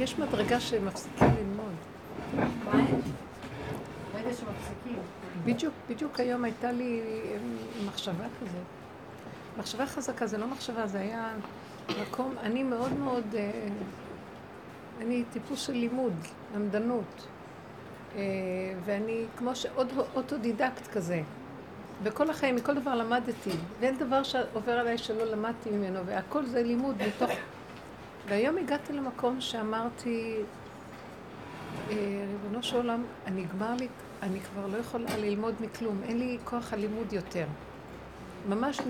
יש מדרגה שמפסיקים ללמוד. מה? רגע שמפסיקים. בדיוק, בדיוק היום הייתה לי אה, מחשבה כזאת. מחשבה חזקה, זה לא מחשבה, זה היה מקום, אני מאוד מאוד, אה, אני טיפוס של לימוד, למדנות. אה, ואני כמו שעוד אוטודידקט כזה. וכל החיים, מכל דבר למדתי, ואין דבר שעובר עליי שלא למדתי ממנו, והכל זה לימוד מתוך... והיום הגעתי למקום שאמרתי, אה, ריבונו של עולם, נגמר לי, אני כבר לא יכולה ללמוד מכלום, אין לי כוח הלימוד יותר. ממש,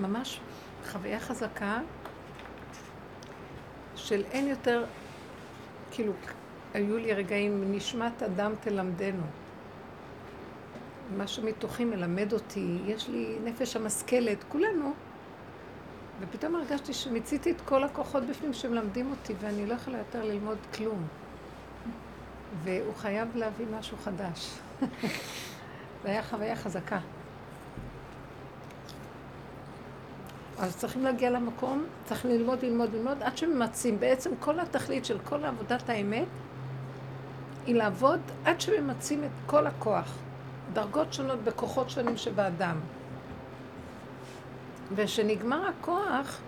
ממש חוויה חזקה של אין יותר, כאילו, היו לי רגעים, נשמת אדם תלמדנו. משהו מתוכי מלמד אותי, יש לי נפש המשכלת, כולנו. ופתאום הרגשתי שמיציתי את כל הכוחות בפנים שמלמדים אותי, ואני לא יכולה יותר ללמוד כלום. והוא חייב להביא משהו חדש. זו הייתה חוויה חזקה. אז צריכים להגיע למקום, צריכים ללמוד, ללמוד, ללמוד, עד שממצים. בעצם כל התכלית של כל עבודת האמת היא לעבוד עד שממצים את כל הכוח. דרגות שונות בכוחות שונים שבאדם. וכשנגמר הכוח,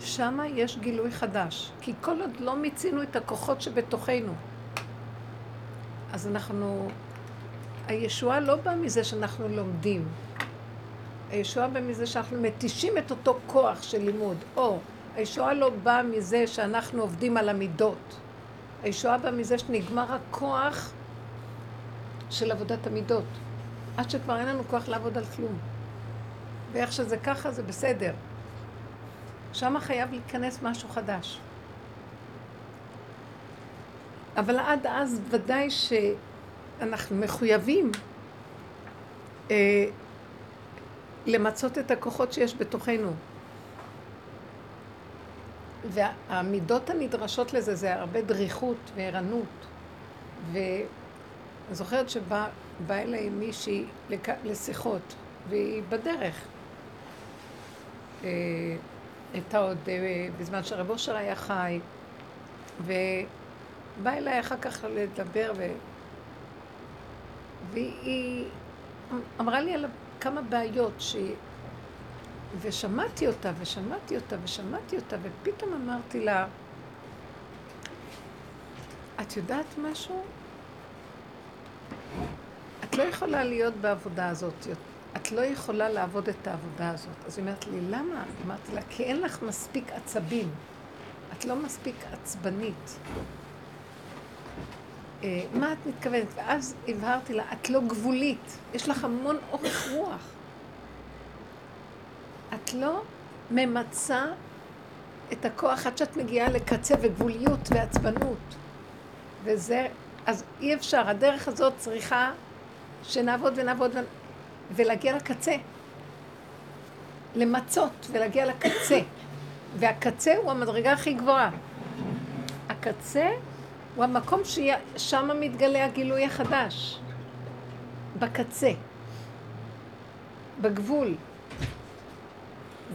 שם יש גילוי חדש. כי כל עוד לא מיצינו את הכוחות שבתוכנו, אז אנחנו... הישועה לא באה מזה שאנחנו לומדים. הישועה באה מזה שאנחנו מתישים את אותו כוח של לימוד. או, הישועה לא באה מזה שאנחנו עובדים על המידות. הישועה באה מזה שנגמר הכוח של עבודת המידות. עד שכבר אין לנו כוח לעבוד על כלום. ואיך שזה ככה זה בסדר. שם חייב להיכנס משהו חדש. אבל עד אז ודאי שאנחנו מחויבים אה, למצות את הכוחות שיש בתוכנו. והמידות הנדרשות לזה זה הרבה דריכות וערנות. ואני זוכרת שבא אליי מישהי לשיחות, והיא בדרך. אה, הייתה עוד אה, בזמן שרב אושר היה חי, ובא אליי אחר כך לדבר, ו... והיא אמרה לי על כמה בעיות ש... ושמעתי אותה, ושמעתי אותה, ושמעתי אותה, ופתאום אמרתי לה, את יודעת משהו? את לא יכולה להיות בעבודה הזאת. את לא יכולה לעבוד את העבודה הזאת. אז היא אומרת לי, למה? אמרתי לה, כי אין לך מספיק עצבים. את לא מספיק עצבנית. אה, מה את מתכוונת? ואז הבהרתי לה, את לא גבולית, יש לך המון אורך רוח. את לא ממצה את הכוח עד שאת מגיעה לקצה וגבוליות ועצבנות. וזה, אז אי אפשר, הדרך הזאת צריכה שנעבוד ונעבוד ולהגיע לקצה. למצות ולהגיע לקצה. והקצה הוא המדרגה הכי גבוהה. הקצה הוא המקום ששם מתגלה הגילוי החדש. בקצה. בגבול.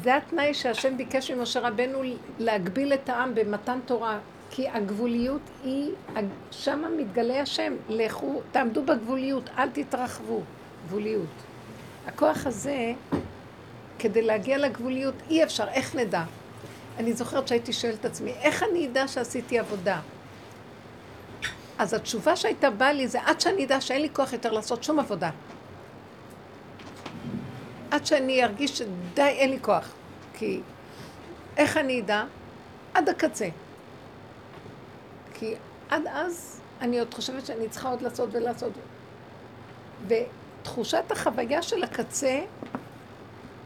זה התנאי שהשם ביקש ממשה רבנו להגביל את העם במתן תורה, כי הגבוליות היא, שם מתגלה השם, לכו, תעמדו בגבוליות, אל תתרחבו, גבוליות. הכוח הזה, כדי להגיע לגבוליות, אי אפשר, איך נדע? אני זוכרת שהייתי שואלת את עצמי, איך אני אדע שעשיתי עבודה? אז התשובה שהייתה באה לי זה עד שאני אדע שאין לי כוח יותר לעשות שום עבודה. עד שאני ארגיש שדי אין לי כוח. כי איך אני אדע? עד הקצה. כי עד אז אני עוד חושבת שאני צריכה עוד לעשות ולעשות. ותחושת החוויה של הקצה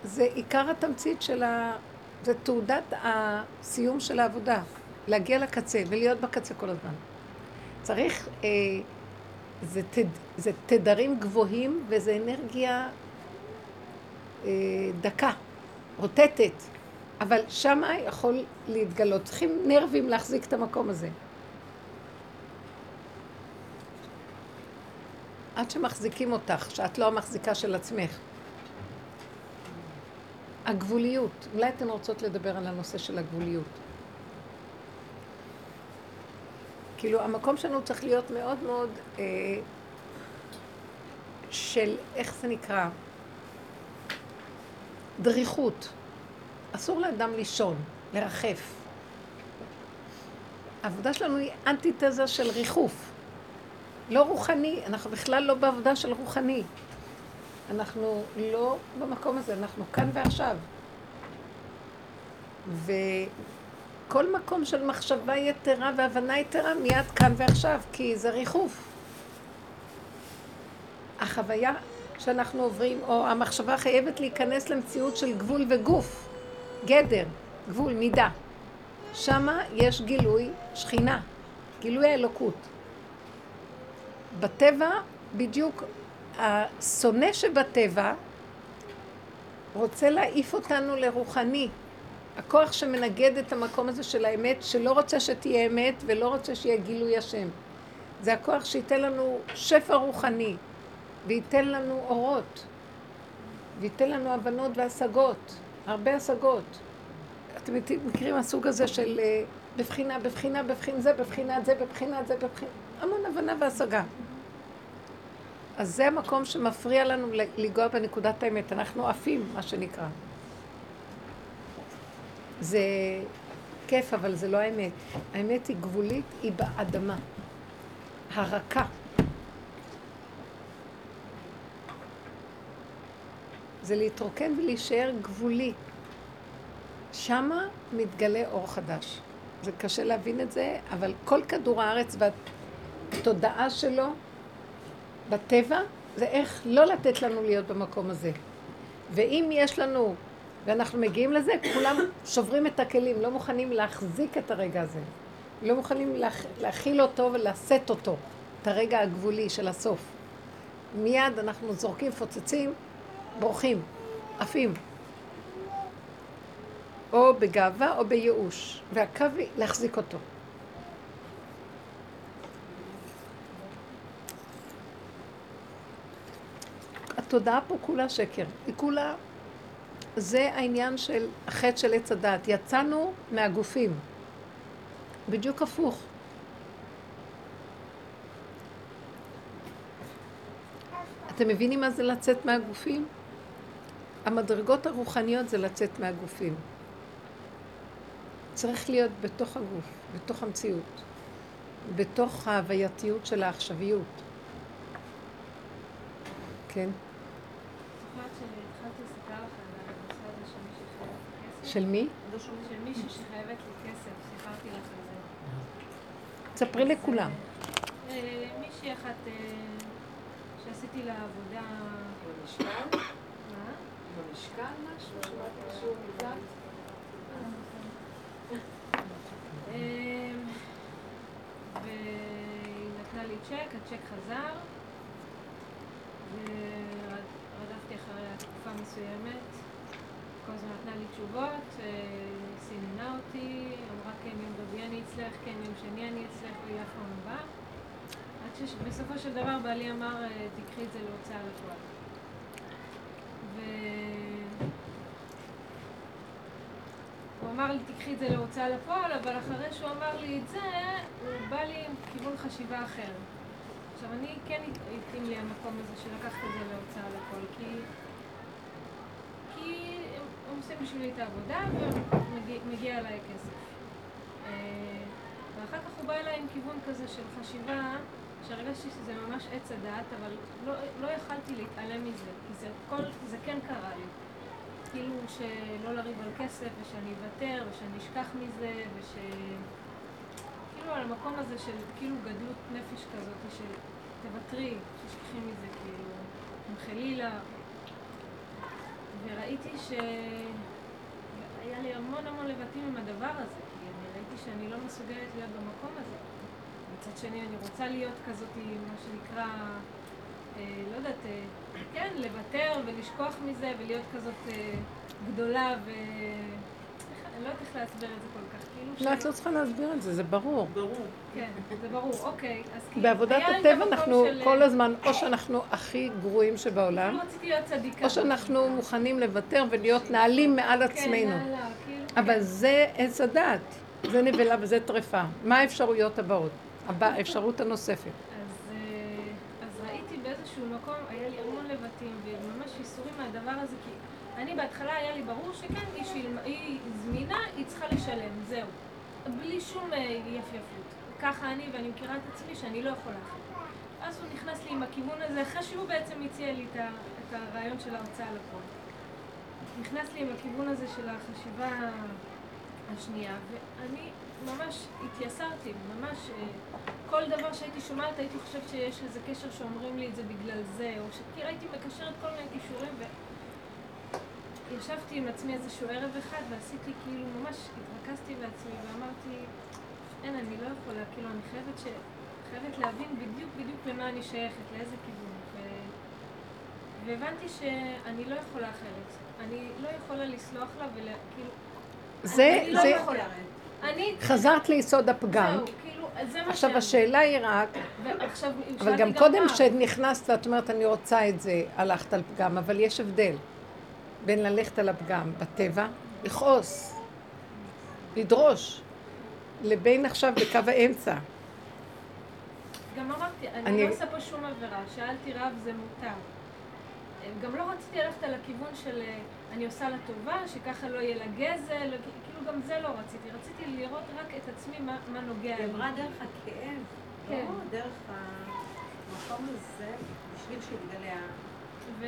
זה עיקר התמצית של ה... זה תעודת הסיום של העבודה. להגיע לקצה ולהיות בקצה כל הזמן. צריך, אה, זה, תד, זה תדרים גבוהים וזה אנרגיה אה, דקה, רוטטת, אבל שמה יכול להתגלות. צריכים נרבים להחזיק את המקום הזה. עד שמחזיקים אותך, שאת לא המחזיקה של עצמך. הגבוליות, אולי אתן רוצות לדבר על הנושא של הגבוליות. כאילו, המקום שלנו צריך להיות מאוד מאוד אה, של, איך זה נקרא? דריכות. אסור לאדם לישון, לרחף. העבודה שלנו היא אנטיתזה של ריחוף. לא רוחני, אנחנו בכלל לא בעבודה של רוחני. אנחנו לא במקום הזה, אנחנו כאן ועכשיו. וכל מקום של מחשבה יתרה והבנה יתרה מיד כאן ועכשיו, כי זה ריחוף. החוויה שאנחנו עוברים, או המחשבה חייבת להיכנס למציאות של גבול וגוף, גדר, גבול, מידה. שמה יש גילוי שכינה, גילוי האלוקות. בטבע, בדיוק, השונא שבטבע רוצה להעיף אותנו לרוחני. הכוח שמנגד את המקום הזה של האמת, שלא רוצה שתהיה אמת ולא רוצה שיהיה גילוי השם. זה הכוח שייתן לנו שפע רוחני, וייתן לנו אורות, וייתן לנו הבנות והשגות, הרבה השגות. אתם מכירים הסוג הזה של אה, בבחינה, בבחינה, בבחינה זה, בבחינת זה, בבחינת זה, בבחינת... המון הבנה והשגה. אז זה המקום שמפריע לנו לנגוע בנקודת האמת. אנחנו עפים, מה שנקרא. זה כיף, אבל זה לא האמת. האמת היא גבולית, היא באדמה. הרכה. זה להתרוקן ולהישאר גבולי. שמה מתגלה אור חדש. זה קשה להבין את זה, אבל כל כדור הארץ והתודעה שלו בטבע, זה איך לא לתת לנו להיות במקום הזה. ואם יש לנו, ואנחנו מגיעים לזה, כולם שוברים את הכלים, לא מוכנים להחזיק את הרגע הזה. לא מוכנים להכ... להכיל אותו ולשאת אותו, את הרגע הגבולי של הסוף. מיד אנחנו זורקים, פוצצים, בורחים, עפים. או בגאווה או בייאוש, והקו היא להחזיק אותו. התודעה פה כולה שקר, היא כולה, זה העניין של החטא של עץ הדת, יצאנו מהגופים, בדיוק הפוך. אתם מבינים מה זה לצאת מהגופים? המדרגות הרוחניות זה לצאת מהגופים. צריך להיות בתוך הגוף, בתוך המציאות, בתוך ההווייתיות של העכשוויות. כן? של מי? של מישהי שחייבת לי כסף, סיפרתי לך על זה. ספרי לכולם. אה, מישהי אחת אה, שעשיתי לה עבודה... במשקל? מה? במשקל משהו? שמעתי שהוא נבדק? אמ, והיא נתנה לי צ'ק, הצ'ק חזר, ורדפתי אחריה תקופה מסוימת, כל הזמן נתנה לי תשובות, אה, סיננה אותי, אמרה כן יום רביעי אני אצלך, כן יום שני אני אצלך, והיא אף פעם לא באה. עד שבסופו של דבר בעלי אמר, אה, תקחי את זה להוצאה לפועל. הוא אמר לי, תקחי את זה להוצאה לפועל, אבל אחרי שהוא אמר לי את זה, הוא בא לי עם כיוון חשיבה אחר. עכשיו, אני כן התאים לי המקום הזה של לקחת את זה להוצאה לפועל, כי... כי הם עושים בשבילי את העבודה ומגיע אליי כסף. אה, ואחר כך הוא בא אליי עם כיוון כזה של חשיבה, שהרגשתי שזה ממש עץ הדעת, אבל לא, לא יכלתי להתעלם מזה, כי זה, כל, זה כן קרה לי. כאילו שלא לריב על כסף, ושאני אוותר, ושאני אשכח מזה, וש... כאילו על המקום הזה של כאילו גדלות נפש כזאת, של תוותרי, תשכחי מזה, כאילו, עם חלילה. וראיתי שהיה לי המון המון לבטים עם הדבר הזה, כי אני ראיתי שאני לא מסוגלת להיות במקום הזה. מצד שני, אני רוצה להיות כזאת, מה שנקרא, אה, לא יודעת, אה, כן, לוותר ולשכוח מזה ולהיות כזאת אה, גדולה ו... אני לא יודעת איך להסביר את זה כל כך, כאילו לא, את לא צריכה להסביר את זה, זה ברור. ברור. כן, זה ברור, אוקיי. אז כאילו, בעבודת הטבע אנחנו כל הזמן, או שאנחנו הכי גרועים שבעולם, כאילו- או שאנחנו מוכנים לוותר ולהיות נעלים מעל כן, עצמנו. כאילו, אבל זה עץ הדת, זה נבלה וזה טרפה. מה האפשרויות הבאות? האפשרות הנוספת. אז, אה, אז ראיתי באיזשהו מקום, היה לי המון לבטים וממש ייסורים מהדבר הזה, כי אני בהתחלה היה לי ברור שכן, היא, שילמה, היא זמינה, היא צריכה לשלם, זהו. בלי שום אה, יפייפות. ככה אני, ואני מכירה את עצמי שאני לא יכולה אחרת. אז הוא נכנס לי עם הכיוון הזה, אחרי שהוא בעצם הציע לי את, ה, את הרעיון של ההוצאה לפועל. נכנס לי עם הכיוון הזה של החשיבה השנייה, ואני ממש התייסרתי, ממש אה, כל דבר שהייתי שומעת הייתי חושבת שיש לזה קשר שאומרים לי את זה בגלל זה, או שכאילו הייתי מקשרת כל מיני קישורים וישבתי עם עצמי איזשהו ערב אחד ועשיתי כאילו ממש התרכזתי בעצמי ואמרתי אין, אני לא יכולה, כאילו אני חייבת, ש... חייבת להבין בדיוק בדיוק למה אני שייכת, לאיזה כיוון ו... והבנתי שאני לא יכולה אחרת, אני לא יכולה לסלוח לה וכאילו זה, אני לא זה, יכולה. אני... חזרת ליסוד הפגם. זהו, כאילו, זה מה עכשיו שאני. השאלה היא רק, אבל גם קודם מה. שנכנסת ואת אומרת אני רוצה את זה, הלכת על פגם, אבל יש הבדל בין ללכת על הפגם בטבע, לכעוס, לדרוש, לבין עכשיו בקו האמצע. גם אמרתי, אני, אני- לא עושה פה שום עבירה, שאלתי רב זה מותר. גם לא רציתי ללכת על הכיוון של אה, אני עושה לה טובה, שככה לא יהיה לה גזל, כאילו גם זה לא רציתי, רציתי לראות רק את עצמי מה, מה נוגע היא. אמרה דרך הכאב, כן. לא דרך המקום הזה, בשביל שיתגלה ה... ו...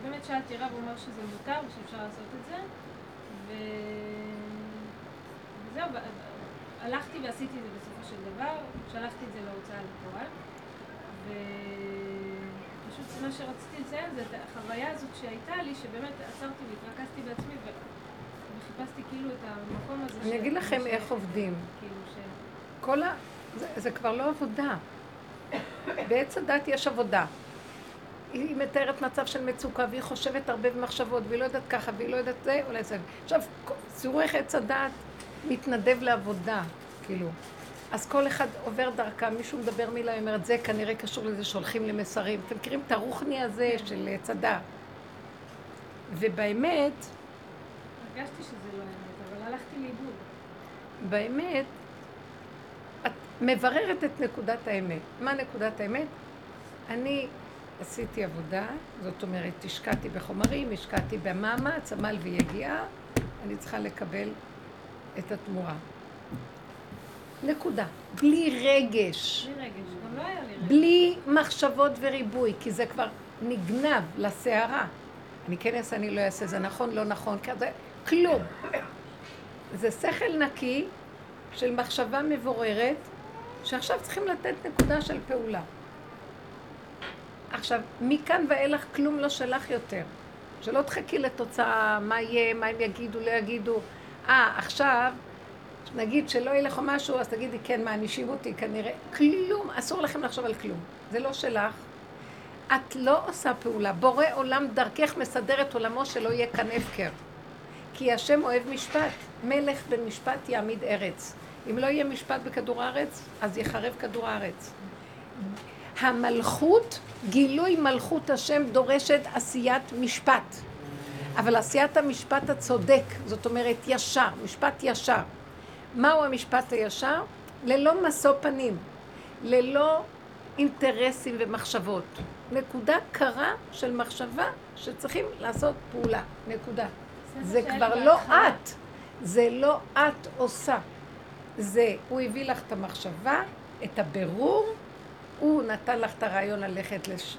ובאמת שאלתי רב, הוא אמר שזה מותר ושאפשר לעשות את זה. ו... וזהו, הלכתי ועשיתי את זה בסופו של דבר, שלחתי את זה להוצאה לפועל. ופשוט מה שרציתי לציין זה את החוויה הזאת שהייתה לי, שבאמת עצרתי והתרכזתי בעצמי ו... וחיפשתי כאילו את המקום הזה. אני של- אגיד לכם ש- איך עובדים. כאילו ש... כל ה... זה, זה כבר לא עבודה. בעץ הדת יש עבודה. היא מתארת מצב של מצוקה, והיא חושבת הרבה במחשבות, והיא לא יודעת ככה, והיא לא יודעת זה, אולי זה. עכשיו, איך עץ הדת מתנדב לעבודה, כאילו. אז כל אחד עובר דרכה, מישהו מדבר מילה, היא אומרת, זה כנראה קשור לזה שהולכים למסרים. אתם מכירים את הרוחני הזה של עץ הדת. ובאמת, הרגשתי שזה לא אמת, אבל הלכתי לאיבוד. באמת, את מבררת את נקודת האמת. מה נקודת האמת? אני עשיתי עבודה, זאת אומרת, השקעתי בחומרים, השקעתי במאמץ, עמל ויגיעה, אני צריכה לקבל את התמורה. נקודה. בלי רגש, בלי רגש, גם לא היה לי רגש. בלי מחשבות וריבוי, כי זה כבר נגנב לסערה. אני כן אעשה, אני לא אעשה, זה נכון, לא נכון, כזה, כלום. זה שכל נקי של מחשבה מבוררת, שעכשיו צריכים לתת נקודה של פעולה. עכשיו, מכאן ואילך כלום לא שלך יותר. שלא תחכי לתוצאה, מה יהיה, מה הם יגידו, לא יגידו. אה, עכשיו, נגיד שלא יהיה לך משהו, אז תגידי, כן, מענישים אותי כנראה. כלום, אסור לכם לחשוב על כלום. זה לא שלך. את לא עושה פעולה. בורא עולם דרכך מסדר את עולמו שלא יהיה כאן הפקר. כי השם אוהב משפט. מלך בן משפט יעמיד ארץ. אם לא יהיה משפט בכדור הארץ, אז יחרב כדור הארץ. המלכות, גילוי מלכות השם דורשת עשיית משפט. אבל עשיית המשפט הצודק, זאת אומרת ישר, משפט ישר. מהו המשפט הישר? ללא משוא פנים, ללא אינטרסים ומחשבות. נקודה קרה של מחשבה שצריכים לעשות פעולה. נקודה. זה לי כבר לא בהתחלה. את, זה לא את עושה. זה, הוא הביא לך את המחשבה, את הבירור, הוא נתן לך את הרעיון ללכת לש...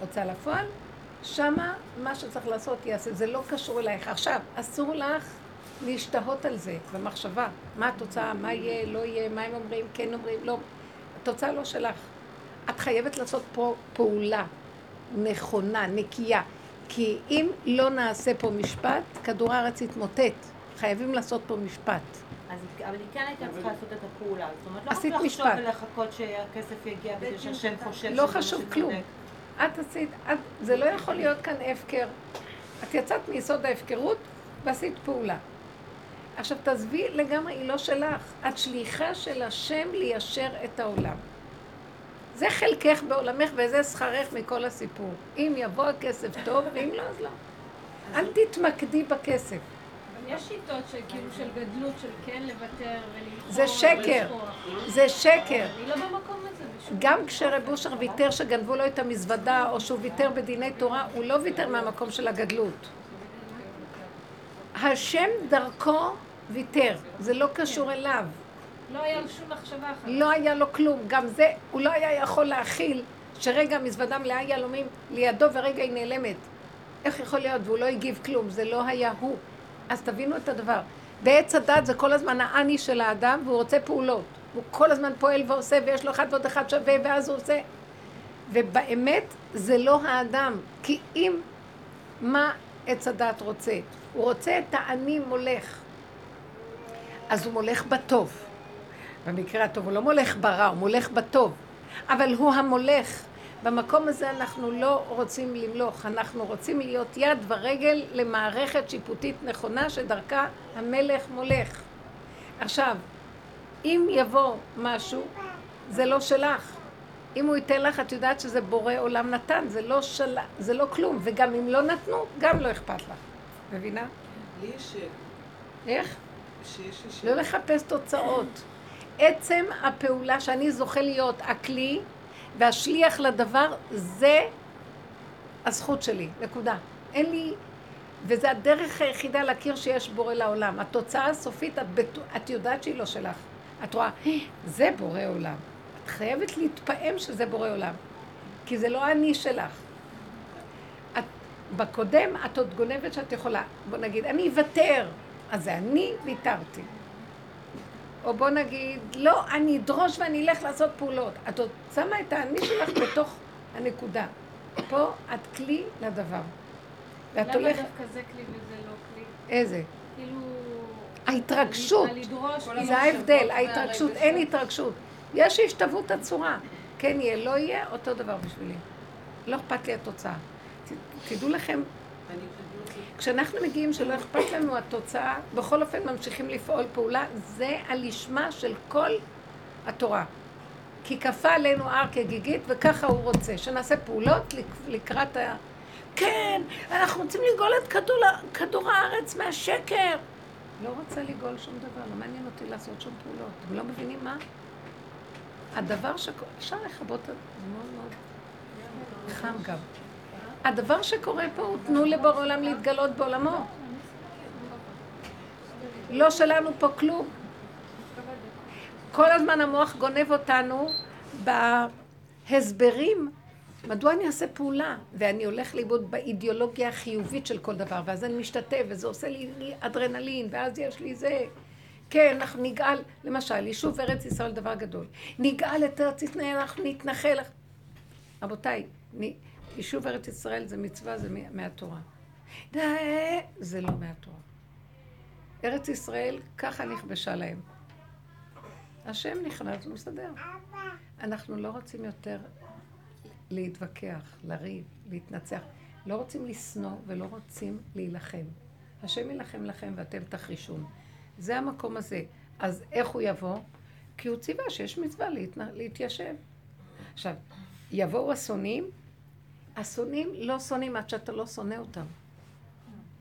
להוצאה לפועל, שמה מה שצריך לעשות יעשה, זה לא קשור אלייך. עכשיו, אסור לך להשתהות על זה במחשבה. מה התוצאה, מה יהיה, לא יהיה, מה הם אומרים, כן אומרים, לא. התוצאה לא שלך. את חייבת לעשות פה פעולה נכונה, נקייה. כי אם לא נעשה פה משפט, כדור הארץ יתמוטט. חייבים לעשות פה משפט. אז אבל היא כן הייתה צריכה לעשות את הפעולה. זאת אומרת, לא רק לחשוב משפט. ולחכות שהכסף יגיע בגלל שהשם חושב לא חשוב. כלום. את עשית, את, זה לא יכול להיות כאן הפקר. את יצאת מיסוד ההפקרות ועשית פעולה. עכשיו תעזבי לגמרי, היא לא שלך. את שליחה של השם ליישר את העולם. זה חלקך בעולמך וזה שכרך מכל הסיפור. אם יבוא הכסף טוב, ואם לא, אז לא. אל תתמקדי בכסף. יש שיטות שכאילו של גדלות, של כן לוותר ולמכור. זה שקר. זה שקר. אני לא במקום הזה בשום גם כשרב אושר ויתר שגנבו לו את המזוודה, או שהוא ויתר בדיני תורה, הוא לא ויתר מהמקום של הגדלות. השם דרכו ויתר, זה לא קשור אליו. לא היה לו שום מחשבה אחת. לא היה לו כלום. גם זה, הוא לא היה יכול להכיל שרגע המזוודה מלאה יהלומים לידו ורגע היא נעלמת. איך יכול להיות? והוא לא הגיב כלום, זה לא היה הוא. אז תבינו את הדבר. בעץ הדת זה כל הזמן האני של האדם, והוא רוצה פעולות. הוא כל הזמן פועל ועושה, ויש לו אחד ועוד אחד שווה, ואז הוא עושה. ובאמת זה לא האדם. כי אם מה עץ הדת רוצה? הוא רוצה את האני מולך. אז הוא מולך בטוב. במקרה הטוב, הוא לא מולך ברע, הוא מולך בטוב. אבל הוא המולך. במקום הזה אנחנו לא רוצים למלוך, אנחנו רוצים להיות יד ורגל למערכת שיפוטית נכונה שדרכה המלך מולך. עכשיו, אם יבוא משהו, זה לא שלך. אם הוא ייתן לך, את יודעת שזה בורא עולם נתן, זה לא, של... זה לא כלום. וגם אם לא נתנו, גם לא אכפת לך. מבינה? לי יש שאלה. איך? שיש לי לא שאלה. לחפש תוצאות. עצם הפעולה שאני זוכה להיות הכלי והשליח לדבר, זה הזכות שלי, נקודה. אין לי... וזה הדרך היחידה להכיר שיש בורא לעולם. התוצאה הסופית, את, בטו, את יודעת שהיא לא שלך. את רואה, "אה, זה בורא עולם. את חייבת להתפעם שזה בורא עולם. כי זה לא אני שלך. את, בקודם את עוד גונבת שאת יכולה. בוא נגיד, אני אוותר. אז זה אני ויתרתי. או בוא נגיד, לא, אני אדרוש ואני אלך לעשות פעולות. את עוד שמה את האני שלך בתוך הנקודה. פה את כלי לדבר. ואת למה הולכת... דווקא זה כלי וזה לא כלי? איזה? כאילו... ההתרגשות. כאילו, זה ההבדל, ההתרגשות, אין התרגשות. יש השתוות הצורה. כן יהיה, לא יהיה, אותו דבר בשבילי. לא אכפת לי התוצאה. תדעו לכם. כשאנחנו מגיעים שלא אכפת לנו התוצאה, בכל אופן ממשיכים לפעול פעולה, זה הלשמה של כל התורה. כי כפה עלינו הר כגיגית, וככה הוא רוצה, שנעשה פעולות לק- לקראת ה... כן, אנחנו רוצים לגאול את כדור, כדור הארץ מהשקר. לא רוצה לגאול שום דבר, לא מעניין אותי לעשות שום פעולות. אתם לא מבינים מה? הדבר ש... אפשר לכבות את זה מאוד מאוד חם גם. הדבר שקורה פה הוא תנו לבורא עולם להתגלות בעולמו. לא שלנו פה כלום. כל הזמן המוח גונב אותנו בהסברים מדוע אני אעשה פעולה, ואני הולך לאיבוד באידיאולוגיה החיובית של כל דבר, ואז אני משתתף, וזה עושה לי אדרנלין, ואז יש לי זה. כן, אנחנו נגאל, למשל, יישוב ארץ ישראל דבר גדול. נגאל את ארץ ישראל, אנחנו נתנחל. רבותיי, יישוב ארץ ישראל זה מצווה, זה מה- מהתורה. זה לא מהתורה. ארץ ישראל, ככה נכבשה להם. השם נכנס ומסדר. אנחנו לא רוצים יותר להתווכח, לריב, להתנצח. לא רוצים לשנוא ולא רוצים להילחם. השם יילחם לכם ואתם תחרישון. זה המקום הזה. אז איך הוא יבוא? כי הוא ציווה שיש מצווה להתיישב. עכשיו, יבואו השונאים, השונאים לא שונאים עד שאתה לא שונא אותם.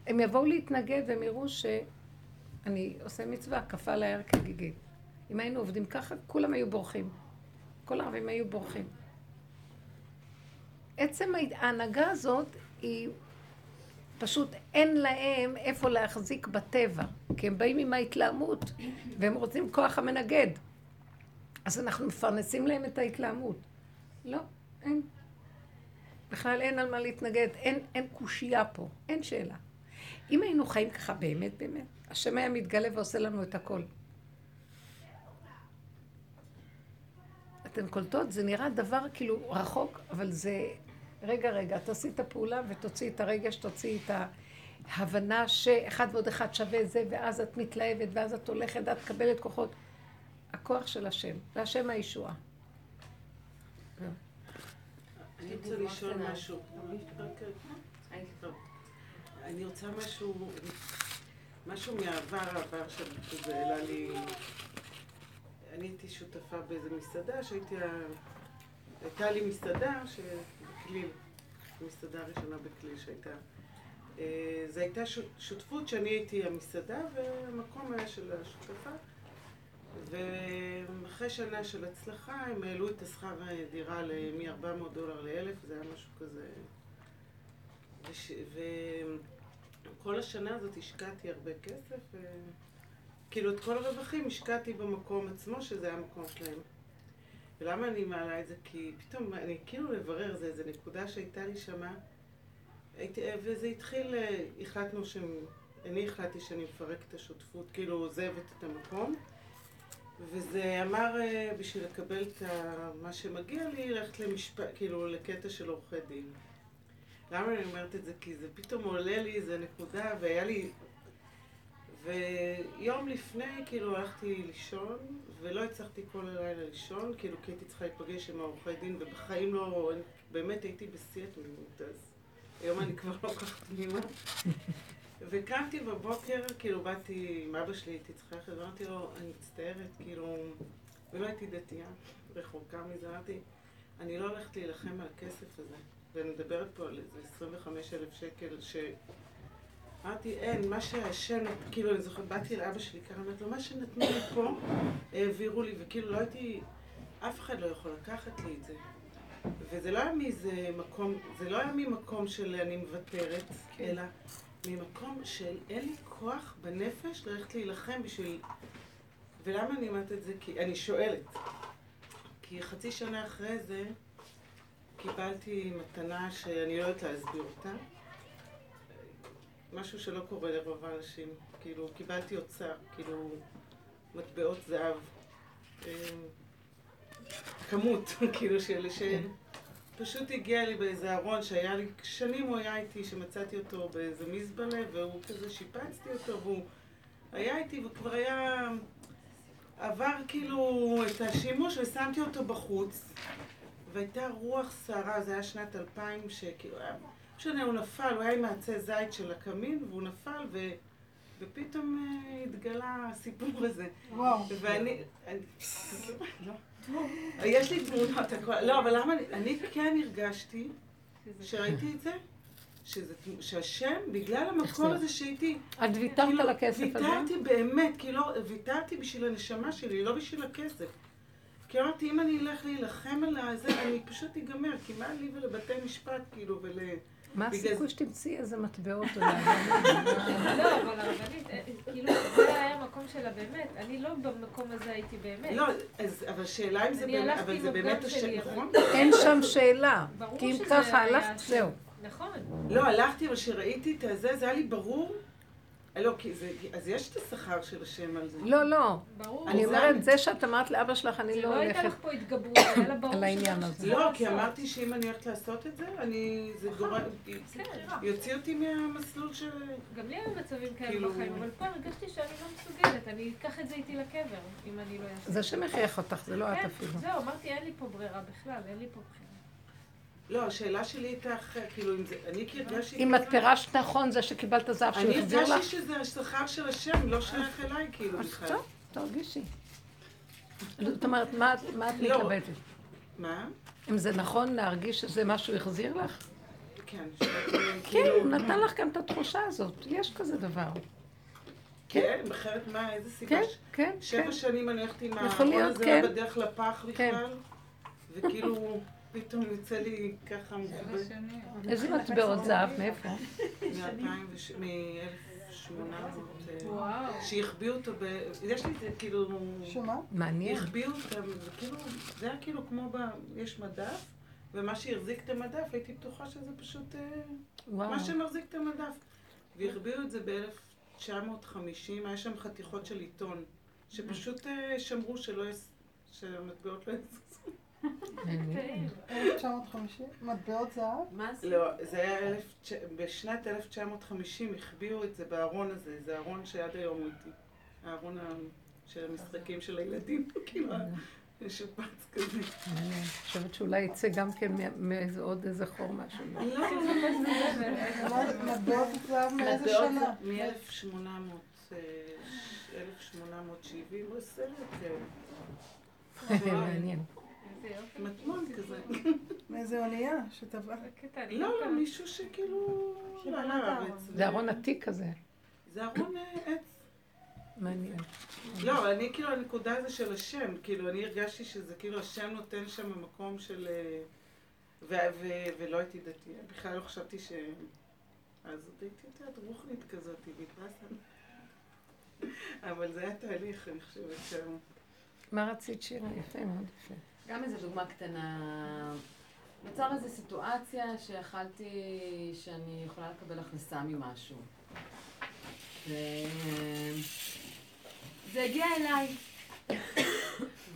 הם יבואו להתנגד והם יראו שאני עושה מצווה, כפה על ההר כגיגית. אם היינו עובדים ככה, כולם היו בורחים. כל הערבים היו בורחים. עצם ההנהגה הזאת היא פשוט אין להם איפה להחזיק בטבע, כי הם באים עם ההתלהמות והם רוצים כוח המנגד. אז אנחנו מפרנסים להם את ההתלהמות. לא, אין. בכלל אין על מה להתנגד, אין, אין קושייה פה, אין שאלה. אם היינו חיים ככה באמת באמת, השם היה מתגלה ועושה לנו את הכל. אתן קולטות? זה נראה דבר כאילו רחוק, אבל זה... רגע, רגע, תעשי את הפעולה ותוציאי את הרגש, תוציאי את ההבנה שאחד ועוד אחד שווה זה, ואז את מתלהבת, ואז את הולכת, ואת מקבלת כוחות. הכוח של השם, והשם הישועה. אני רוצה לשאול משהו. אני רוצה משהו, משהו מהעבר העבר שזה העלה לי... אני הייתי שותפה באיזה מסעדה שהייתי... הייתה לי מסעדה שבכליל, המסעדה הראשונה בכליל שהייתה. אה, זו הייתה שותפות שאני הייתי המסעדה והמקום היה של השותפה. ואחרי שנה של הצלחה הם העלו את השכר דירה מ-400 דולר ל-1,000, זה היה משהו כזה... וש... וכל השנה הזאת השקעתי הרבה כסף, ו... כאילו את כל הרווחים השקעתי במקום עצמו, שזה היה המקום שלהם. ולמה אני מעלה את זה? כי פתאום אני כאילו לברר, זה איזה נקודה שהייתה לי שמה, הייתי, וזה התחיל, אה, החלטנו ש... אני החלטתי שאני מפרק את השותפות, כאילו עוזבת את המקום. וזה אמר, אה, בשביל לקבל את מה שמגיע לי, ללכת למשפט, כאילו לקטע של עורכי דין. למה אני אומרת את זה? כי זה פתאום עולה לי איזה נקודה, והיה לי... ויום לפני, כאילו, הלכתי לישון, ולא הצלחתי כל הלילה לישון, כאילו, כי הייתי צריכה להיפגש עם העורכי דין, ובחיים לא... באמת הייתי בשיא התמימות, אז היום אני כבר לא כל כך תמימה. וקמתי בבוקר, כאילו באתי עם אבא שלי, הייתי צריכה ללכת, ואמרתי לו, אני מצטערת, כאילו, ולא הייתי דתייה, רחוקה מזה, אמרתי, אני לא הולכת להילחם על הכסף הזה. ואני מדברת פה על איזה 25 אלף שקל, ש... אמרתי, אין, מה שהשם, כאילו, אני זוכרת, באתי לאבא שלי ככה, אמרתי לו, מה שנתנו לי פה, העבירו לי, וכאילו, לא הייתי, אף אחד לא יכול לקחת לי את זה. וזה לא היה מאיזה מקום, זה לא היה ממקום של אני מוותרת, אלא ממקום של אין לי כוח בנפש ללכת להילחם בשביל... ולמה אני אומרת את זה? כי אני שואלת. כי חצי שנה אחרי זה קיבלתי מתנה שאני לא יודעת להסביר אותה. משהו שלא קורה לרוב האנשים. כאילו, קיבלתי אוצר, כאילו, מטבעות זהב. אה, כמות, כאילו, של... פשוט הגיע לי באיזה ארון שהיה לי, שנים הוא היה איתי, שמצאתי אותו באיזה מזבלה, והוא כזה שיפצתי אותו, והוא היה איתי, וכבר היה... עבר כאילו את השימוש ושמתי אותו בחוץ, והייתה רוח סערה, זה היה שנת 2000, שכאילו היה... לא משנה, הוא נפל, הוא היה עם מעצי זית של הקמין, והוא נפל, ו... ופתאום אה, התגלה הסיפור הזה. וואו. ואני... אני- יש לי תמונות, לא, אבל למה, אני- כן הרגשתי, שראיתי את זה, שזה, שהשם, בגלל המקום. הזה שהייתי, את ויתרת כאילו, על הכסף הזה? ויתרתי באמת, כי לא, ויתרתי בשביל הנשמה שלי, לא בשביל הכסף. כי אמרתי, אם אני אלך להילחם על הזה, אני פשוט אגמר, כי מה לי ולבתי משפט, כאילו, ול... מה הסיכוי זה- שתמצאי איזה מטבעות אולי? לא, אבל הרבנית, אה, כאילו, זה היה המקום שלה באמת. אני לא במקום הזה הייתי באמת. לא, אבל שאלה אם זה באמת, אבל זה באמת אבל- נכון? אין שם שאלה. כי אם ככה הלכת. זהו. נכון. לא, הלכתי, אבל כשראיתי את הזה, זה היה לי ברור. לא, כי זה, אז יש את השכר של השם על זה. לא, לא. ברור. אני אומרת, זה שאת אמרת לאבא שלך, אני זה לא לא הייתה הולכת... לך פה התגברות, היה לה ברור על העניין הזה. לא, כי. אמרתי שאם אני הולכת לעשות את זה, אני... זה גורם... כן. יוציא אותי מהמסלול של... גם לי היו מצבים כאלה כאילו- בחיים, אבל פה הרגשתי שאני לא מסוגלת, אני אקח את זה איתי לקבר, אם אני לא אעשה. זה שמכריח אותך, זה לא את כן, אפילו. זהו, אמרתי, אין לי פה ברירה בכלל, אין לי פה בחירה. לא, השאלה שלי הייתה אחרת, כאילו, אם זה... אני כי הרגשתי... אם את פירשת נכון, זה שקיבלת זהב שהוא אני החזיר לך, הרגשתי שזה השכר של השם, לא שייך אליי, כאילו, אז בכלל. טוב, תרגישי. זאת אומרת, מה את את לא. מתלבטת? מה? אם זה נכון להרגיש שזה מה שהוא החזיר לך? כן, כן, כאילו... הוא נתן לך גם את התחושה הזאת, יש כזה דבר. כן, אחרת מה, איזה סיבה? כן, כן, כן. שבע שנים אני הולכת עם להיות, הזה כן. בדרך לפח כן. בכלל, וכאילו, פתאום יוצא לי ככה מוחבא. איזה מטבעות זהב, מאיפה? מ-1800, וואו. שהחביאו אותו ב... יש לי את זה כאילו... שמה? מעניין. החביאו אותם, וכאילו, זה היה כאילו כמו ב... יש מדף, ומה שהחזיק את המדף, הייתי בטוחה שזה פשוט... אה, וואו. מה שמחזיק את המדף. והחביאו את זה ב-1950, היה שם חתיכות של עיתון, שפשוט אה, שמרו שלא. שהמטבעות לא יזוזו. מעניין. 1950? מטבעות זהב? מה זה? לא, זה היה אלף... בשנת 1950 החביאו את זה בארון הזה, זה ארון שעד היום הוא איתי. הארון של המשחקים של הילדים, כאילו, משופץ כזה. אני חושבת שאולי יצא גם כן מאיזה עוד איזה חור משהו. לא, מה- מטבעות זהב מאיזה מטבעות שנה? מ-1800, 1870, הוא סרט. אה, מעניין. מטמון כזה. מאיזה אונייה שטבעה. לא, לא. מישהו שכאילו... זה ארון עתיק כזה. זה ארון אה, עץ. מעניין. לא, אני כאילו, הנקודה זה של השם. כאילו, אני הרגשתי שזה כאילו השם נותן שם מקום של... אה, ולא הייתי דתייה. בכלל לא חשבתי ש... אז עוד הייתי יותר רוחנית כזאת, ויפאסנה. אבל זה היה תהליך, אני חושבת שם. מה רצית שירה? יפה, מאוד יפה. גם איזו דוגמה קטנה. נוצר איזו סיטואציה שיכלתי שאני יכולה לקבל הכנסה ממשהו. וזה הגיע אליי.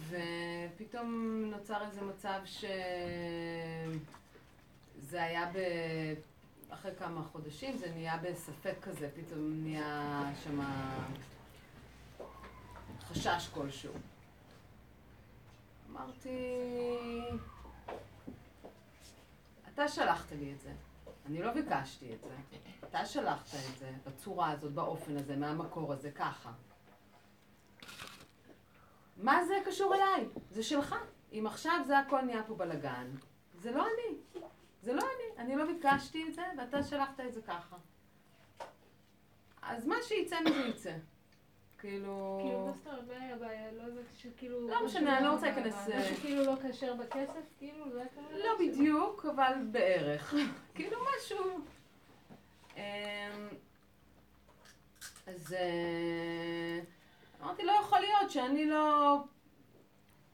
ופתאום נוצר איזה מצב שזה היה ב... אחרי כמה חודשים, זה נהיה בספק כזה, פתאום נהיה שם חשש כלשהו. אמרתי, אתה שלחת לי את זה. אני לא ביקשתי את זה. אתה שלחת את זה בצורה הזאת, באופן הזה, מהמקור הזה, ככה. מה זה קשור אליי? זה שלך. אם עכשיו זה הכל נהיה פה בלאגן, זה לא אני. זה לא אני. אני לא ביקשתי את זה, ואתה שלחת את זה ככה. אז מה שיצא מזה יצא. כאילו... כאילו, מה זאת אומרת, מה היה הבעיה? לא הבנתי שכאילו... לא משנה, אני לא רוצה להיכנס, משהו אה, כאילו לא כשר בכסף? כאילו, לא הייתה לא בדיוק, אבל בערך. כאילו משהו. אמ, אז אה, אמרתי, לא יכול להיות שאני לא...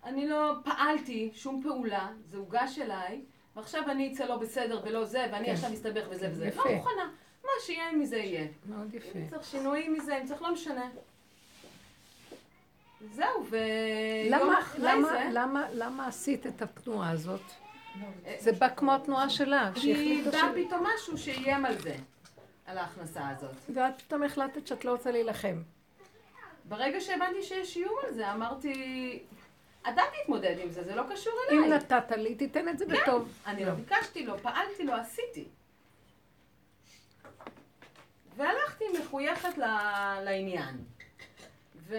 אני לא פעלתי שום פעולה, זה הוגש אליי, ועכשיו אני אצא לא בסדר ולא זה, ואני כן. עכשיו מסתבך וזה וזה. לא מוכנה. מה שיהיה מזה יהיה. מאוד יפה. אם צריך שינויים מזה, אם צריך לא משנה. זהו, ויום למה, אחרי למה, זה... למה, למה עשית את התנועה הזאת? אה, זה בא כמו התנועה שלה, שהחליטה ש... פתאום משהו שאיים על זה, על ההכנסה הזאת. ואת פתאום החלטת שאת לא רוצה להילחם. ברגע שהבנתי שיש איום על זה, אמרתי, אתה תתמודד עם זה, זה לא קשור אם אליי. נתת לי, תיתן את זה בטוב. אני לא ביקשתי, לא פעלתי, לא עשיתי. והלכתי מחויכת לעניין. ו...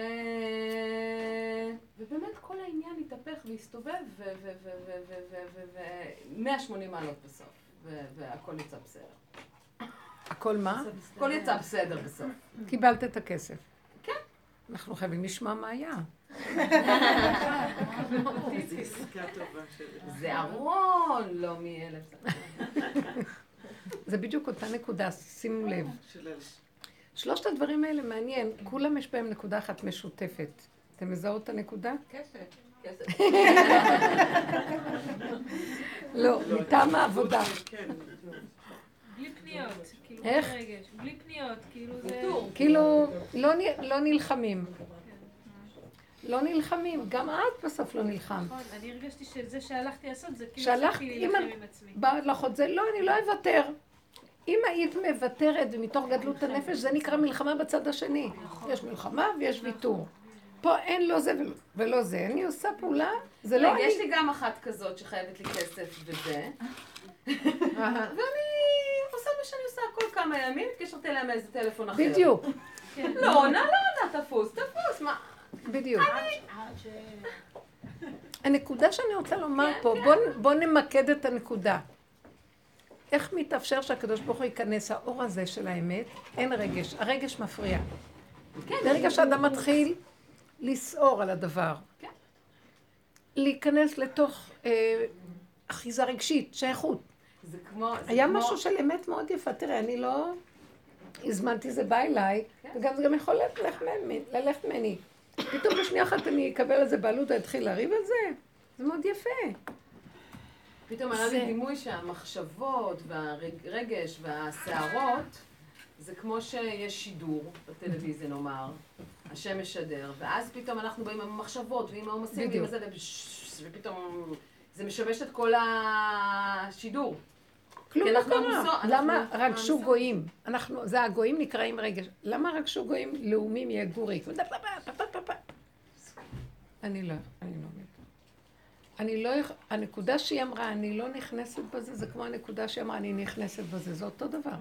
ובאמת כל העניין התהפך והסתובב, ו-180 מעלות בסוף, ו- והכל יצא בסדר. הכל מה? הכל יצא בסדר בסוף. קיבלת את הכסף. כן. אנחנו חייבים לשמוע מה היה. זה ארון, לא מאלף. זה בדיוק אותה נקודה, שימו לב. שלושת הדברים האלה מעניין, כולם יש בהם נקודה אחת משותפת. אתם מזהות את הנקודה? כסף. לא, מטעם העבודה. בלי פניות. כאילו, איך? בלי רגש. בלי פניות, כאילו זה... כאילו, לא לא נלחמים. לא נלחמים, גם את בסוף לא נלחמת. נכון, אני הרגשתי שזה שהלכתי לעשות זה כאילו שהלכת, הצלחתי אם להילחם עם עצמי. בא לך עוד זה, לא, אני לא אוותר. אם היית מוותרת ומתוך גדלות הנפש, זה נקרא מלחמה בצד השני. יש מלחמה ויש ויתור. פה אין לא זה ולא- זה. אני עושה פעולה, זה לא לא, יש אני. לי גם אחת כזאת שחייבת לי כסף וזה, ואני עושה מה שאני עושה כל כמה ימים, מתקשרת אליה מאיזה טלפון אחר. בדיוק, כן. לא עונה, לא עונה, תפוס, תפוס, מה? בדיוק. הנקודה שאני רוצה לומר כן, פה, בוא, בוא נמקד את הנקודה. איך מתאפשר שהקדוש ברוך הוא ייכנס, האור הזה של האמת, אין רגש, הרגש מפריע. כן, ברגע שאדם מתחיל לסעור על הדבר, כן. להיכנס לתוך אה, אחיזה רגשית, שייכות. זה כמו... זה היה כמו- משהו של אמת מאוד יפה, תראה, אני לא הזמנתי, זה בא אליי, כן. וגם זה גם יכול ללכת ממני- ללכת ממני. פתאום בשנייה אחת אני אקבל על זה בעלות ואתחיל לריב על זה? זה מאוד יפה. פתאום עלה לי דימוי שהמחשבות והרגש והסערות זה כמו שיש שידור בטלוויזיה נאמר, השם משדר, ואז פתאום אנחנו באים עם המחשבות ועם העומסים ועם. זה, ופתאום זה משבש את כל השידור. כלום לא קרה. למה רגשו. גויים? אנחנו, זה הגויים נקראים רגש. למה רגשו גויים לאומים יגור ריק? אני לא, אני לא מבינה. אני לא, יכ- הנקודה שהיא אמרה, אני לא נכנסת בזה, זה כמו הנקודה שהיא אמרה, אני נכנסת בזה, זה אותו דבר.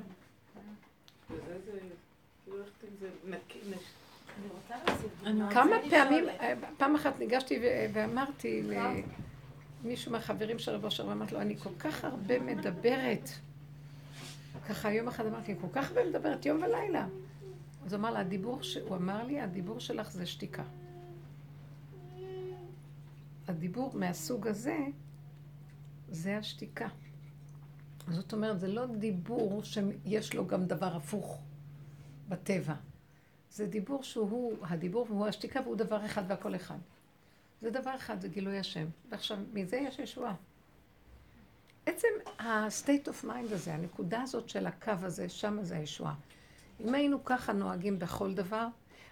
כאילו. כמה פעמים, אה, פעם אחת ניגשתי ואמרתי ל- מישהו מהחברים של רב אושר ואמרתי לו, אני כל כך הרבה מדברת. ככה יום אחד אמרתי, כל כך הרבה מדברת יום ולילה. אז הוא אמר לה, הדיבור, ש... הוא אמר לי, הדיבור שלך זה שתיקה. הדיבור מהסוג הזה, זה השתיקה. זאת אומרת, זה לא דיבור שיש לו גם דבר הפוך בטבע. זה דיבור שהוא הדיבור והוא השתיקה והוא דבר אחד והכל אחד. זה דבר אחד, זה גילוי השם. ועכשיו, מזה יש ישועה. עצם ה-state of mind הזה, הנקודה הזאת של הקו הזה, שם זה הישועה. אם היינו ככה נוהגים בכל דבר,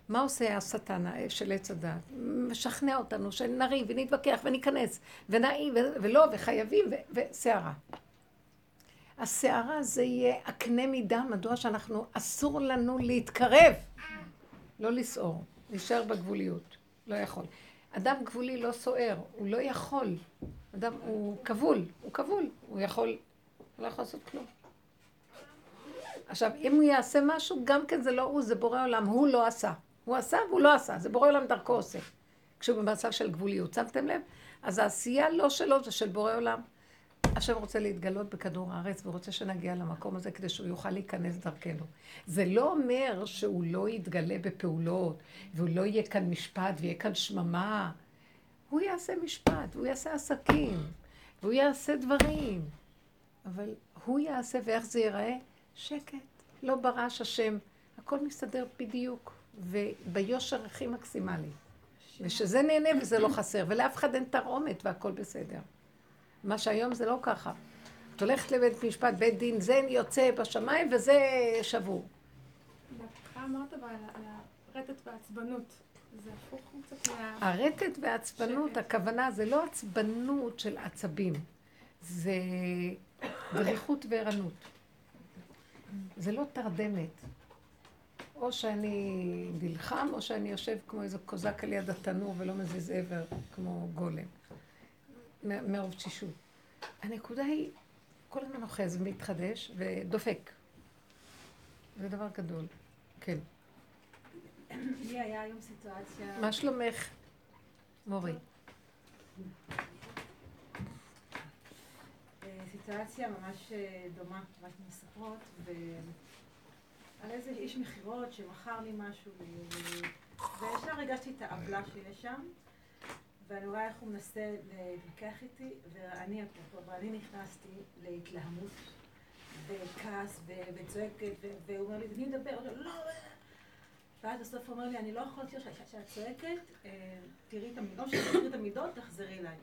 מה עושה השטן של עץ הדת? משכנע אותנו שנריב ונתווכח וניכנס ונעים ולא וחייבים וסערה. הסערה זה יהיה הקנה מידה, מדוע שאנחנו, אסור לנו להתקרב, לא לסעור, להישאר בגבוליות, לא יכול. אדם גבולי לא סוער, הוא לא יכול. אדם, הוא כבול, הוא כבול, הוא יכול, הוא לא יכול לעשות כלום. עכשיו, אם הוא יעשה משהו, גם כן זה לא הוא, זה בורא עולם, הוא לא עשה. הוא עשה והוא לא עשה, זה בורא עולם דרכו עושה. כשהוא במצב של גבוליות, שמתם לב? אז העשייה לא שלו, זה של בורא עולם. השם רוצה להתגלות בכדור הארץ ורוצה שנגיע למקום הזה כדי שהוא יוכל להיכנס דרכנו. זה לא אומר שהוא לא יתגלה בפעולות, והוא לא יהיה כאן משפט ויהיה כאן שממה. הוא יעשה משפט, הוא יעשה עסקים, והוא יעשה דברים. אבל הוא יעשה, ואיך זה ייראה? שקט. לא ברעש השם. הכל מסתדר בדיוק, וביושר הכי מקסימלי. ושזה נהנה וזה לא חסר, ולאף אחד אין תרעומת והכל בסדר. מה שהיום זה לא ככה. את הולכת לבית משפט, בית דין, זה יוצא בשמיים וזה שבור. בהתחלה אמרת על הרטט והעצבנות. זה הפוך קצת מה... הרטט והעצבנות, הכוונה זה לא עצבנות של עצבים, זה דריכות וערנות. זה לא תרדמת. או שאני נלחם, או שאני יושב כמו איזה קוזק על יד התנור ולא מזיז עבר כמו גולם. מרוב תשישות. הנקודה היא, כל הזמן אוחז ומתחדש ודופק. זה דבר גדול. כן. לי היה היום סיטואציה... מה שלומך, מורי? אה, סיטואציה ממש אה, דומה, מה שאתם מספרות, על איזה איש מכירות שמכר לי משהו, וישר הרגשתי את העוולה שיש שם. ואני רואה איך הוא מנסה להתווכח איתי, ואני, ואני נכנסתי להתלהמות וכעס וצועקת, והוא אומר לי, תני לדבר, לא, ואז בסוף הוא אומר לי, אני לא יכולה להיות שאת צועקת, אה, תראי את המידות, תראי את המידות, תחזרי אליי.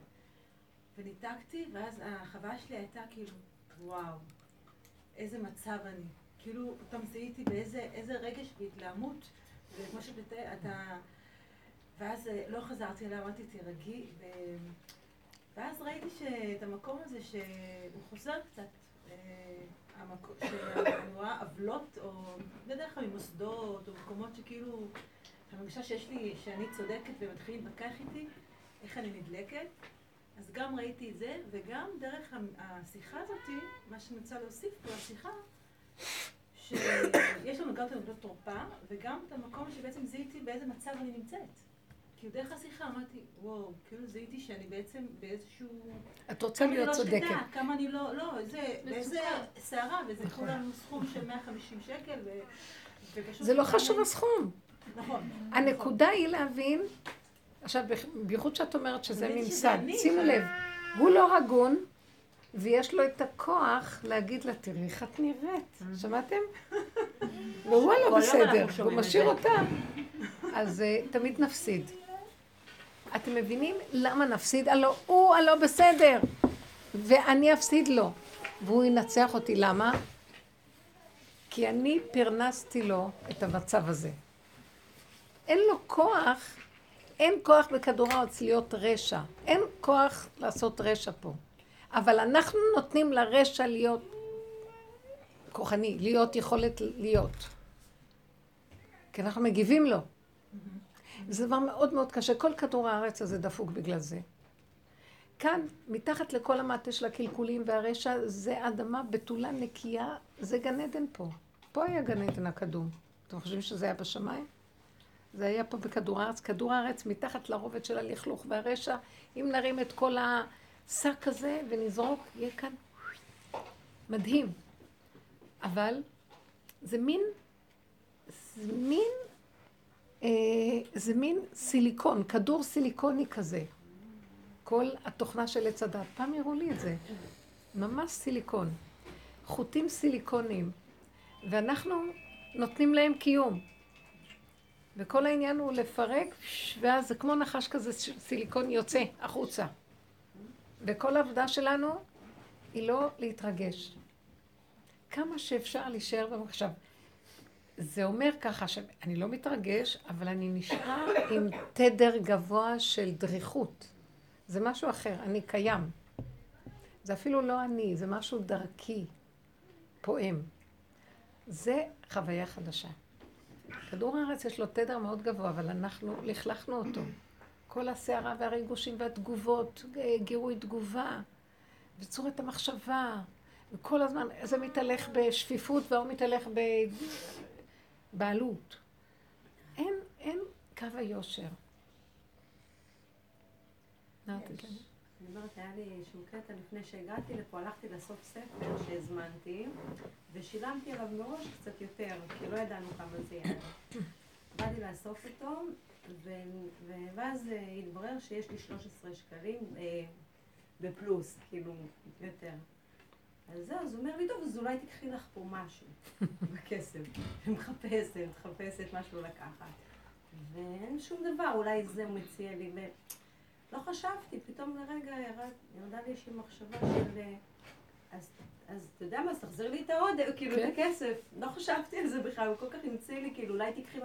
וניתקתי, ואז החוויה שלי הייתה כאילו, וואו, איזה מצב אני. כאילו, פתאום זיהיתי באיזה רגש והתלהמות, וכמו שאתה... ואז אה, לא חזרתי אליה, אמרתי, תירגעי, ו... ואז ראיתי שאת המקום הזה שהוא חוזר קצת, שאני רואה עוולות, או בדרך כלל ממוסדות, או מקומות שכאילו, אני מרגישה שיש לי, שאני צודקת ומתחילים להתווכח איתי, איך אני נדלקת. אז גם ראיתי את זה, וגם דרך השיחה הזאת, מה שאני רוצה להוסיף פה, השיחה, שיש לנו גם את הנקודות תורפה, וגם את המקום שבעצם זיהיתי באיזה מצב אני נמצאת. כאילו דרך השיחה אמרתי, וואו, כאילו זיהיתי שאני בעצם באיזשהו... את רוצה להיות לא צודקת. שקטה, כמה אני לא, לא, איזה, באיזה סערה, וזה נכון. כולנו סכום של 150 שקל, ו... ופשוט... זה לא חשוב הסכום. נכון. הנקודה היא להבין, עכשיו, בייחוד שאת אומרת שזה ממסד, שימו לב, הוא לא הגון, ויש לו את הכוח להגיד לה, תראי איך את נראית, שמעתם? והוא לא בסדר, הוא משאיר אותה. אז אה, תמיד נפסיד. אתם מבינים למה נפסיד? הלא הוא הלא בסדר, ואני אפסיד לו, והוא ינצח אותי. למה? כי אני פרנסתי לו את המצב הזה. אין לו כוח, אין כוח בכדור הארץ להיות רשע. אין כוח לעשות רשע פה. אבל אנחנו נותנים לרשע להיות כוחני, להיות יכולת להיות. כי אנחנו מגיבים לו. זה דבר מאוד מאוד קשה. כל כדור הארץ הזה דפוק בגלל זה. כאן, מתחת לכל המטה של הקלקולים והרשע, זה אדמה בתולה נקייה, זה גן עדן פה. פה היה גן עדן הקדום. אתם חושבים שזה היה בשמיים? זה היה פה בכדור הארץ. כדור הארץ מתחת לרובד של הלכלוך והרשע, אם נרים את כל שק כזה ונזרוק, יהיה כאן מדהים. אבל זה מין, זה מין, אה, זה מין סיליקון, כדור סיליקוני כזה. כל התוכנה של עץ הדת. פעם הראו לי את זה. ממש סיליקון. חוטים סיליקוניים. ואנחנו נותנים להם קיום. וכל העניין הוא לפרק, ואז זה כמו נחש כזה סיליקון יוצא החוצה. וכל העבודה שלנו היא לא להתרגש. כמה שאפשר להישאר במחשב. זה אומר ככה שאני לא מתרגש, אבל אני נשאר עם תדר גבוה של דריכות. זה משהו אחר, אני קיים. זה אפילו לא אני, זה משהו דרכי, פועם. זה חוויה חדשה. כדור הארץ יש לו תדר מאוד גבוה, אבל אנחנו לכלכנו אותו. כל הסערה והריגושים והתגובות, גירוי תגובה, וצורת המחשבה, וכל הזמן זה מתהלך בשפיפות והוא מתהלך בבעלות. אין, אין קו היושר. אני אומרת, היה לי איזשהו קטע לפני שהגעתי לפה, הלכתי לאסוף ספר שהזמנתי, ושילמתי עליו מראש קצת יותר, כי לא ידענו כמה זה יהיה. באתי לאסוף אותו, ואז אה, התברר שיש לי 13 שקלים אה, בפלוס, כאילו, יותר. אז זהו, אז הוא אומר לי, טוב, אז אולי תקחי לך פה משהו בכסף. מחפשת, מחפשת משהו לקחת. ואין שום דבר, אולי זה הוא מציע לי. לא חשבתי, פתאום לרגע ירד, ירדה לי איזושהי מחשבה של... אה, אז, אז אתה יודע מה, אז תחזיר לי את העוד, כאילו, את כן. הכסף. לא חשבתי על זה בכלל, הוא כל כך המציא לי, כאילו, אולי תקחי...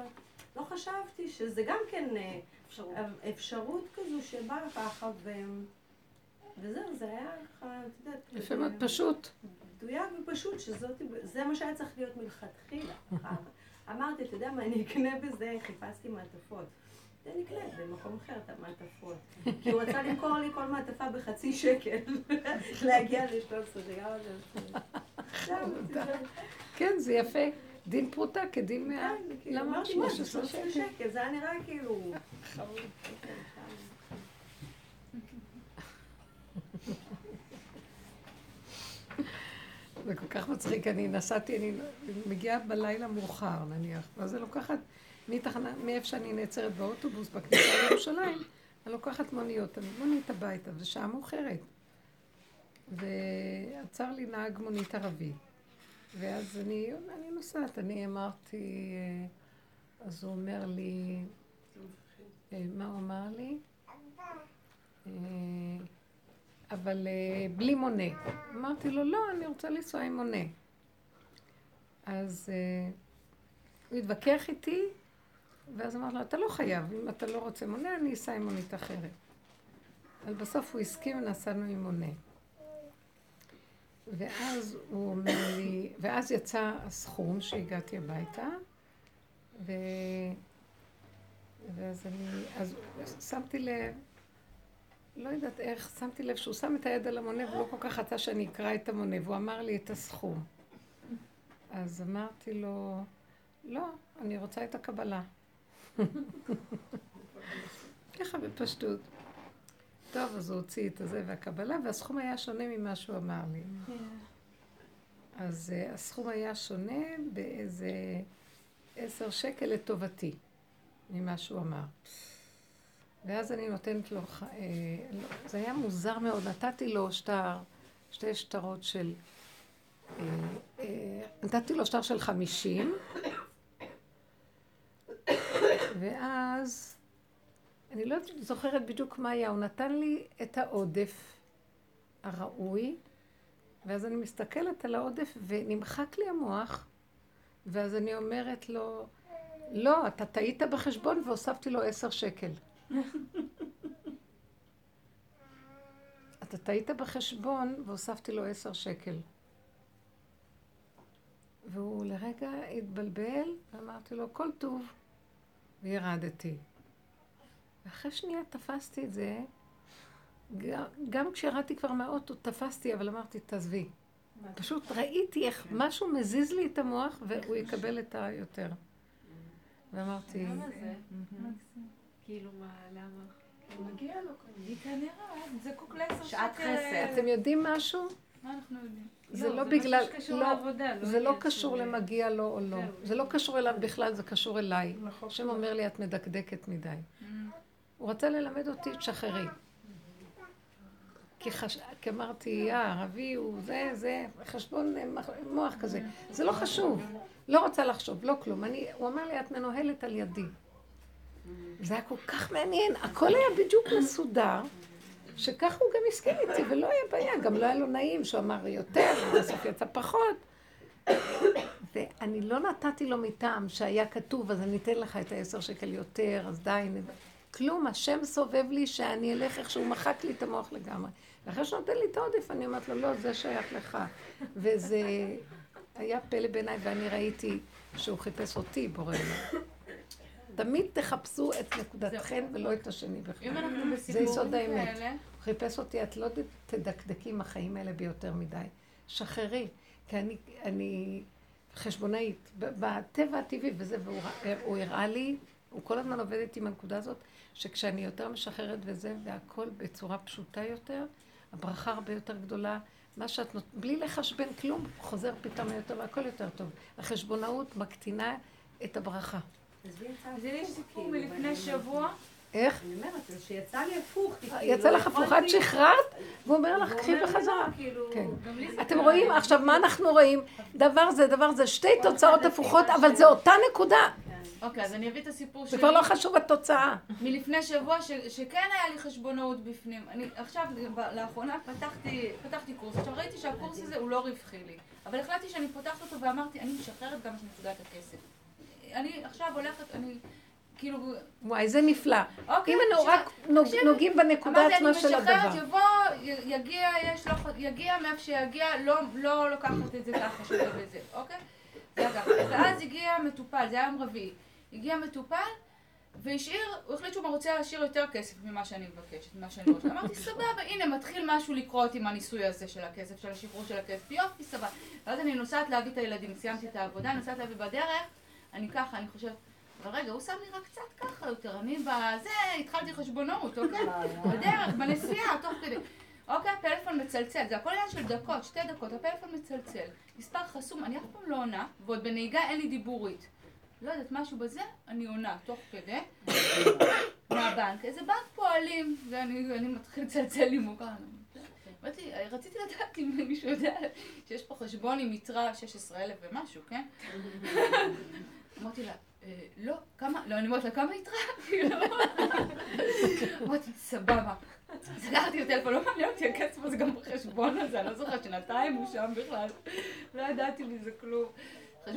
לא חשבתי שזה גם כן אה, אפשרות. אפשרות כזו שבאה ככה, ו... וזהו, זה היה ככה, את יודעת, יפה מאוד, פשוט. מדויק ופשוט, שזאת, זה מה שהיה צריך להיות מלכתחילה. אמרתי, אתה יודע מה, אני אקנה בזה, חיפשתי מעטפות. זה נקנה במקום אחר את המעטפות. כי הוא רצה למכור לי כל מעטפה בחצי שקל, להגיע ל-13 שגם על זה. זה- כן, זה יפה. דין פרוטה כדין מאה. למה אמרתי, מה, זה 13 13 שקל? זה היה נראה כאילו... זה כל כך מצחיק, אני נסעתי, אני מגיעה בלילה מאוחר נניח, ואז אני לוקחת מתחנה, מאיפה שאני נעצרת באוטובוס בכניסה לירושלים, אני לוקחת מוניות, אני מונית הביתה, זו שעה מאוחרת. ועצר לי נהג מונית ערבי. ואז אני, אני נוסעת, אני אמרתי, אה, אז הוא אומר לי, אה, מה הוא אמר לי? אה, אבל בלי מונה. אמרתי לו, לא, אני רוצה לנסוע עם מונה. אז הוא התווכח איתי, ואז אמרתי לו, אתה לא חייב, אם אתה לא רוצה מונה, אני אסע עם מונית אחרת. אבל בסוף הוא הסכים, נסענו עם מונה. ואז הוא אומר לי, ואז יצא הסכום שהגעתי הביתה, ו... ואז אני, אז שמתי לב, לא יודעת איך, שמתי לב שהוא שם את היד על המונה ולא כל כך רצה שאני אקרא את המונה, והוא אמר לי את הסכום. אז אמרתי לו, לא, אני רוצה את הקבלה. ככה בפשטות. טוב, אז הוא הוציא את הזה והקבלה, והסכום היה שונה ממה שהוא אמר לי. אז uh, הסכום היה שונה באיזה עשר שקל לטובתי, ממה שהוא אמר. ואז אני נותנת לו, אה, לא, זה היה מוזר מאוד, נתתי לו שטר, שתי שטרות של, אה, אה, נתתי לו שטר של חמישים, ואז, אני לא זוכרת בדיוק מה היה, הוא נתן לי את העודף הראוי, ואז אני מסתכלת על העודף ונמחק לי המוח, ואז אני אומרת לו, לא, אתה טעית בחשבון והוספתי לו עשר שקל. אתה טעית בחשבון והוספתי לו עשר שקל. והוא לרגע התבלבל, ואמרתי לו, כל טוב, וירדתי. ואחרי שנייה תפסתי את זה, גם, גם כשירדתי כבר מהאוטו, תפסתי, אבל אמרתי, תעזבי. פשוט ראיתי איך משהו מזיז לי את המוח, והוא יקבל את היותר. ואמרתי, למה זה? כאילו, מה, למה? מגיע לו היא כנראה זקוק לעשר שעת. חסד. אתם יודעים משהו? מה אנחנו יודעים? זה לא זה בגלל, לא, לא זה לא קשור של- למגיע לו או לא. זהו. זה לא קשור אליו בכלל, זה קשור אליי. נכון. השם אומר לי, את מדקדקת מדי. הוא רצה ללמד אותי, תשחררי. כי, חש... כי אמרתי, ערבי הוא זה, זה, חשבון אה, מוח כזה. זה לא חשוב. לא רוצה לחשוב, לא כלום. אני, הוא אמר לי, את מנוהלת על ידי. זה היה כל כך מעניין, הכל היה בדיוק מסודר, שככה הוא גם הסכים איתי, ולא היה בעיה, גם לא היה לו נעים שהוא אמר יותר, ובסוף יצא פחות. ואני לא נתתי לו מטעם שהיה כתוב, אז אני אתן לך את העשר שקל יותר, אז די. כלום, השם סובב לי שאני אלך איך שהוא מחק לי את המוח לגמרי. ואחרי שהוא נותן לי את העודף, אני אומרת לו, לא, זה שייך לך. וזה היה פלא בעיניי, ואני ראיתי שהוא חיפש אותי, בורא עולם. תמיד תחפשו את נקודתכן ולא את השני בכלל. אם אנחנו זה יסוד בסיפורים האמת. כאלה, הוא חיפש אותי, את לא תדקדקי עם החיים האלה ביותר מדי. שחררי, כי אני, אני חשבונאית, בטבע הטבעי וזה, והוא רא- הוא הראה לי, הוא כל הזמן עובד איתי עם הנקודה הזאת, שכשאני יותר משחררת וזה, והכל בצורה פשוטה יותר, הברכה הרבה יותר גדולה. מה שאת נות... בלי לחשבן כלום, חוזר פתאום יותר והכל יותר טוב. החשבונאות מקטינה את הברכה. אז לי סיפור מלפני שבוע. איך? אני אומרת, זה שיצא לי הפוך. כאילו, יצא לך הפוך, את שחררת, והוא אומר לך, קחי לי, בחזרה. לא, כאילו, כן. זה אתם. רואים עכשיו מה אנחנו רואים? דבר זה, דבר זה, שתי תוצאות הפוכות, אבל זה אותה נקודה. אוקיי, אז אני אביא את הסיפור זה שלי. כבר לא חשוב התוצאה. מלפני שבוע ש, שכן היה לי חשבונאות בפנים. אני עכשיו, ב- לאחרונה פתחתי, פתחתי קורס. עכשיו ראיתי שהקורס הזה הוא לא רווחי לי. אבל החלטתי שאני פותחת אותו ואמרתי, אני משחררת גם את נקודת הכסף. אני עכשיו הולכת, אני כאילו... וואי, זה נפלא. אוקיי, אם אנחנו רק נוגעים בנקודה אמרתי, עצמה אני של משחררת, הדבר. יבוא, י- יגיע, יש לו, יגיע מאיפה שיגיע, לא, לא לוקחת את זה ככה שווה בזה, אוקיי? זה ככה. ואז הגיע מטופל, זה היה יום רביעי. הגיע מטופל, והשאיר, הוא החליט שהוא רוצה להשאיר יותר כסף ממה שאני מבקשת, ממה שאני רוצה. אמרתי, סבבה, הנה, מתחיל משהו לקרות עם הניסוי הזה של הכסף, של השחרור של הכסף, יופי, סבבה. ואז אני נוסעת להביא את הילדים, סיימתי את העבודה, נוסעת להביא בדרך, אני ככה, אני חושבת, רגע, הוא שם לי רק קצת ככה יותר, אני בזה, התחלתי חשבונאות, אוקיי? בדרך, בנסיעה, תוך כדי. אוקיי, הפלאפון מצלצל, זה הכל עניין של דקות, שתי דקות, הפלאפון מצלצל. מספר חסום, אני אף פעם לא עונה, ועוד בנהיגה אין לי דיבורית. לא יודעת, משהו בזה, אני עונה, תוך כדי. מהבנק, איזה בנק פועלים, ואני אני מתחיל לצלצל לי מוכר. אמרתי, רציתי לדעת אם מישהו יודע שיש פה חשבון עם יתרה 16,000 ומשהו, כן? אמרתי לה, "אה, לא, כמה, לא, אני אומרת לה, כמה יתרה? כאילו, אמרתי, סבבה. סגרתי את הטלפון, לא מעניין אותי, הכסף הזה גם בחשבון הזה, אני לא זוכרת שנתיים הוא שם בכלל. לא ידעתי מזה כלום.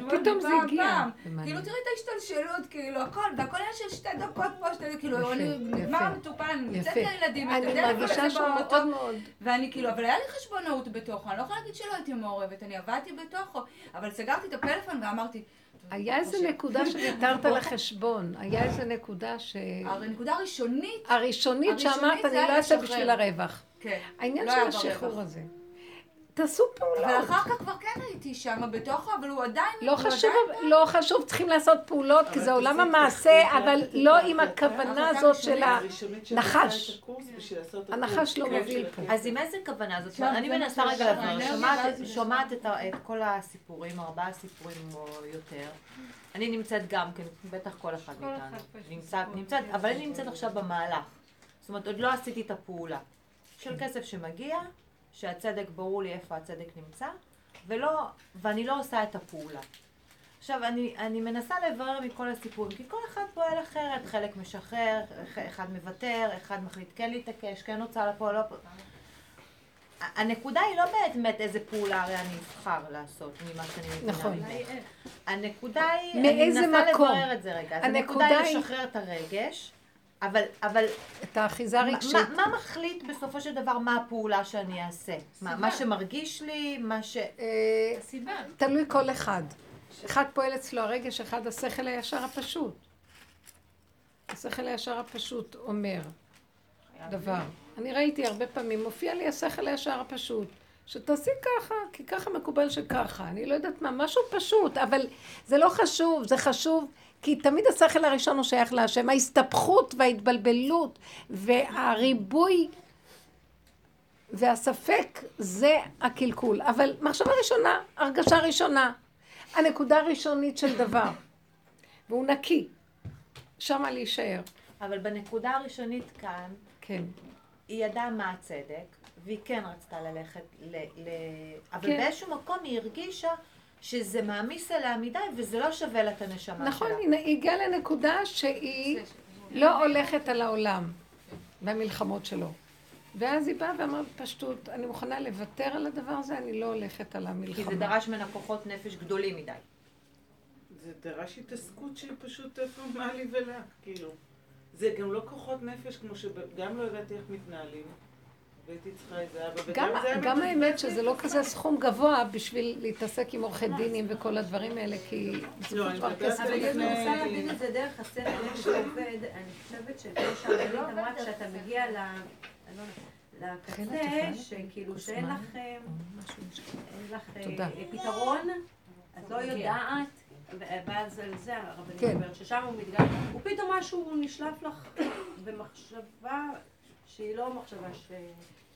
פתאום זה הגיע. כאילו, תראי את ההשתלשלות, כאילו, הכל, והכל היה של שתי דקות פה, שתי דקות, כאילו, אני נגמר. המטופל, אני יוצאת. לילדים, אני מרגישה שהוא מאוד מאוד... ואני כאילו, אבל היה לי חשבונאות בתוכו, אני לא יכולה להגיד שלא הייתי מעורבת, אני עבדתי בתוכו, אבל סגרתי את הפלאפון ואמרתי, היה איזה. נקודה שוויתרת על החשבון. היה איזה נקודה ש... הנקודה הראשונית, הראשונית שאמרת, אני לא אעשה. בשביל הרווח. כן, העניין לא של השחרור. הזה. תעשו פעולות. אחר כך כבר כן הייתי שם בתוכו, אבל הוא עדיין, לא חשוב, לא חשוב, צריכים לעשות פעולות, כי זה עולם המעשה, אבל לא עם הכוונה הזאת של הנחש הקורס. לא כן, מוביל של פה. אז עם איזה כוונה זאת? אני מנסה רגע האנרגיה שומעת- את כל הסיפורים, ארבעה סיפורים או יותר. אני נמצאת גם כן, בטח כל אחד מאיתנו. נמצאת, אבל אני נמצאת עכשיו במהלך. זאת אומרת, עוד לא עשיתי את הפעולה. של כסף שמגיע, שהצדק ברור לי איפה הצדק נמצא, ולא, ואני לא עושה את הפעולה. עכשיו, אני, אני מנסה לברר מכל הסיפורים, כי כל אחד פועל אחרת, חלק משחרר, אחד מוותר, אחד מחליט כן להתעקש, כן הוצאה לפועל, לא... הנקודה היא לא באמת איזה פעולה הרי אני אבחר לעשות ממה שאני מבינה נכון. ממך. הנקודה היא, אני מנסה מקום? לברר את זה רגע. אז הנקודה היא- לשחרר את הרגש, אבל, אבל את האחיזה מה, הרגשית. מה, מה מחליט בסופו של דבר מה הפעולה שאני אעשה? מה, מה שמרגיש לי, מה ש... אה, הסיבה. תלוי כל אחד. אחד פועל אצלו הרגש, אחד השכל הישר הפשוט. השכל הישר הפשוט אומר דבר. אני ראיתי הרבה פעמים, מופיע לי השכל הישר הפשוט. שתעשי ככה, כי ככה מקובל שככה. אני לא יודעת מה, משהו פשוט, אבל זה לא חשוב, זה חשוב כי תמיד השכל הראשון הוא שייך להשם. ההסתבכות וההתבלבלות והריבוי והספק זה הקלקול. אבל מחשבה ראשונה, הרגשה ראשונה, הנקודה הראשונית של דבר. והוא נקי. שמה להישאר. אבל בנקודה הראשונית כאן, כן. היא ידעה מה הצדק, והיא כן רצתה ללכת ל... ל... אבל כן. באיזשהו מקום היא הרגישה שזה מעמיס עליה מדי, וזה לא שווה לה את הנשמה נכון, שלה. הנה, היא הגיעה לנקודה שהיא לא הולכת על העולם והמלחמות שלו. ואז היא באה ואמרה בפשטות, אני מוכנה לוותר על הדבר הזה, אני לא הולכת על כי המלחמה. זה דרש ממנה כוחות נפש גדולים מדי. זה דרש התעסקות שהיא פשוט איפה מה לי ולך, כאילו. זה גם לא כוחות נפש, כמו שגם לא ידעתי איך מתנהלים. והייתי צריכה איזה אבא, וגם גם, זה היה גם האמת שזה לא כזה. סכום גבוה בשביל להתעסק עם עורכי דינים וכל הדברים האלה, כי לא, אני דבר מדברת כסף על אבל זה אני לפני- רוצה להבין את זה דרך השכל, איך זה עובד. אני חושבת שכמו שהרבנית אמרה, כשאתה מגיע ל... אני לא יודעת, כן, לקצה, שכאילו שאין? לך, אה, אה. פתרון, את לא יודעת, ואז על זה הרבנית כן. אומרת, ששם הוא מתגלה, ופתאום משהו נשלף לך במחשבה שהיא לא מחשבה ש...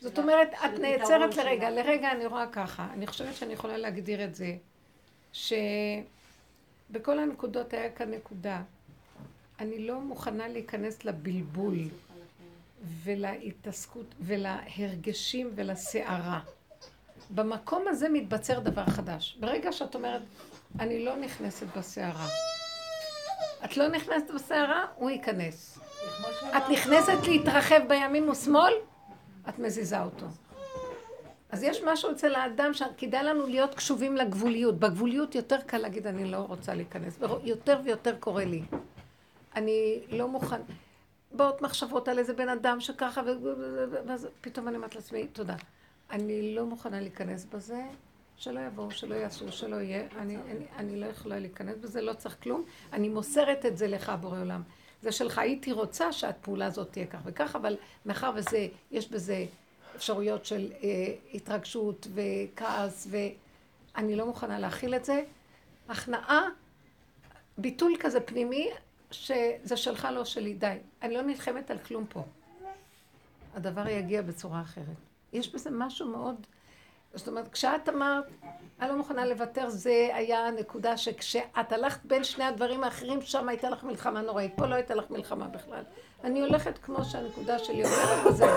זאת של- אומרת, את נעצרת. לרגע, לרגע אני רואה ככה. אני חושבת שאני יכולה להגדיר את זה, שבכל הנקודות היה כאן נקודה. אני לא מוכנה להיכנס לבלבול ולהתעסקות ולהרגשים ולסערה. במקום הזה מתבצר דבר חדש. ברגע שאת אומרת, אני לא נכנסת בסערה. את לא נכנסת בסערה, הוא ייכנס. את נכנסת להתרחב בימין ושמאל, את מזיזה אותו. אז יש משהו אצל האדם שכדאי לנו להיות קשובים לגבוליות. בגבוליות יותר קל להגיד, אני לא רוצה להיכנס. יותר ויותר קורה לי. אני לא מוכן. באות מחשבות על איזה בן אדם שככה, ו- ואז פתאום אני אומרת לעצמי, תודה. אני לא מוכנה להיכנס בזה, שלא יבואו, שלא יעשו, שלא יהיה. אני, אני, אני לא יכולה להיכנס בזה, לא צריך כלום. אני מוסרת את זה לך, בורא עולם. זה שלך. הייתי רוצה שהפעולה הזאת תהיה כך וכך, אבל מאחר וזה, יש בזה אפשרויות של אה, התרגשות וכעס, ואני לא מוכנה להכיל את זה. הכנעה, ביטול כזה פנימי, שזה שלך, לא שלי, די. אני לא נלחמת על כלום פה. הדבר יגיע בצורה אחרת. יש בזה משהו מאוד... זאת אומרת, כשאת אמרת, אני לא מוכנה לוותר, זה היה הנקודה שכשאת הלכת בין שני הדברים האחרים, שם הייתה לך מלחמה נוראית. פה לא הייתה לך מלחמה בכלל. אני הולכת כמו שהנקודה שלי אומרת, וזהו.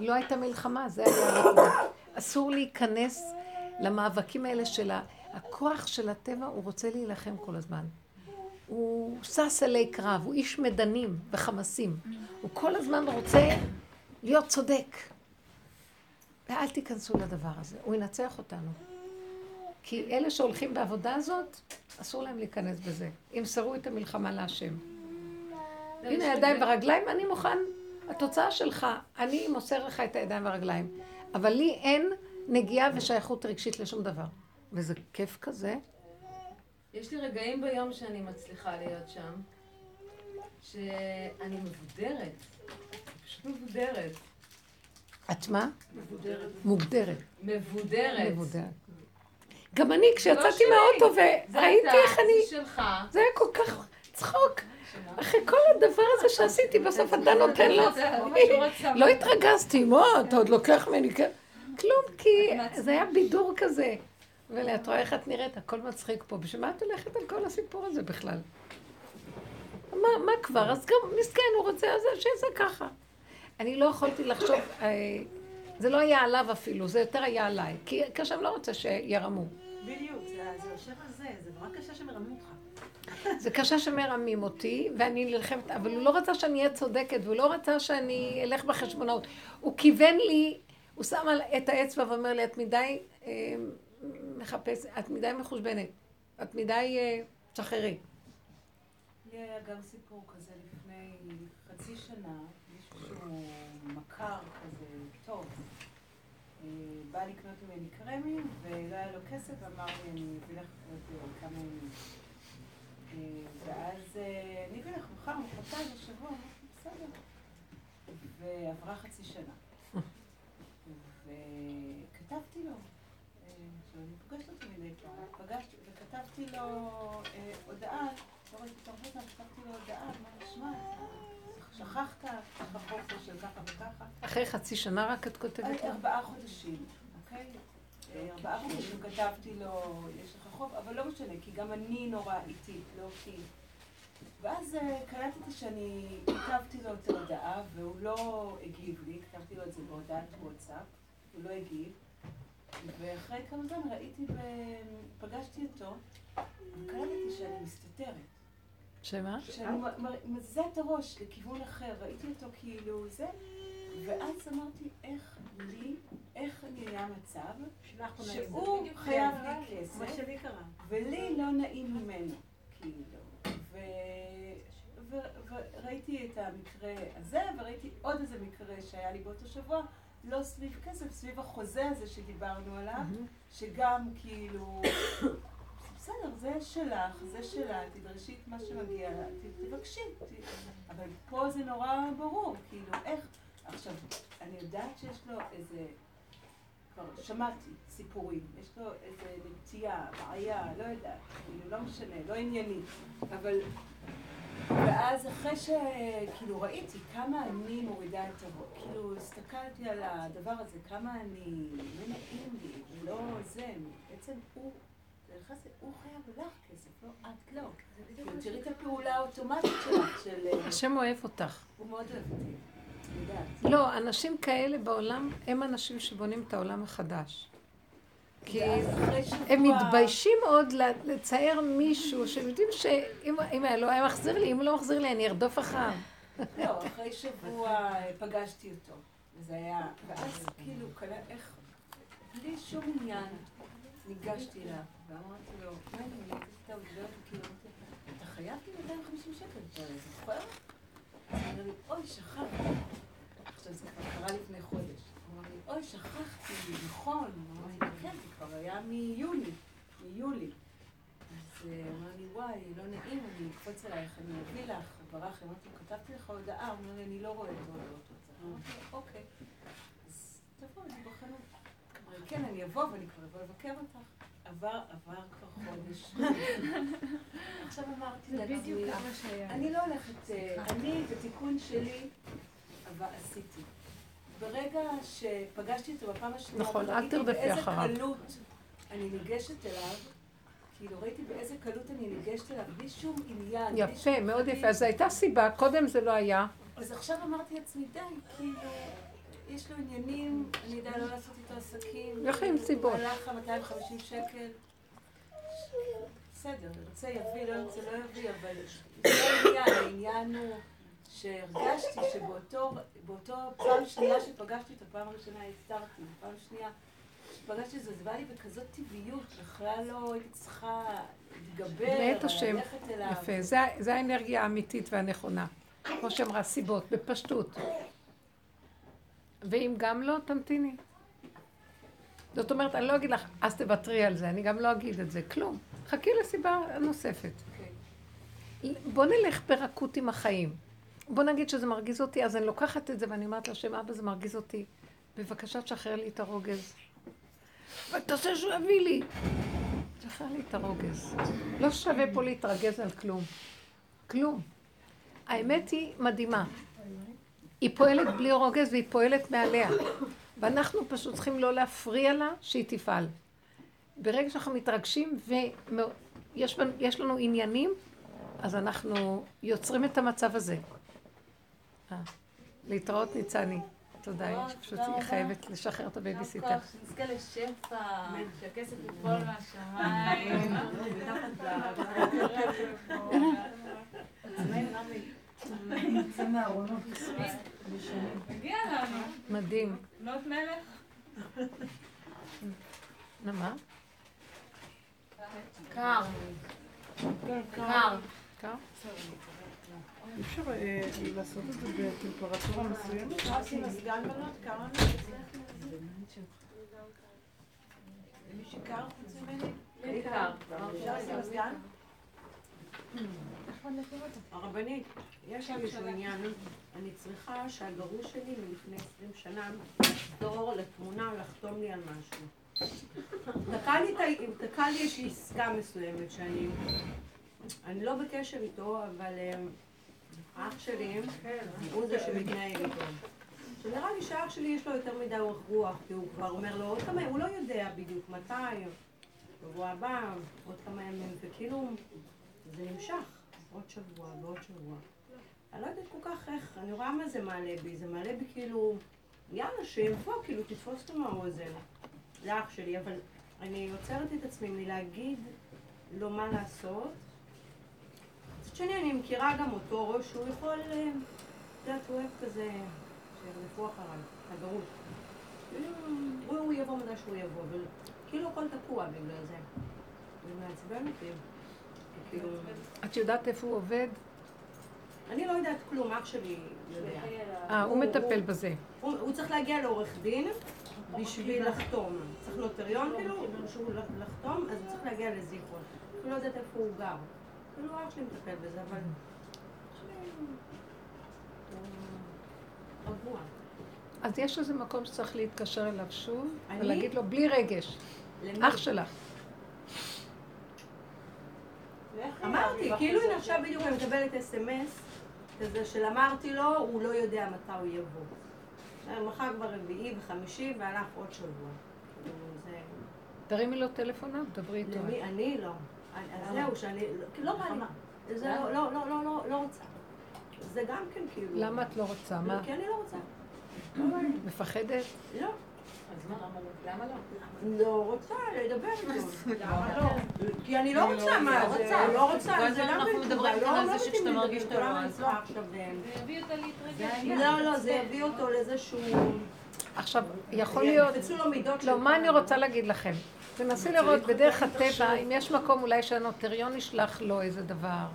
לא הייתה מלחמה, זה היה הנקודה. אסור להיכנס למאבקים האלה של. הכוח של הטבע, הוא רוצה להילחם כל הזמן. הוא שש אלי קרב, הוא איש מדנים וחמסים. הוא כל הזמן רוצה להיות צודק. ואל תיכנסו לדבר הזה, הוא ינצח אותנו. כי אלה שהולכים בעבודה הזאת, אסור להם להיכנס בזה. ימסרו את המלחמה להשם. הנה ידיים ורגליים, אני מוכן. התוצאה שלך, אני מוסר לך את הידיים והרגליים. אבל לי אין נגיעה ושייכות רגשית לשום דבר. וזה כיף כזה. יש לי רגעים ביום שאני מצליחה להיות שם, שאני מבודרת. פשוט מבודרת. את מה? מבודרת. מוגדרת. מבודרת. מבודרת. גם אני, לא כשיצאתי שלי. מהאוטו וראיתי איך אני... זה שלך. זה היה כל כך צחוק. אחרי כל הדבר הזה שעשיתי, בסוף אתה נותן לו... לא התרגזתי, מה, אתה עוד לוקח ממני כ... כלום, כי זה היה בידור כזה. ולי, את רואה איך את נראית? הכל מצחיק פה. בשביל מה את הולכת על כל הסיפור הזה בכלל? מה כבר? אז גם מסכן, הוא רוצה, אז שיעשה ככה. אני לא יכולתי לחשוב, אה, זה לא היה עליו אפילו, זה יותר היה עליי. כי כשם לא רוצה שירמו. בדיוק, זה יושב על זה, זה נורא קשה שמרמים אותך. זה קשה שמרמים אותי, ואני נלחמת, אבל הוא לא רצה שאני אהיה צודקת, והוא לא רצה שאני אלך בחשבונאות. הוא כיוון לי, הוא שם את האצבע ואומר לי, את מדי אה, מחפשת, את מדי מחושבנת, את מדי אה, שחררי. לי היה גם סיפור כזה לפני חצי שנה, מכר כזה טוב, אה, בא לקנות ממני קרמים ולא היה לו כסף, אמר לי אני מביא לך עוד כמה ימים. אה, ואז אה, אני אביא לך מחר, מחרתיים, אמרתי בסדר. ועברה חצי שנה. וכתבתי לו, אה, עכשיו אני פוגשת אותו מדי פעם, פגשתי וכתבתי לו הודעה, לא ראיתי תרבות שכחת, חופש של ככה וככה. אחרי חצי שנה רק את כותבת לה? ארבעה חודשים, אוקיי? אה, ארבעה חודשים כתבתי לו, יש לך חוב, אבל לא משנה, כי גם אני נורא איטית, לא כי... ואז אה, קלטתי שאני כתבתי לו את ההודעה, והוא לא הגיב לי, כתבתי לו את זה בהודעת וואטסאפ, הוא לא הגיב. ואחרי כמה זמן ראיתי, ו... פגשתי אותו, וקלטתי שאני מסתתרת. שמה? שאני מזיזה את הראש לכיוון אחר, ראיתי אותו כאילו זה, ואז אמרתי, איך לי, איך נהיה מצב, שלך הוא נעים. שהוא חייב. לי מה כסף, שלי קרה. ולי לא נעים ממנו, כאילו. ו... ו- וראיתי את המקרה הזה, וראיתי עוד איזה מקרה שהיה לי באותו שבוע, לא סביב כסף, סביב החוזה הזה שדיברנו עליו, שגם כאילו, בסדר, זה שלך, זה שלה, תדרשי את מה שמגיע לה, תבקשי. אבל פה זה נורא ברור, כאילו, איך... עכשיו, אני יודעת שיש לו איזה... כבר שמעתי סיפורים, יש לו איזה נטייה, בעיה, לא יודעת, כאילו, לא משנה, לא ענייני, אבל... ואז אחרי שכאילו ראיתי כמה אני מורידה את הראש, כאילו הסתכלתי על הדבר הזה, כמה אני, לא נעים לי, ולא זה, בעצם הוא, הוא חייב לך כסף, לא את לא. כאילו, תראי את הפעולה האוטומטית שלך, של... אה, השם אוהב אותך. הוא מאוד אוהב אותי. לא, אנשים כאלה בעולם הם אנשים שבונים את העולם החדש. כי הם מתביישים ל- לצייר מישהו שהם יודעים שאם אם היה לו היה מחזיר לי, אם הוא לא מחזיר לי אני ארדוף אחריו. לא, אחרי שבוע אה, פגשתי אותו, וזה היה, ואז כאילו, איך, בלי שום עניין, ניגשתי אליו, ואמרתי לו, מה אני עשיתי את העובדות, כאילו, אמרתי, אתה חייב לי 250 שקל, אתה זוכר? אז הוא אומר לי, אוי, שכחתי. עכשיו, זה כבר קרה לפני חודש. הוא אמר לי, אוי, שכחתי, נכון. אמרתי, כן, זה כבר היה מיוני, מיולי. אז אה, הוא אמר לי, וואי, לא נעים, אני אקפוץ אלייך, אני אביא לך, הוא ברח, אמרתי לו, כתבתי לך הודעה, הוא אומר לי, אני לא רואה את הודעות וואטסאפ. אמרתי לו, אוקיי. אז תבוא, אני בחנות. לי, כן, אני אבוא, ואני כבר אבוא לבקר אותך. עבר, עבר כבר חודש. עכשיו אמרתי זה לעצמי, בדיוק מה שהיה. אני לא הולכת, אה, אני בתיקון שלי, אבל עשיתי. ברגע שפגשתי אותו בפעם השנייה, נכון, אל תרדפי באיזה אחריו. קלות אני ניגשת אליו, כאילו ראיתי באיזה קלות אני ניגשת אליו, בלי שום עניין. יפה, מאוד. יפה. אז הייתה סיבה, קודם זה לא היה. אז עכשיו אמרתי לעצמי, די, כאילו, יש לו עניינים, אני יודע לא לעשות איתו עסקים. איך עם סיבות? הלך ה 250 שקל. בסדר, ירצה יביא, לא ירצה לא יביא, אבל זה לא העניין, הוא שהרגשתי שבאותו, באותו פעם שנייה שפגשתי אותו, פעם ראשונה הסתרתי, פעם שנייה שפגשתי את זה, זה בא לי בכזאת טבעיות, בכלל לא הייתי צריכה להתגבר, מאת השם. ללכת אליו. יפה. זה- זה האנרגיה האמיתית והנכונה. כמו שאמרה, סיבות, בפשטות. ואם גם לא, תמתיני. זאת אומרת, אני לא אגיד לך, אז תוותרי על זה, אני גם לא אגיד את זה, כלום. חכי לסיבה נוספת. בוא נלך ברכות עם החיים. בוא נגיד שזה מרגיז אותי, אז אני לוקחת את זה ואני אומרת לשם, אבא, זה מרגיז אותי. בבקשה, תשחרר לי את הרוגז. ותעשה שהוא יביא לי. תשחרר לי את הרוגז. לא שווה פה להתרגז על כלום. כלום. האמת היא מדהימה. היא פועלת בלי רוגז והיא פועלת מעליה. ואנחנו פשוט צריכים לא להפריע לה שהיא תפעל. ברגע שאנחנו מתרגשים ויש לנו עניינים, אז אנחנו יוצרים את המצב הזה. אה, להתראות ניצני. תודה, פשוט היא. חייבת לשחרר את הבייביסיטר. שנזכה לשפע, שהכסף ייפול מהשמיים. מהארונות. מגיע לנו. מדהים. בנות מלך. נו, מה? קר. קר. קר? אי אפשר אה, לעשות את זה בטמפרטורה מסוימת? אפשר לשים מזגן בנות? כמה למי שקר חוץ ממני? לי קר. אפשר לשים מזגן? הרבנית, יש לי איזשהו עניין. אני צריכה שהגרוש שלי מלפני 20 שנה יחזור לתמונה לחתום לי על משהו. תקע לי, איזושהי עסקה מסוימת שאני... אני לא בקשר איתו, אבל אה, אח שלי, הוא זה שמתנהג איתו. שנראה לי שאח שלי יש לו יותר מדי אורך רוח, כי הוא כבר אומר לו עוד כמה, הוא לא יודע בדיוק מתי, שבוע הבא, עוד כמה ימים, וכאילו זה נמשך, עוד שבוע ועוד שבוע. אני לא יודעת כל כך איך, אני רואה מה זה מעלה בי, זה מעלה בי כאילו, יאללה, שיבוא, כאילו תתפוס אותו מהאוזן. זה אח שלי, אבל אני עוצרת את עצמי מלהגיד לו מה לעשות. מצד שני, אני מכירה גם אותו, שהוא יכול, אה, את יודעת, הוא אוהב כזה, שירדפו אחריו, הגרות. הוא, יבוא מתי שהוא יבוא, אבל כאילו הכל תקוע בגלל זה. זה מעצבן אותי. כאילו, את יודעת איפה הוא עובד? אני לא יודעת כלום, אח שלי יודע. אה, הוא מטפל בזה. הוא, צריך להגיע לעורך דין בשביל לחתום. צריך נוטריון כאילו, שהוא לח- לחתום, אז הוא צריך להגיע לזיכרון. אני לא יודעת איפה הוא גר. כאילו אח שלי מטפל בזה, אבל... אז יש איזה מקום שצריך להתקשר אליו שוב, אני? ולהגיד לו, בלי רגש? אח שלך. אמרתי, כאילו הנה עכשיו בדיוק אני מקבלת אס.אם.אס כזה של אמרתי לו, הוא לא יודע מתי הוא יבוא. מחר כבר רביעי וחמישי והלך עוד שבוע. כאילו. תרימי לו טלפון, דברי איתו. למי? אני לא. אז זהו, שאני... כאילו, לא בא לי. זה לא, לא, לא, לא, לא, לא רוצה. זה גם כן כאילו... למה את לא רוצה? מה? כי אני לא רוצה. לא. מפחדת? לא. למה לא? לא רוצה לדבר איתו. למה לא? כי אני לא רוצה, לא מה רוצה. זה? לא רוצה, זה גם אנחנו מדברים. כאן על לא, זה לא שכשאתה מרגיש שאתה לא, לא. זה יביא אותה להתרגש. לא, לא, זה יביא אותו לזה שהוא... עכשיו, יכול להיות... לא, מה אני. רוצה להגיד לכם? תנסי לראות בדרך הטבע, אם יש מקום אולי שהנוטריון ישלח לו איזה דבר.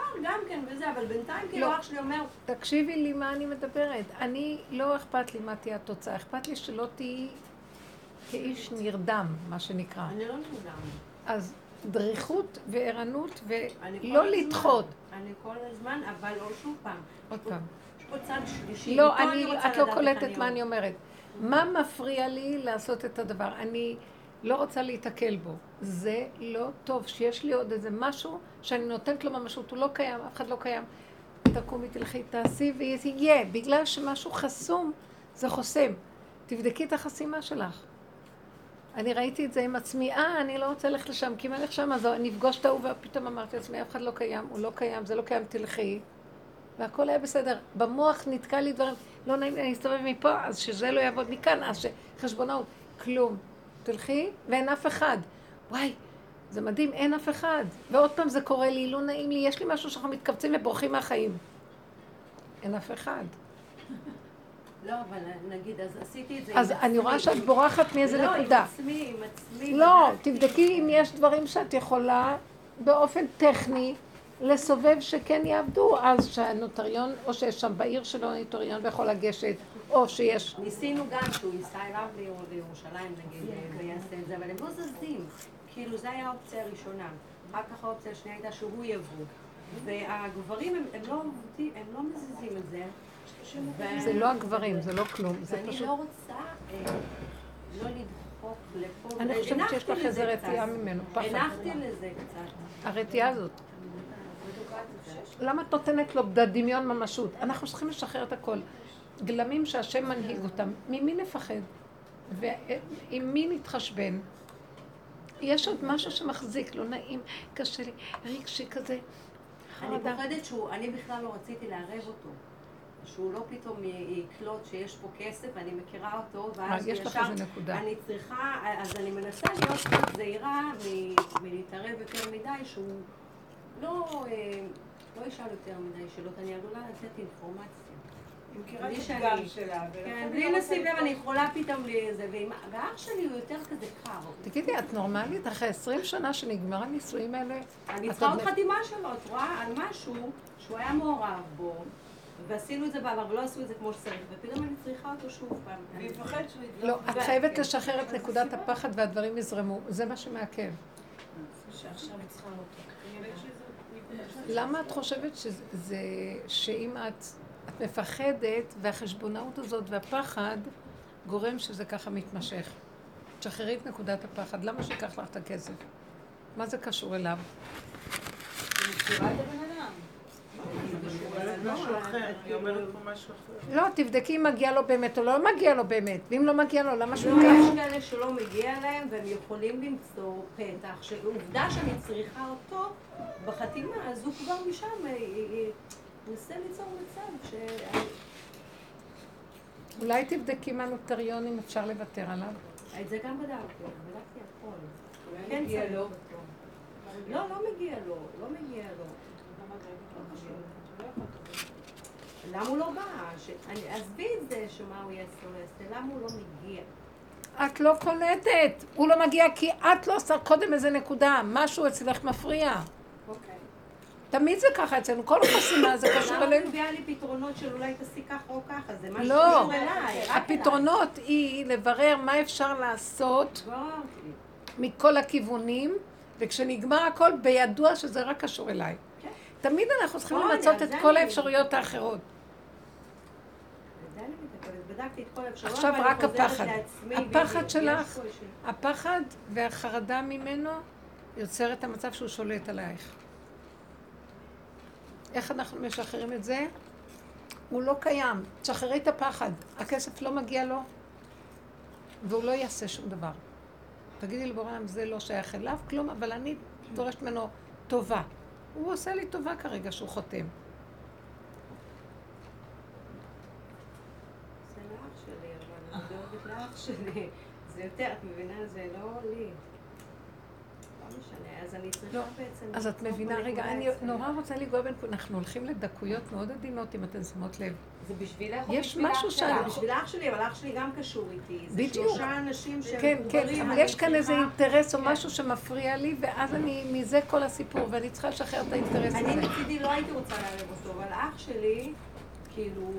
אפשר גם כן וזה, אבל בינתיים כאילו לא. אח שלי אומר, תקשיבי לי מה אני מדברת. אני, לא אכפת לי מה תהיה התוצאה, אכפת לי שלא תהיי כאיש נרדם, מה שנקרא. אני לא נרדם. אז דריכות וערנות ולא לדחות. אני כל הזמן, אבל עוד שוב פעם. עוד פעם. יש פה צד שלישי. לא, אני, את לא קולטת מה אני אומרת. מה מפריע לי לעשות את הדבר? אני לא רוצה להיתקל בו. זה לא טוב, שיש לי עוד איזה משהו שאני נותנת לו ממשות, הוא לא קיים, אף אחד לא קיים. תקומי, תלכי, תעשי ויהיה. בגלל שמשהו חסום, זה חוסם. תבדקי את החסימה שלך. אני ראיתי את זה עם עצמי, אה, אני לא רוצה ללכת לשם, כי אם אני אלך שם, אז אני אפגוש את ההוא, ופתאום אמרתי לעצמי, אף אחד לא קיים, הוא לא קיים, זה לא קיים, תלכי. והכל היה בסדר. במוח נתקע לי דברים, לא נעים לי, אני אסתובב מפה, אז שזה לא יעבוד מכאן, אז שחשבונאות, כלום. תלכי, ואין אף אחד. וואי, זה מדהים, אין אף אחד. ועוד פעם זה קורה לי, לא נעים לי, יש לי משהו שאנחנו מתכווצים ובורחים מהחיים. אין אף אחד. לא, אבל נגיד, אז עשיתי את זה אז אני רואה. שאת בורחת מאיזה לא, נקודה. עם עצמי, עם עצמי. לא. תבדקי אם יש דברים שאת יכולה באופן טכני לסובב שכן יעבדו, אז שהנוטריון, או שיש שם בעיר שלו נוטריון ויכול לגשת, או שיש... ניסינו גם שהוא ייסע אליו לירו- לירושלים נגיד, ויעשה את זה, אבל הם לא זזים. כאילו, זו הייתה האופציה הראשונה. אחר כך האופציה השנייה הייתה שהוא יבוא. והגברים הם, הם, לא, עובדים- הם לא מזיזים את זה. זה לא הגברים, זה לא כלום, זה ואני פשוט... לא רוצה אה, לא לדחוק לפה. אני חושבת שיש לך איזה. רתיעה ממנו, פחד. הנחתי לזה קצת. הרתיעה הזאת. למה את נותנת לו בדמיון ממשות? אנחנו צריכים לשחרר את הכל. גלמים שהשם מנהיג אותם, ממי נפחד? ועם מי נתחשבן? יש עוד משהו שמחזיק, לא נעים, קשה לי, רגשי כזה, אני. פוחדת שהוא, אני בכלל לא רציתי לערב אותו. שהוא לא פתאום יקלוט שיש פה כסף, אני מכירה אותו, ואז יש לך איזה נקודה. אני צריכה, אז אני מנסה להיות זהירה מלהתערב יותר מדי, שהוא לא, אה, לא ישאל יותר מדי שאלות, אני עלולה לתת אינפורמציה. היא מכירה את שאני- הפגם שלה, כן, בלי לא לשים לב. אני יכולה פתאום לזה, ואח שלי הוא יותר כזה קר. תגידי, את נורמלית? אחרי עשרים שנה שנגמר הנישואים האלה? אני צריכה עוד חתימה שלו, את רואה? על משהו שהוא היה מעורב בו, ועשינו את זה בעבר, ולא עשו את זה כמו שצריך, ופתאום אני צריכה אותו שוב פעם. והיא מפחדת שהוא ידלוק. לא, את חייבת כן. לשחרר את נקודת הפחד והדברים יזרמו, זה מה שמעכב. שעכשיו היא צריכה אותו. למה את חושבת שזה, שאם את, את מפחדת והחשבונאות הזאת והפחד גורם שזה ככה מתמשך? תשחררי את נקודת הפחד, למה שיקח לך את הכסף? מה זה קשור אליו? לא, תבדקי אם מגיע לו באמת או לא מגיע לו באמת. ואם לא מגיע לו, למה שהוא לא, יש ייקח? כאלה שלא מגיע להם והם יכולים למצוא פתח, שעובדה שאני צריכה אותו בחתימה, אז הוא כבר משם, אה, אה, אה, מנסה ליצור מצב ש... אולי תבדקי מה נוטריונים אפשר לוותר עליו. את זה גם בדקתי, בדקתי הכל. כן צריך לו. אותו. לא, לא מגיע לו, לא מגיע לו. למה הוא לא בא? ש- עזבי את זה שמה הוא יעשה או לא יעשה, למה הוא לא מגיע? את לא קולטת. הוא לא מגיע כי את לא עושה קודם איזה נקודה. משהו אצלך מפריע. אוקיי. תמיד זה ככה אצלנו. כל החסימה זה קשור למה את אלינו. מביאה לי פתרונות של אולי תעשי ככה או ככה? זה משהו לא. שקשור אליי, רק הפתרונות היא לברר מה אפשר לעשות. בררתי. מכל הכיוונים, וכשנגמר הכל, בידוע שזה רק קשור אליי. כן. תמיד אנחנו צריכים למצות את כל האפשרויות האחרות. על זה אני מתעכבת, בדקתי את כל האפשרויות. עכשיו רק הפחד. לעצמי, הפחד שלך, הפחד והחרדה ממנו יוצר את המצב שהוא שולט עלייך. איך אנחנו משחררים את זה? הוא לא קיים. תשחררי את הפחד. הכסף לא מגיע לו, והוא לא יעשה שום דבר. תגידי לבורא עולם, זה לא שייך אליו, כלום, אבל אני דורשת ממנו טובה. הוא עושה לי טובה כרגע שהוא חותם. זה לאח שלי, אני דואגת לאח שלי. זה יותר, את מבינה? זה לא לי. לא משנה, אז אני צריכה לא. בעצם... אז את מבינה, רגע, אני. נורא רוצה לנגוע בנקודה, אנחנו הולכים לדקויות מאוד עדינות, אם אתן שמות לב. זה בשבילך או יש בשביל משהו אח שאני- שלך? זה בשביל אח שלי, אבל אח שלי גם קשור איתי. זה בדיוק. שלושה אנשים שהם כן, כן, אבל אני יש כאן איזה אינטרס או כן. משהו שמפריע לי, ואז אני, מזה כל הסיפור, ואני צריכה לשחרר את האינטרס אני הזה. מצידי לא הייתי רוצה לערב אותו, אבל אח שלי, כאילו...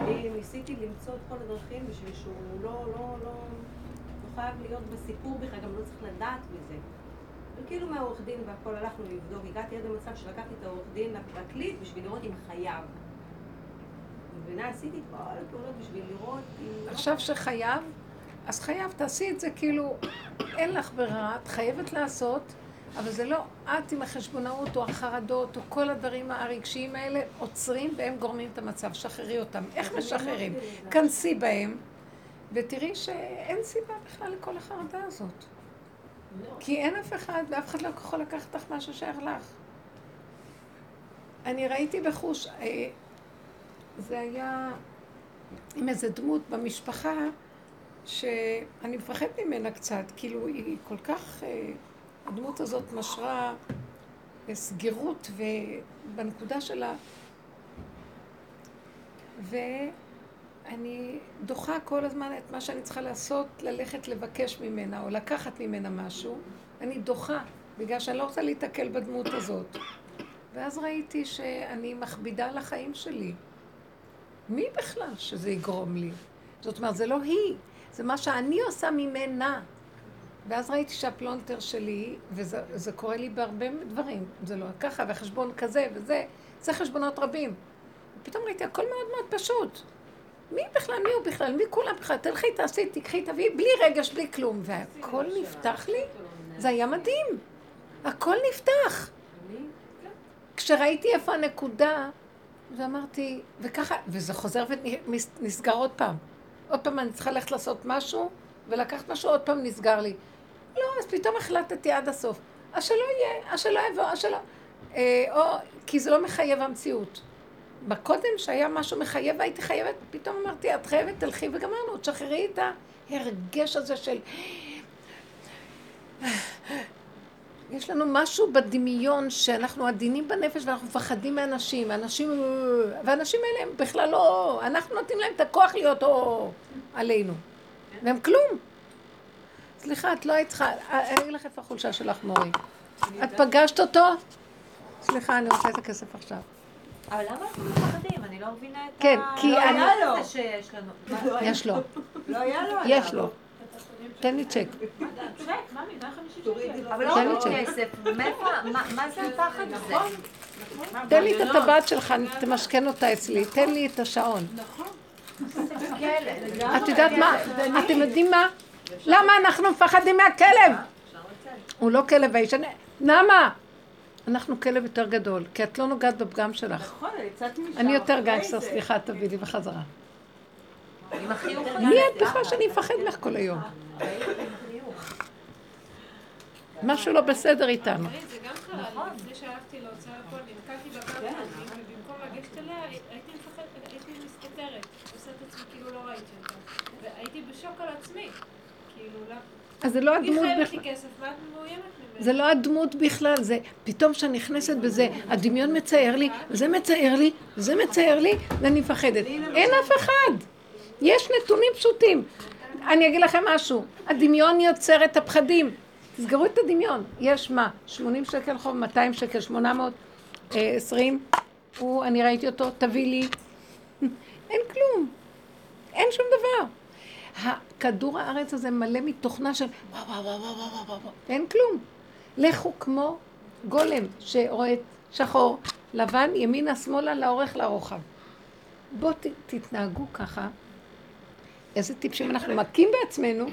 אני ניסיתי למצוא את כל הדרכים בשביל שהוא לא, לא, לא, לא חייב להיות בסיפור בכלל, גם לא צריך לדעת מזה. וכאילו מהעורך דין והכל הלכנו לבדוק, הגעתי עד למצב שלקחתי את העורך דין לפרקליט בשביל לראות אם חייב. מבינה? עשיתי את כל הפעולות בשביל לראות אם... לא עכשיו שחייב, אז חייב, תעשי את זה כאילו, אין לך ברירה, את חייבת לעשות, אבל זה לא את עם החשבונאות או החרדות או כל הדברים הרגשיים האלה עוצרים והם גורמים את המצב, שחררי אותם. איך אני משחררים? לזה. כנסי בהם, ותראי שאין סיבה בכלל לכל החרדה הזאת. כי אין אף אחד, ואף אחד לא יכול לקחת לך מה ששייך לך. אני ראיתי בחוש, אה, זה היה עם איזה דמות במשפחה, שאני מפחדת ממנה קצת, כאילו היא כל כך, אה, הדמות הזאת משרה אה, סגירות ובנקודה שלה, ואני דוחה כל הזמן את מה שאני צריכה לעשות, ללכת לבקש ממנה או לקחת ממנה משהו, אני דוחה, בגלל שאני לא רוצה להיתקל בדמות הזאת. ואז ראיתי שאני מכבידה על החיים שלי. מי בכלל שזה יגרום לי? זאת אומרת, זה לא היא, זה מה שאני עושה ממנה. ואז ראיתי שהפלונטר שלי, וזה זה קורה לי בהרבה דברים, זה לא ככה, וחשבון כזה וזה, זה חשבונות רבים. ופתאום ראיתי, הכל מאוד מאוד פשוט. מי בכלל, מי הוא בכלל, מי כולם בכלל, תלכי, תעשי, תקחי, תביאי, בלי רגש, בלי כלום. והכל נפתח לי, זה היה מדהים. הכל נפתח. כשראיתי איפה הנקודה, ואמרתי, וככה, וזה חוזר ונסגר עוד פעם. עוד פעם אני צריכה ללכת לעשות משהו, ולקחת משהו, עוד פעם נסגר לי. לא, אז פתאום החלטתי עד הסוף. אז שלא יהיה, אז שלא יבוא, אז שלא... אה, או, כי זה לא מחייב המציאות. בקודם שהיה משהו מחייב והייתי חייבת, פתאום אמרתי, את חייבת, תלכי וגמרנו, תשחררי את ההרגש הזה של... יש לנו משהו בדמיון שאנחנו עדינים בנפש ואנחנו מפחדים מאנשים, אנשים, והאנשים האלה הם בכלל לא, אנחנו נותנים להם את הכוח להיות או עלינו, והם כלום. סליחה, את לא היית צריכה, אני אגיד לך איפה החולשה שלך, מורי. את פגשת אותו? סליחה, אני רוצה את הכסף עכשיו. אבל למה אנחנו מפחדים? אני לא מבינה את ה... כן, כי לא אני- היה לו. זה שיש לנו. יש לו, לא היה לו. יש לו. תן לי צ'ק. אבל לא תן לי רק צ'ק. כסף, מה- מה זה הפחד הזה? תן לי את הטבעת שלך, תמשכן אותה אצלי, תן לי את השעון. את יודעת מה? אתם יודעים מה? למה אנחנו מפחדים מהכלב? הוא לא כלב האיש. נעמה, אנחנו כלב יותר גדול, כי את לא נוגעת בפגם שלך. נכון, אני יצאתי משם אני יותר גנגסטר. סליחה, תביאי לי בחזרה. מי את בכלל שאני מפחד ממך כל היום? משהו לא בסדר איתנו. זה גם קרה לי, לפני שהלכתי להוצאה לפועל, נתקלתי בקו ובמקום לגשת אליה, הייתי מפחדת, הייתי מסתתרת, עושה את עצמי כאילו לא ראיתי אותה. והייתי בשוק על עצמי. כאילו, למה? אז זה לא הדמות בכלל. זה לא הדמות בכלל, זה פתאום כשאני נכנסת בזה, הדמיון מצייר לי, וזה מצייר לי, וזה מצייר לי, ואני מפחדת. אין אף אחד. יש נתונים פשוטים. אני אגיד לכם משהו, הדמיון יוצר את הפחדים. תסגרו את הדמיון. יש מה? 80 שקל חוב, 200 שקל, 820, הוא, אני ראיתי אותו, תביא לי. אין כלום. אין שום דבר. כדור הארץ הזה מלא מתוכנה של וואו וואו וואו וואו וואו וואו וואו. אין כלום. לכו כמו גולם שרואה שחור, לבן, ימינה, שמאלה, לאורך, לרוחב. בואו תתנהגו ככה. איזה טיפשים אנחנו מכים בעצמנו,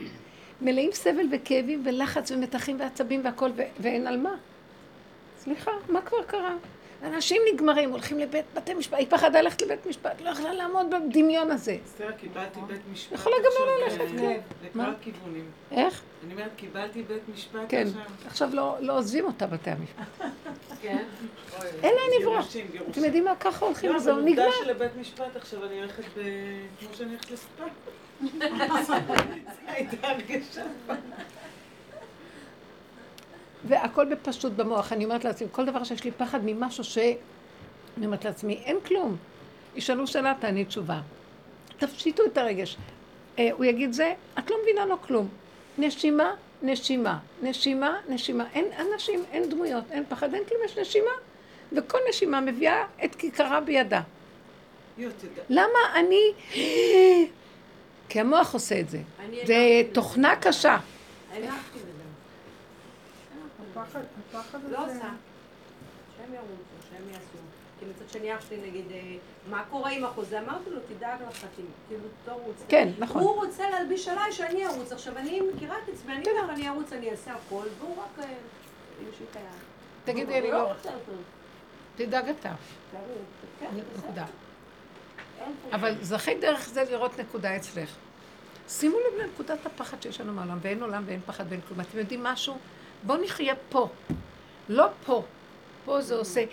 מלאים סבל וכאבים ולחץ ומתחים ועצבים והכל, ואין על מה. סליחה, מה כבר קרה? אנשים נגמרים, הולכים לבית בתי משפט, היא פחדה ללכת לבית משפט, לא יכלה לעמוד בדמיון הזה. אסתר, קיבלתי בית משפט יכולה גם לא עכשיו, ללכת, כן. לכל? הכיוונים. איך? אני אומרת, קיבלתי בית משפט כן, עכשיו. עכשיו לא, לא עוזבים אותה בתי המשפט. כן? אין לאן לברוח. אתם יודעים מה? ככה הולכים לא, אבל נגמר. עובדה שלבית משפט עכשיו אני הולכת ב... כמו שאני הולכת לספה. זו הייתה הרגשה. והכל בפשוט במוח. אני אומרת לעצמי, כל דבר שיש לי פחד ממשהו ש... אני אומרת לעצמי, אין כלום. ישאלו שאלה, תעני תשובה. תפשיטו את הרגש. אה, הוא יגיד זה, את לא מבינה לו כלום. נשימה, נשימה, נשימה, נשימה. אין אנשים, אין דמויות, אין פחד, אין כלום, יש נשימה. וכל נשימה מביאה את כיכרה בידה. למה אני... כי המוח עושה את זה. זה תוכנה קשה. הפחד, הפחד הזה... לא עושה. שהם ירוצו, שהם יעשו. כי מצד שני אח שלי נגיד, אה, מה קורה עם החוזה? אמרתי לו, תדאג לחתים. כאילו, תרוץ. כן, נכון. הוא רוצה להלביש עליי שאני ארוץ. עכשיו, אני מכירה את עצמי, אני אומר, אני ארוץ, אני אעשה הכל, והוא רק אה, יושיט היד. תגידי, אני הוא לא... רוצה אותו. תדאג אתה. כן. נקודה. אבל זכית דרך זה לראות נקודה אצלך. שימו לב לנקודת הפחד שיש לנו מהעולם, ואין עולם ואין פחד ואין כלום. אתם יודעים משהו? בואו נחיה פה, לא פה. פה זה עושה...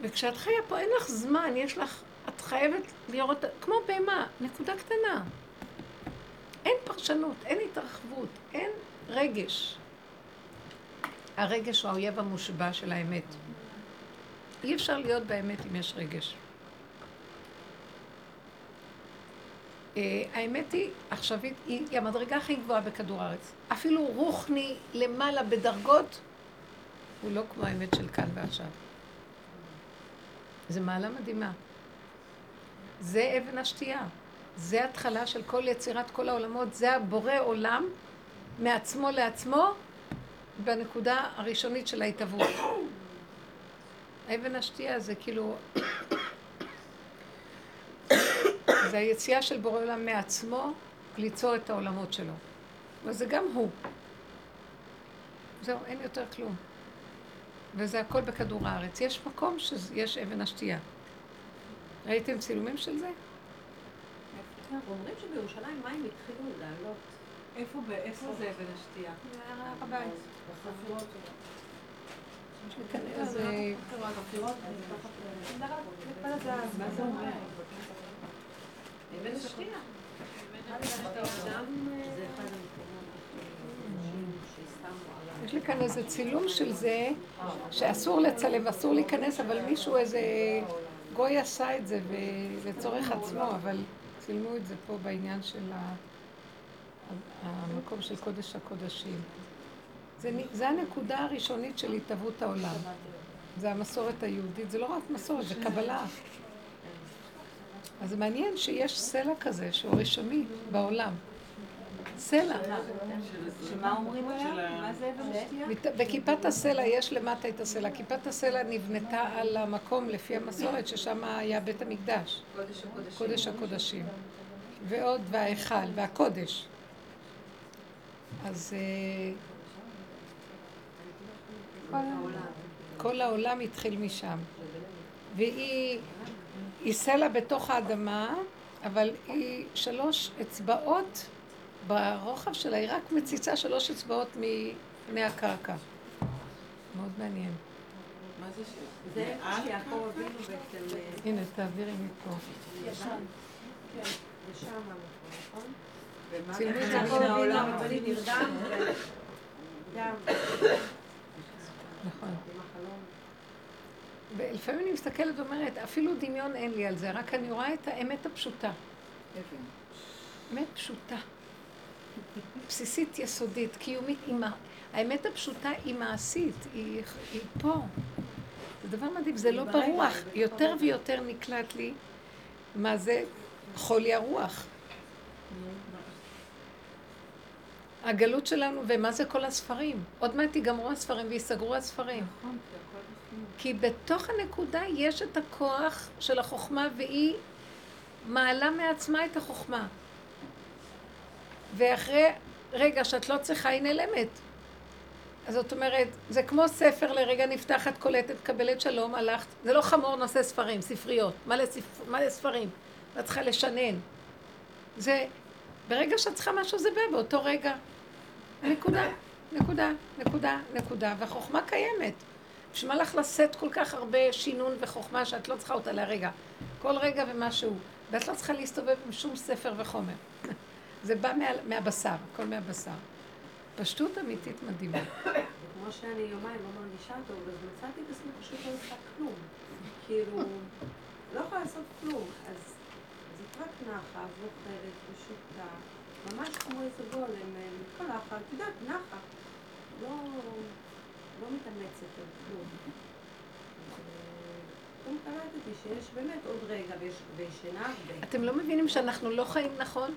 וכשאת חיה פה אין לך זמן, יש לך... את חייבת לראות, כמו בהמה, נקודה קטנה. אין פרשנות, אין התרחבות, אין רגש. הרגש הוא האויב המושבע של האמת. אי אפשר להיות באמת אם יש רגש. Uh, האמת היא, עכשווית, היא, המדרגה הכי גבוהה בכדור הארץ. אפילו רוחני למעלה בדרגות, הוא לא כמו האמת של כאן ועכשיו. זו מעלה מדהימה. זה אבן השתייה. זה התחלה של כל יצירת כל העולמות. זה הבורא עולם מעצמו לעצמו בנקודה הראשונית של ההתהוות. אבן השתייה זה כאילו... זה היציאה של בורא עולם מעצמו ליצור את העולמות שלו. וזה גם הוא. זהו, אין יותר כלום. וזה הכל בכדור הארץ. יש מקום שיש אבן השתייה. ראיתם צילומים של זה? כן, אומרים שבירושלים מים התחילו לעלות. איפה איפה זה אבן השתייה? הר הבית. בחפירות. מה זה יש לי כאן איזה צילום של זה, שאסור לצלם, אסור להיכנס, אבל מישהו, איזה גוי עשה את זה לצורך עצמו, אבל צילמו את זה פה בעניין של המקום של קודש הקודשים. זה, זה הנקודה הראשונית של התהוות העולם. זה המסורת היהודית, זה לא רק מסורת, זה קבלה. אז זה מעניין שיש סלע כזה שהוא ראשוני בעולם. סלע. שמה אומרים עליה? מה זה אבן בכיפת הסלע יש למטה את הסלע. כיפת הסלע נבנתה על המקום לפי המסורת ששם היה בית המקדש. קודש הקודשים. קודש הקודשים. ועוד, וההיכל, והקודש. אז... אה, כל העולם התחיל משם. והיא, היא סלע בתוך האדמה, אבל היא שלוש אצבעות ברוחב שלה, היא רק מציצה שלוש אצבעות מפני הקרקע. מאוד מעניין. מה זה ש... זה שיעקב אבינו בעצם... אה, הנה, תעבירי מפה. ישן. כן, זה שם המקום, נכון? ומה צילמו את זה יעקב מן העולם. אבל היא נרדם וגם נכון. ולפעמים אני מסתכלת ואומרת, אפילו דמיון אין לי על זה, רק אני רואה את האמת הפשוטה. אמת פשוטה. בסיסית, יסודית, קיומית, היא מה- האמת הפשוטה היא מעשית, היא, היא פה. זה דבר מדהים, זה לא ברוח. יותר. ויותר נקלט לי מה זה חולי הרוח. הגלות שלנו, ומה זה כל הספרים. עוד מעט ייגמרו הספרים וייסגרו הספרים. כי בתוך הנקודה יש את הכוח של החוכמה, והיא מעלה מעצמה את החוכמה. ואחרי רגע שאת לא צריכה, היא נעלמת. אז זאת אומרת, זה כמו ספר לרגע נפתחת, קולטת, קבלת שלום, הלכת. זה לא חמור נושא ספרים, ספריות, מלא, ספ... מלא ספרים. ואת צריכה לשנן. זה, ברגע שאת צריכה משהו זה בא באותו רגע. נקודה, נקודה, נקודה, נקודה, והחוכמה קיימת. בשביל מה לך לשאת כל כך הרבה שינון וחוכמה שאת לא צריכה אותה לרגע? כל רגע ומשהו. ואת לא צריכה להסתובב עם שום ספר וחומר. זה בא מה, מהבשר, הכל מהבשר. פשטות אמיתית מדהימה. וכמו שאני יומיים לא מרגישה טוב, אז מצאתי את עצמי פשוט לא עושה כלום. כאילו, לא יכולה לעשות כלום. אז את רק נחה, זוכרת, פשוטה, ממש כמו איזה גולם, אה, מתקלחת, את יודעת, נחה. לא, לא מתאמצת על כלום. פתאום קלטתי שיש באמת עוד רגע ויש וישנה ו... אתם לא מבינים שאנחנו לא חיים נכון?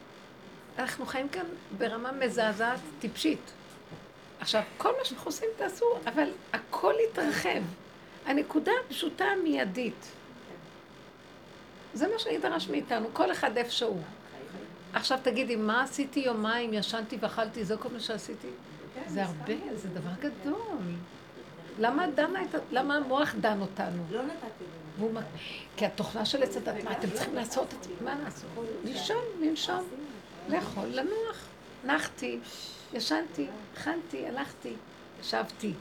אנחנו חיים כאן ברמה מזעזעת טיפשית. עכשיו, כל מה שאנחנו עושים תעשו, אבל הכל יתרחב. הנקודה הפשוטה המיידית. זה מה שנדרש מאיתנו, כל אחד איפה שהוא. עכשיו תגידי, מה עשיתי יומיים, ישנתי ואכלתי, זה כל מה שעשיתי? זה הרבה, זה דבר גדול. למה דנה את ה... למה המוח דן אותנו? לא נתתי לו. כי התוכנה של עץ הדת, מה אתם צריכים לעשות את זה? מה לעשות? לישון, לנשום, לאכול, לנוח. נחתי, ישנתי, אכלתי, הלכתי, ישבתי.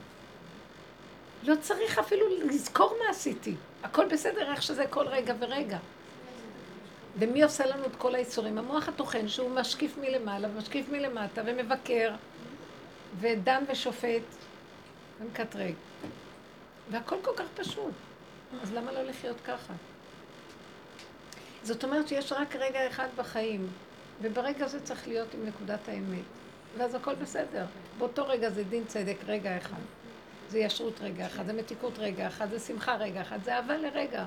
לא צריך אפילו לזכור מה עשיתי. הכל בסדר איך שזה כל רגע ורגע. ומי עושה לנו את כל האיסורים? המוח הטוחן שהוא משקיף מלמעלה ומשקיף מלמטה ומבקר ודן ושופט ומקטרג. והכל כל כך פשוט. אז למה לא לחיות ככה? זאת אומרת שיש רק רגע אחד בחיים, וברגע זה צריך להיות עם נקודת האמת. ואז הכל בסדר. באותו רגע זה דין צדק רגע אחד. זה ישרות רגע אחד, זה מתיקות רגע אחד, זה שמחה רגע אחד, זה אהבה לרגע.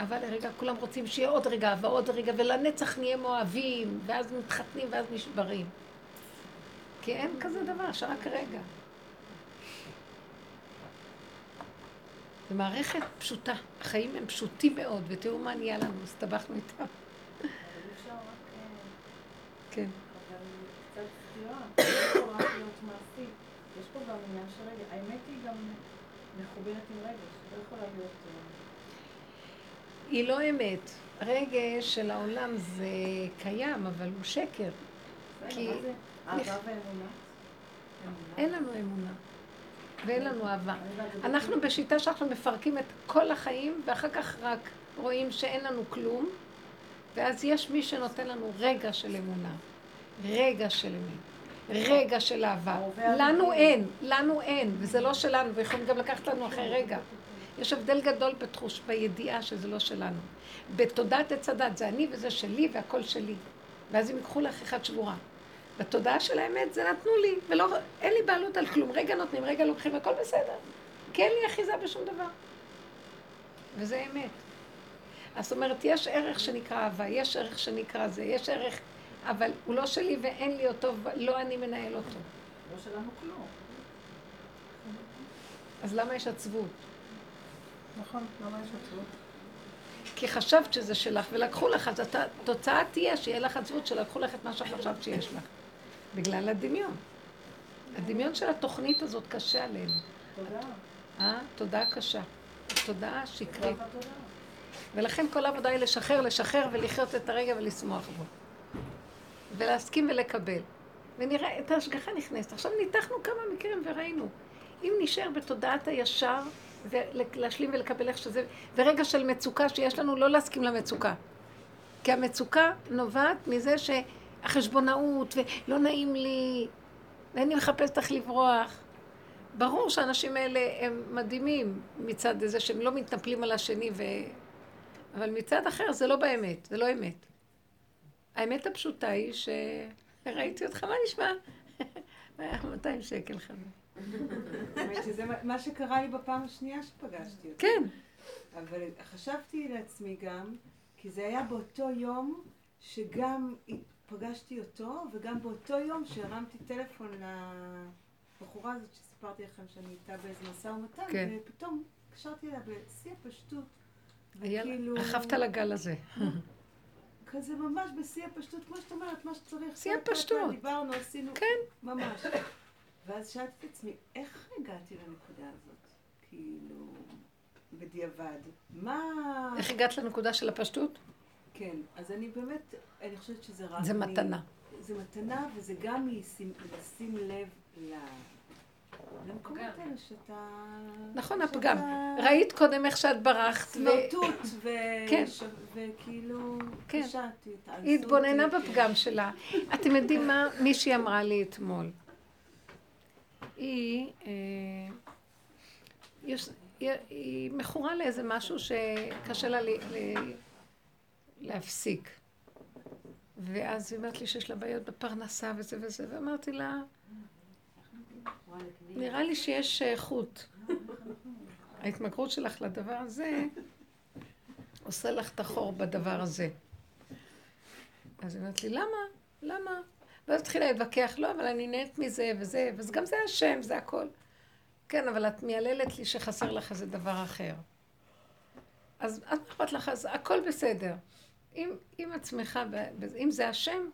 אהבה לרגע, כולם רוצים שיהיה עוד רגע, ועוד רגע, ולנצח נהיה מאוהבים, ואז מתחתנים ואז נשברים. כי אין כזה דבר, שרק רגע. זו מערכת פשוטה, החיים הם פשוטים מאוד, ותראו מה נהיה לנו, הסתבכנו איתם. כן. לא. יש פה גם עניין של רגע. האמת היא גם מחוברת עם רגש, לא יכולה להיות... אה, היא לא אמת. רגש של העולם זה קיים, אבל הוא שקר. כי? אהבה ואמונה? אין לנו אמונה. ואין לנו אהבה. אנחנו בשיטה שאנחנו מפרקים את כל החיים, ואחר כך רק רואים שאין לנו כלום, ואז יש מי שנותן לנו רגע של אמונה, רגע של אמת, רגע של אהבה. לנו אין, לנו אין, וזה לא שלנו, ויכולים גם לקחת לנו אחרי רגע. יש הבדל גדול בתחוש, בידיעה שזה לא שלנו. בתודעת עץ הדת, זה אני וזה שלי והכל שלי. ואז הם ייקחו לך אחד שבורה. בתודעה של האמת זה נתנו לי, ולא, אין לי בעלות על כלום. רגע נותנים, רגע לוקחים, הכל בסדר. כי אין לי אחיזה בשום דבר. וזה אמת. אז זאת אומרת, יש ערך שנקרא אהבה, יש ערך שנקרא זה, יש ערך, אבל הוא לא שלי ואין לי אותו, לא אני מנהל אותו. לא שלנו כלום. אז למה יש עצבות? נכון, למה יש עצבות? כי חשבת שזה שלך ולקחו לך, אז התוצאה תהיה שיהיה לך עצבות שלקחו לך את מה שחשבת שיש לך. בגלל הדמיון. הדמיון של התוכנית הזאת קשה עלינו. אה? תודעה קשה. תודעה שקרית. ולכן כל העבודה היא לשחרר, לשחרר ולחיות את הרגע ולשמוח בו. ולהסכים ולקבל. ונראה את ההשגחה נכנסת. עכשיו ניתחנו כמה מקרים וראינו. אם נשאר בתודעת הישר, ולהשלים ולקבל איך שזה, ורגע של מצוקה שיש לנו, לא להסכים למצוקה. כי המצוקה נובעת מזה שהחשבונאות, ולא נעים לי, ואני מחפשת איך לברוח. ברור שהאנשים האלה הם מדהימים מצד זה שהם לא מתנפלים על השני, ו... אבל מצד אחר זה לא באמת, זה לא אמת. האמת הפשוטה היא ש... ראיתי אותך, מה נשמע? 200 שקל חבר. האמת שזה מה שקרה לי בפעם השנייה שפגשתי אותי. כן. אבל חשבתי לעצמי גם, כי זה היה באותו יום שגם פגשתי אותו, וגם באותו יום שהרמתי טלפון לבחורה הזאת שסיפרתי לכם שאני איתה באיזה משא ומתן, כן. ופתאום קשרתי אליה בשיא הפשטות. וכאילו... רכבת לגל הזה. כזה ממש בשיא הפשטות, כמו שאת אומרת, מה שצריך. שיא הפשטות. דיברנו, עשינו. כן. ממש. ואז שאלתי את עצמי, איך הגעתי לנקודה הזאת? כאילו, בדיעבד. מה... איך הגעת לנקודה של הפשטות? כן, אז אני באמת, אני חושבת שזה רק... זה מתנה. זה מתנה, וזה גם לשים לב ל... למקומות האלה שאתה... נכון, הפגם. ראית קודם איך שאת ברחת. סמרטוט, כן. וכאילו... כן. היא התבוננה בפגם שלה. אתם יודעים מה מישהי אמרה לי אתמול? היא... אה, היא מכורה לאיזה משהו שקשה לה להפסיק. ואז היא אומרת לי שיש לה בעיות בפרנסה וזה וזה, ואמרתי לה, נראה לי שיש חוט. ההתמכרות שלך לדבר הזה עושה לך את החור בדבר הזה. אז היא אומרת לי, למה? למה? ואז התחילה להתווכח, לא, אבל אני נהנית מזה וזה, וגם זה השם, זה הכל. כן, אבל את מייללת לי שחסר לך איזה דבר אחר. אז את אכפת לך, אז הכל בסדר. אם, אם עצמך, אם זה השם,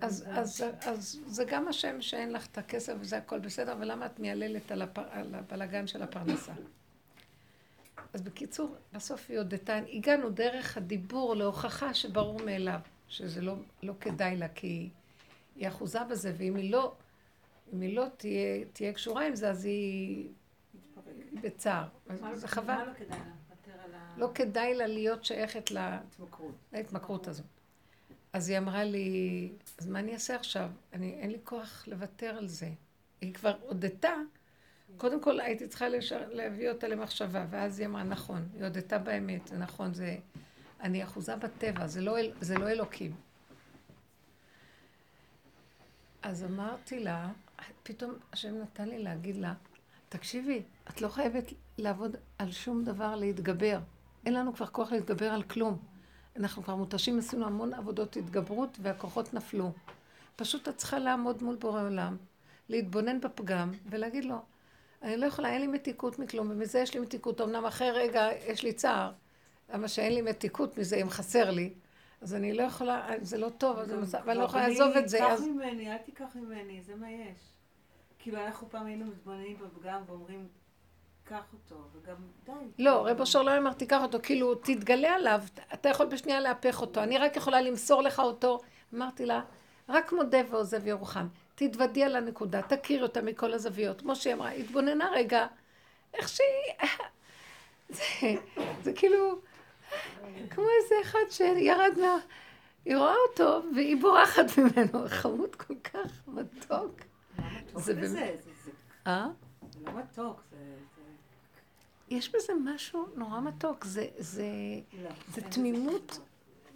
אז, אז, אז זה גם השם שאין לך את הכסף וזה הכל בסדר, ולמה את מייללת על, הפר, על הבלגן של הפרנסה? אז בקיצור, בסוף היא הודתה, הגענו דרך הדיבור להוכחה שברור מאליו, שזה לא, לא כדאי לה, כי היא אחוזה בזה, ואם היא לא, אם היא לא תהיה, תהיה קשורה עם זה, אז היא בצער. זה חבל. מה לא כדאי לה? לא כדאי לה להיות שייכת להתמכרות הזאת. אז היא אמרה לי, אז מה אני אעשה עכשיו? אני, אין לי כוח לוותר על זה. היא כבר הודתה, קודם כל הייתי צריכה לשר, להביא אותה למחשבה, ואז היא אמרה, נכון, היא הודתה באמת, זה נכון, זה... אני אחוזה בטבע, זה לא, זה לא אלוקים. אז אמרתי לה, פתאום השם נתן לי להגיד לה, תקשיבי, את לא חייבת לעבוד על שום דבר להתגבר. אין לנו כבר כוח להתגבר על כלום. אנחנו כבר מותשים, עשינו המון עבודות התגברות והכוחות נפלו. פשוט את צריכה לעמוד מול בורא עולם, להתבונן בפגם ולהגיד לו, אני לא יכולה, אין לי מתיקות מכלום, ומזה יש לי מתיקות. אמנם אחרי רגע יש לי צער, למה שאין לי מתיקות מזה אם חסר לי. אז אני לא יכולה, זה לא טוב, ואני לא יכולה לעזוב את זה. קח ממני, אל תיקח ממני, זה מה יש. כאילו אנחנו פעם היינו מתבוננים בפגם ואומרים, קח אותו, וגם די. לא, רב אושר לא אמר תיקח אותו, כאילו תתגלה עליו, אתה יכול בשנייה להפך אותו, אני רק יכולה למסור לך אותו. אמרתי לה, רק מודה ועוזב ירוחם, תתוודי על הנקודה, תכיר אותה מכל הזוויות. כמו שהיא אמרה, התבוננה רגע, איך שהיא... זה, זה כאילו, כמו איזה אחד שירד מה... היא רואה אותו והיא בורחת ממנו, חמוד כל כך מתוק. זה באמת... אה? זה לא מתוק, זה... יש בזה משהו נורא מתוק, זה, זה, לא, זה תמימות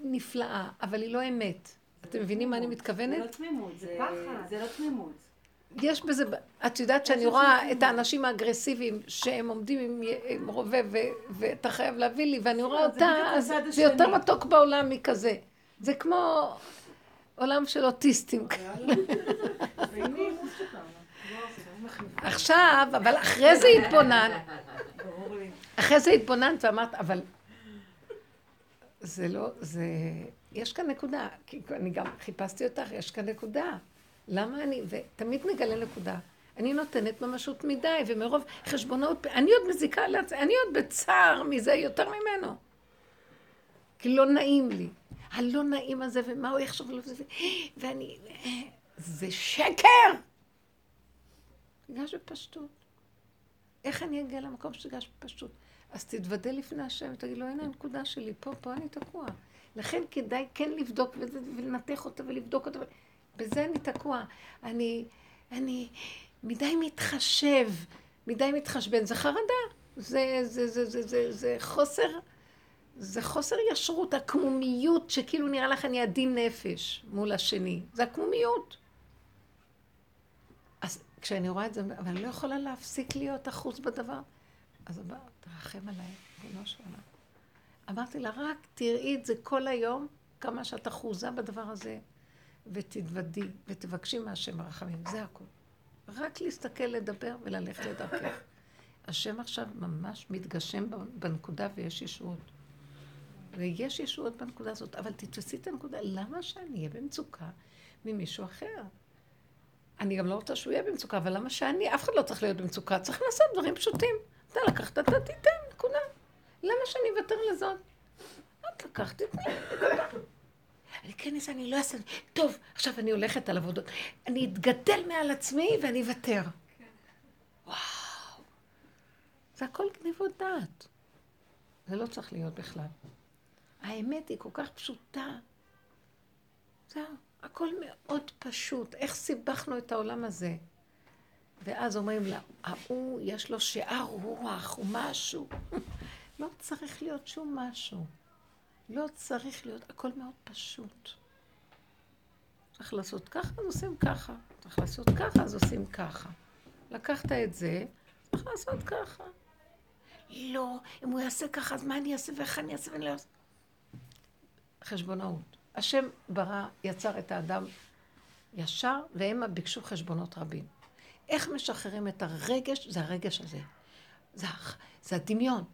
נפלאה, אבל היא לא אמת. אתם מבינים מה אני מתכוונת? זה לא תמימות, זה פחד. זה לא תמימות. יש בזה, את יודעת שאני רואה את האנשים האגרסיביים שהם עומדים עם, עם רובה ואתה חייב להביא לי, ואני רואה אותה, אז זה יותר מתוק בעולם מכזה. זה כמו עולם של אוטיסטים. עכשיו, אבל אחרי זה התבונן, אחרי זה התבוננת ואמרת, אבל זה לא, זה, יש כאן נקודה, כי אני גם חיפשתי אותך, יש כאן נקודה. למה אני, ותמיד נגלה נקודה. אני נותנת ממשות מדי, ומרוב חשבונות, אני עוד מזיקה לעצמי, אני עוד בצער מזה יותר ממנו. כי לא נעים לי. הלא נעים הזה, ומה הוא יחשוב עליו, ואני... זה שקר! גש בפשטות. איך אני אגיע למקום שתיגש בפשטות? אז תתוודה לפני השם ותגיד לו, הנה הנקודה שלי, פה, פה אני תקוע. לכן כדאי כן לבדוק ולנתח אותה ולבדוק אותה. בזה אני תקוע. אני, אני מדי מתחשב, מדי מתחשבן. זה חרדה. זה, זה, זה, זה, זה, זה חוסר, זה חוסר ישרות, עקמומיות, שכאילו נראה לך אני עדין נפש מול השני. זה עקמומיות. אז כשאני רואה את זה, אבל אני לא יכולה להפסיק להיות אחוז בדבר. אז אמר, תרחם עליי, ריבונו של עולם. אמרתי לה, רק תראי את זה כל היום, כמה שאת אחוזה בדבר הזה, ותתוודי, ותבקשי מהשם הרחמים, זה הכול. רק להסתכל, לדבר וללכת לדרכך. השם עכשיו ממש מתגשם בנקודה ויש ישועות. ויש ישועות בנקודה הזאת, אבל תתפסי את הנקודה, למה שאני אהיה במצוקה ממישהו אחר? אני גם לא רוצה שהוא יהיה במצוקה, אבל למה שאני? אף אחד לא צריך להיות במצוקה, צריך לעשות דברים פשוטים. אתה לקחת, אתה תיתן, נקודה. למה שאני אוותר לזאת? את לקחת, תתני, נקודה. אני כן אעשה, אני לא אעשה, טוב, עכשיו אני הולכת על עבודות. אני אתגדל מעל עצמי ואני אוותר. וואו. זה הכל גניבות דעת. זה לא צריך להיות בכלל. האמת היא כל כך פשוטה. זהו. הכל מאוד פשוט. איך סיבכנו את העולם הזה? ואז אומרים לה, ההוא יש לו שיער רוח, הוא משהו. לא צריך להיות שום משהו. לא צריך להיות, הכל מאוד פשוט. צריך לעשות ככה, אז עושים ככה. צריך לעשות ככה, אז עושים ככה. לקחת את זה, צריך לעשות ככה. לא, אם הוא יעשה ככה, אז מה אני אעשה ואיך אני אעשה ואני לא אעשה? חשבונאות. השם ברא, יצר את האדם ישר, והם ביקשו חשבונות רבים. איך משחררים את הרגש? זה הרגש הזה. זה, זה הדמיון.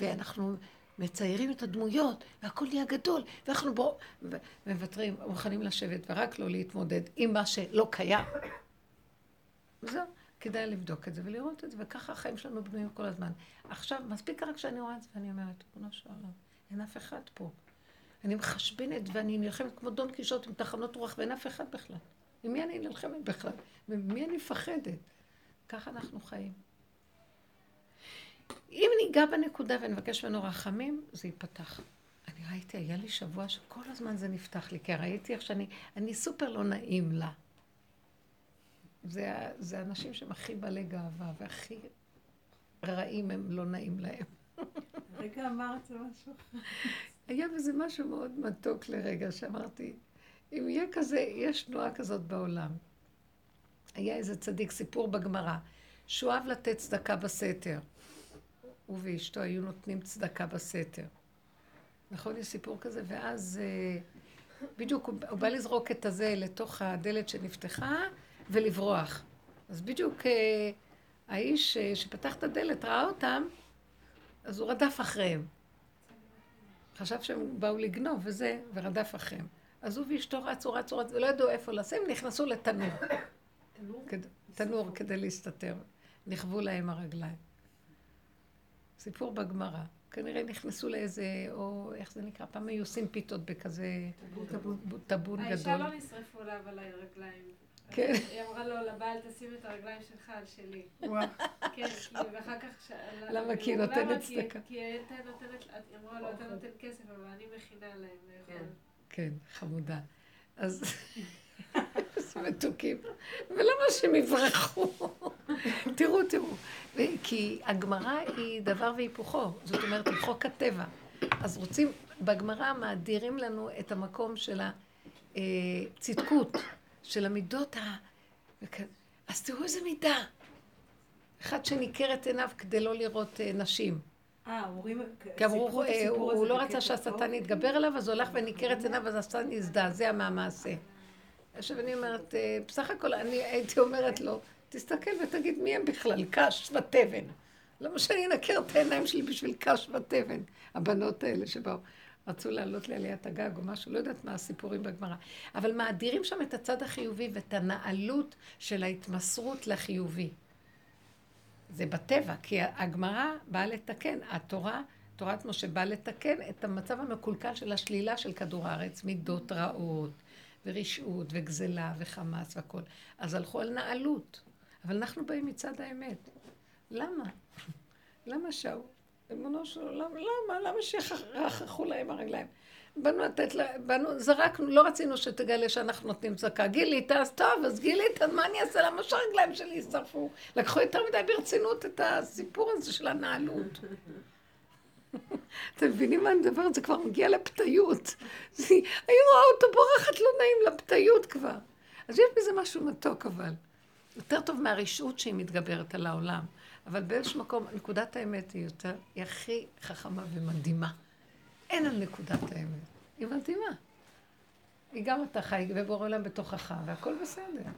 ואנחנו מציירים את הדמויות, והכל נהיה גדול, ואנחנו בואו, מוותרים, מוכנים לשבת, ורק לא להתמודד עם מה שלא קיים. וזהו, כדאי לבדוק את זה ולראות את זה, וככה החיים שלנו בנויים כל הזמן. עכשיו, מספיק רק שאני רואה את זה, ואני אומרת, ריבונו של אין אף אחד פה. אני מחשבנת ואני נלחמת כמו דון קישוט עם תחנות רוח ואין אף אחד בכלל. ממי אני נלחמת בכלל? ממי אני מפחדת? ככה אנחנו חיים. אם ניגע בנקודה ונבקש ממנו רחמים, זה ייפתח. אני ראיתי, היה לי שבוע שכל הזמן זה נפתח לי, כי ראיתי איך שאני, אני סופר לא נעים לה. זה, זה האנשים שהם הכי בעלי גאווה והכי רעים הם לא נעים להם. רגע אמרת משהו. היה בזה משהו מאוד מתוק לרגע שאמרתי, אם יהיה כזה, יש תנועה כזאת בעולם. היה איזה צדיק, סיפור בגמרא, שהוא אהב לתת צדקה בסתר. הוא ואשתו היו נותנים צדקה בסתר. נכון? יש סיפור כזה, ואז אה, בדיוק הוא, הוא בא לזרוק את הזה לתוך הדלת שנפתחה ולברוח. אז בדיוק אה, האיש אה, שפתח את הדלת ראה אותם, אז הוא רדף אחריהם. חשב שהם באו לגנוב וזה, ורדף אחריהם. אז הוא ואשתו רצו, רצו, רצו, ולא ידעו איפה לשים, נכנסו לתנור. תנור? תנור כדי להסתתר. נכוו להם הרגליים. סיפור בגמרא. כנראה נכנסו לאיזה, או איך זה נקרא, פעם היו עושים פיתות בכזה טבון גדול. האישה לא נשרפו לה אבל הרגליים. כן. היא אמרה לו, לבעל תשים את הרגליים שלך על שלי. כן, ואחר כך... למה? כי היא נותנת צדקה. כי היא הייתה נותנת, היא אמרה לו, אתה נותן כסף, אבל אני מכינה להם לאכול. כן, חמודה. אז... מתוקים. ולמה שהם יברחו? תראו, תראו. כי הגמרא היא דבר והיפוכו. זאת אומרת, היא חוק הטבע. אז רוצים, בגמרא מאדירים לנו את המקום של הצדקות, של המידות ה... אז תראו איזה מידה. אחד שניכר את עיניו כדי לא לראות נשים. אה, אומרים... כי אמרו, הוא לא רצה שהשטן יתגבר עליו, אז הוא הלך וניכר את עיניו, אז השטן יזדעזע מהמעשה. עכשיו אני אומרת, בסך הכל אני הייתי אומרת לו, תסתכל ותגיד מי הם בכלל, קש ותבן. למה שאני אנקר את העיניים שלי בשביל קש ותבן, הבנות האלה שבאו. רצו לעלות לעליית הגג או משהו, לא יודעת מה הסיפורים בגמרא. אבל מאדירים שם את הצד החיובי ואת הנעלות של ההתמסרות לחיובי. זה בטבע, כי הגמרא באה לתקן, התורה, תורת משה באה לתקן את המצב המקולקל של השלילה של כדור הארץ, מידות רעות, ורשעות, וגזלה, וחמאס והכול. אז הלכו על נעלות. אבל אנחנו באים מצד האמת. למה? למה שאו? ריבונו של עולם, למה? למה שירחכו להם הרגליים? באנו לתת לה, באנו, זרקנו, לא רצינו שתגלה שאנחנו נותנים צדקה. גילית, אז טוב, אז גילית, אז מה אני אעשה? למה שהרגליים שלי יישרפו? לקחו יותר מדי ברצינות את הסיפור הזה של הנעלות. אתם מבינים מה אני מדברת? זה כבר מגיע לפתיות. אני רואה אותו בורחת לא נעים לפתיות כבר. אז יש בזה משהו מתוק אבל. יותר טוב מהרשעות שהיא מתגברת על העולם. אבל באיזשהו מקום, נקודת האמת היא יותר, היא הכי חכמה ומדהימה. אין על נקודת האמת. היא מדהימה. היא גם אתה חי ובורא עולם בתוכך, והכל בסדר.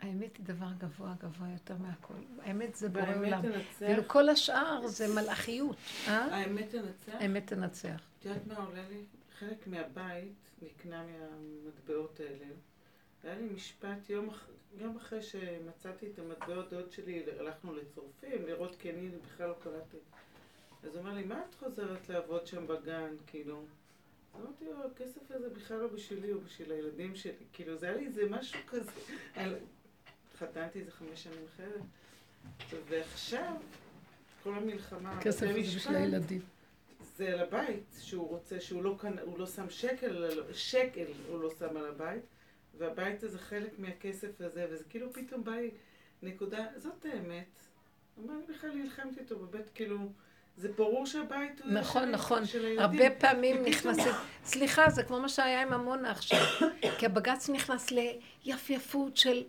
האמת היא דבר גבוה גבוה יותר מהכל. האמת זה בורא עולם. כאילו כל השאר זה מלאכיות. אה? האמת תנצח? האמת תנצח. את יודעת מה עולה לי? חלק מהבית נקנה מהמטבעות האלה. היה לי משפט יום, יום אחרי שמצאתי את המטבעות דוד שלי, הלכנו לצורפים, לראות כי אני בכלל לא קלטתי. אז הוא אמר לי, מה את חוזרת לעבוד שם בגן, כאילו? אז אמרתי לו, הכסף הזה בכלל לא בשבילי, הוא בשביל הילדים שלי. כאילו, זה היה לי איזה משהו כזה. התחתנתי איזה חמש שנים אחרת. ועכשיו, כל המלחמה, כסף זה בשביל הילדים. זה על הבית, שהוא רוצה, שהוא לא, לא שם שקל, שקל הוא לא שם על הבית. והבית הזה חלק מהכסף הזה, וזה כאילו פתאום בא לי נקודה, זאת האמת. מה אני בכלל נלחמת איתו בבית, כאילו, זה ברור שהבית הוא נכון, נכון. של. הרבה פעמים נכנסים, סליחה, זה כמו מה שהיה עם עמונה עכשיו, כי הבג"ץ נכנס ליפייפות של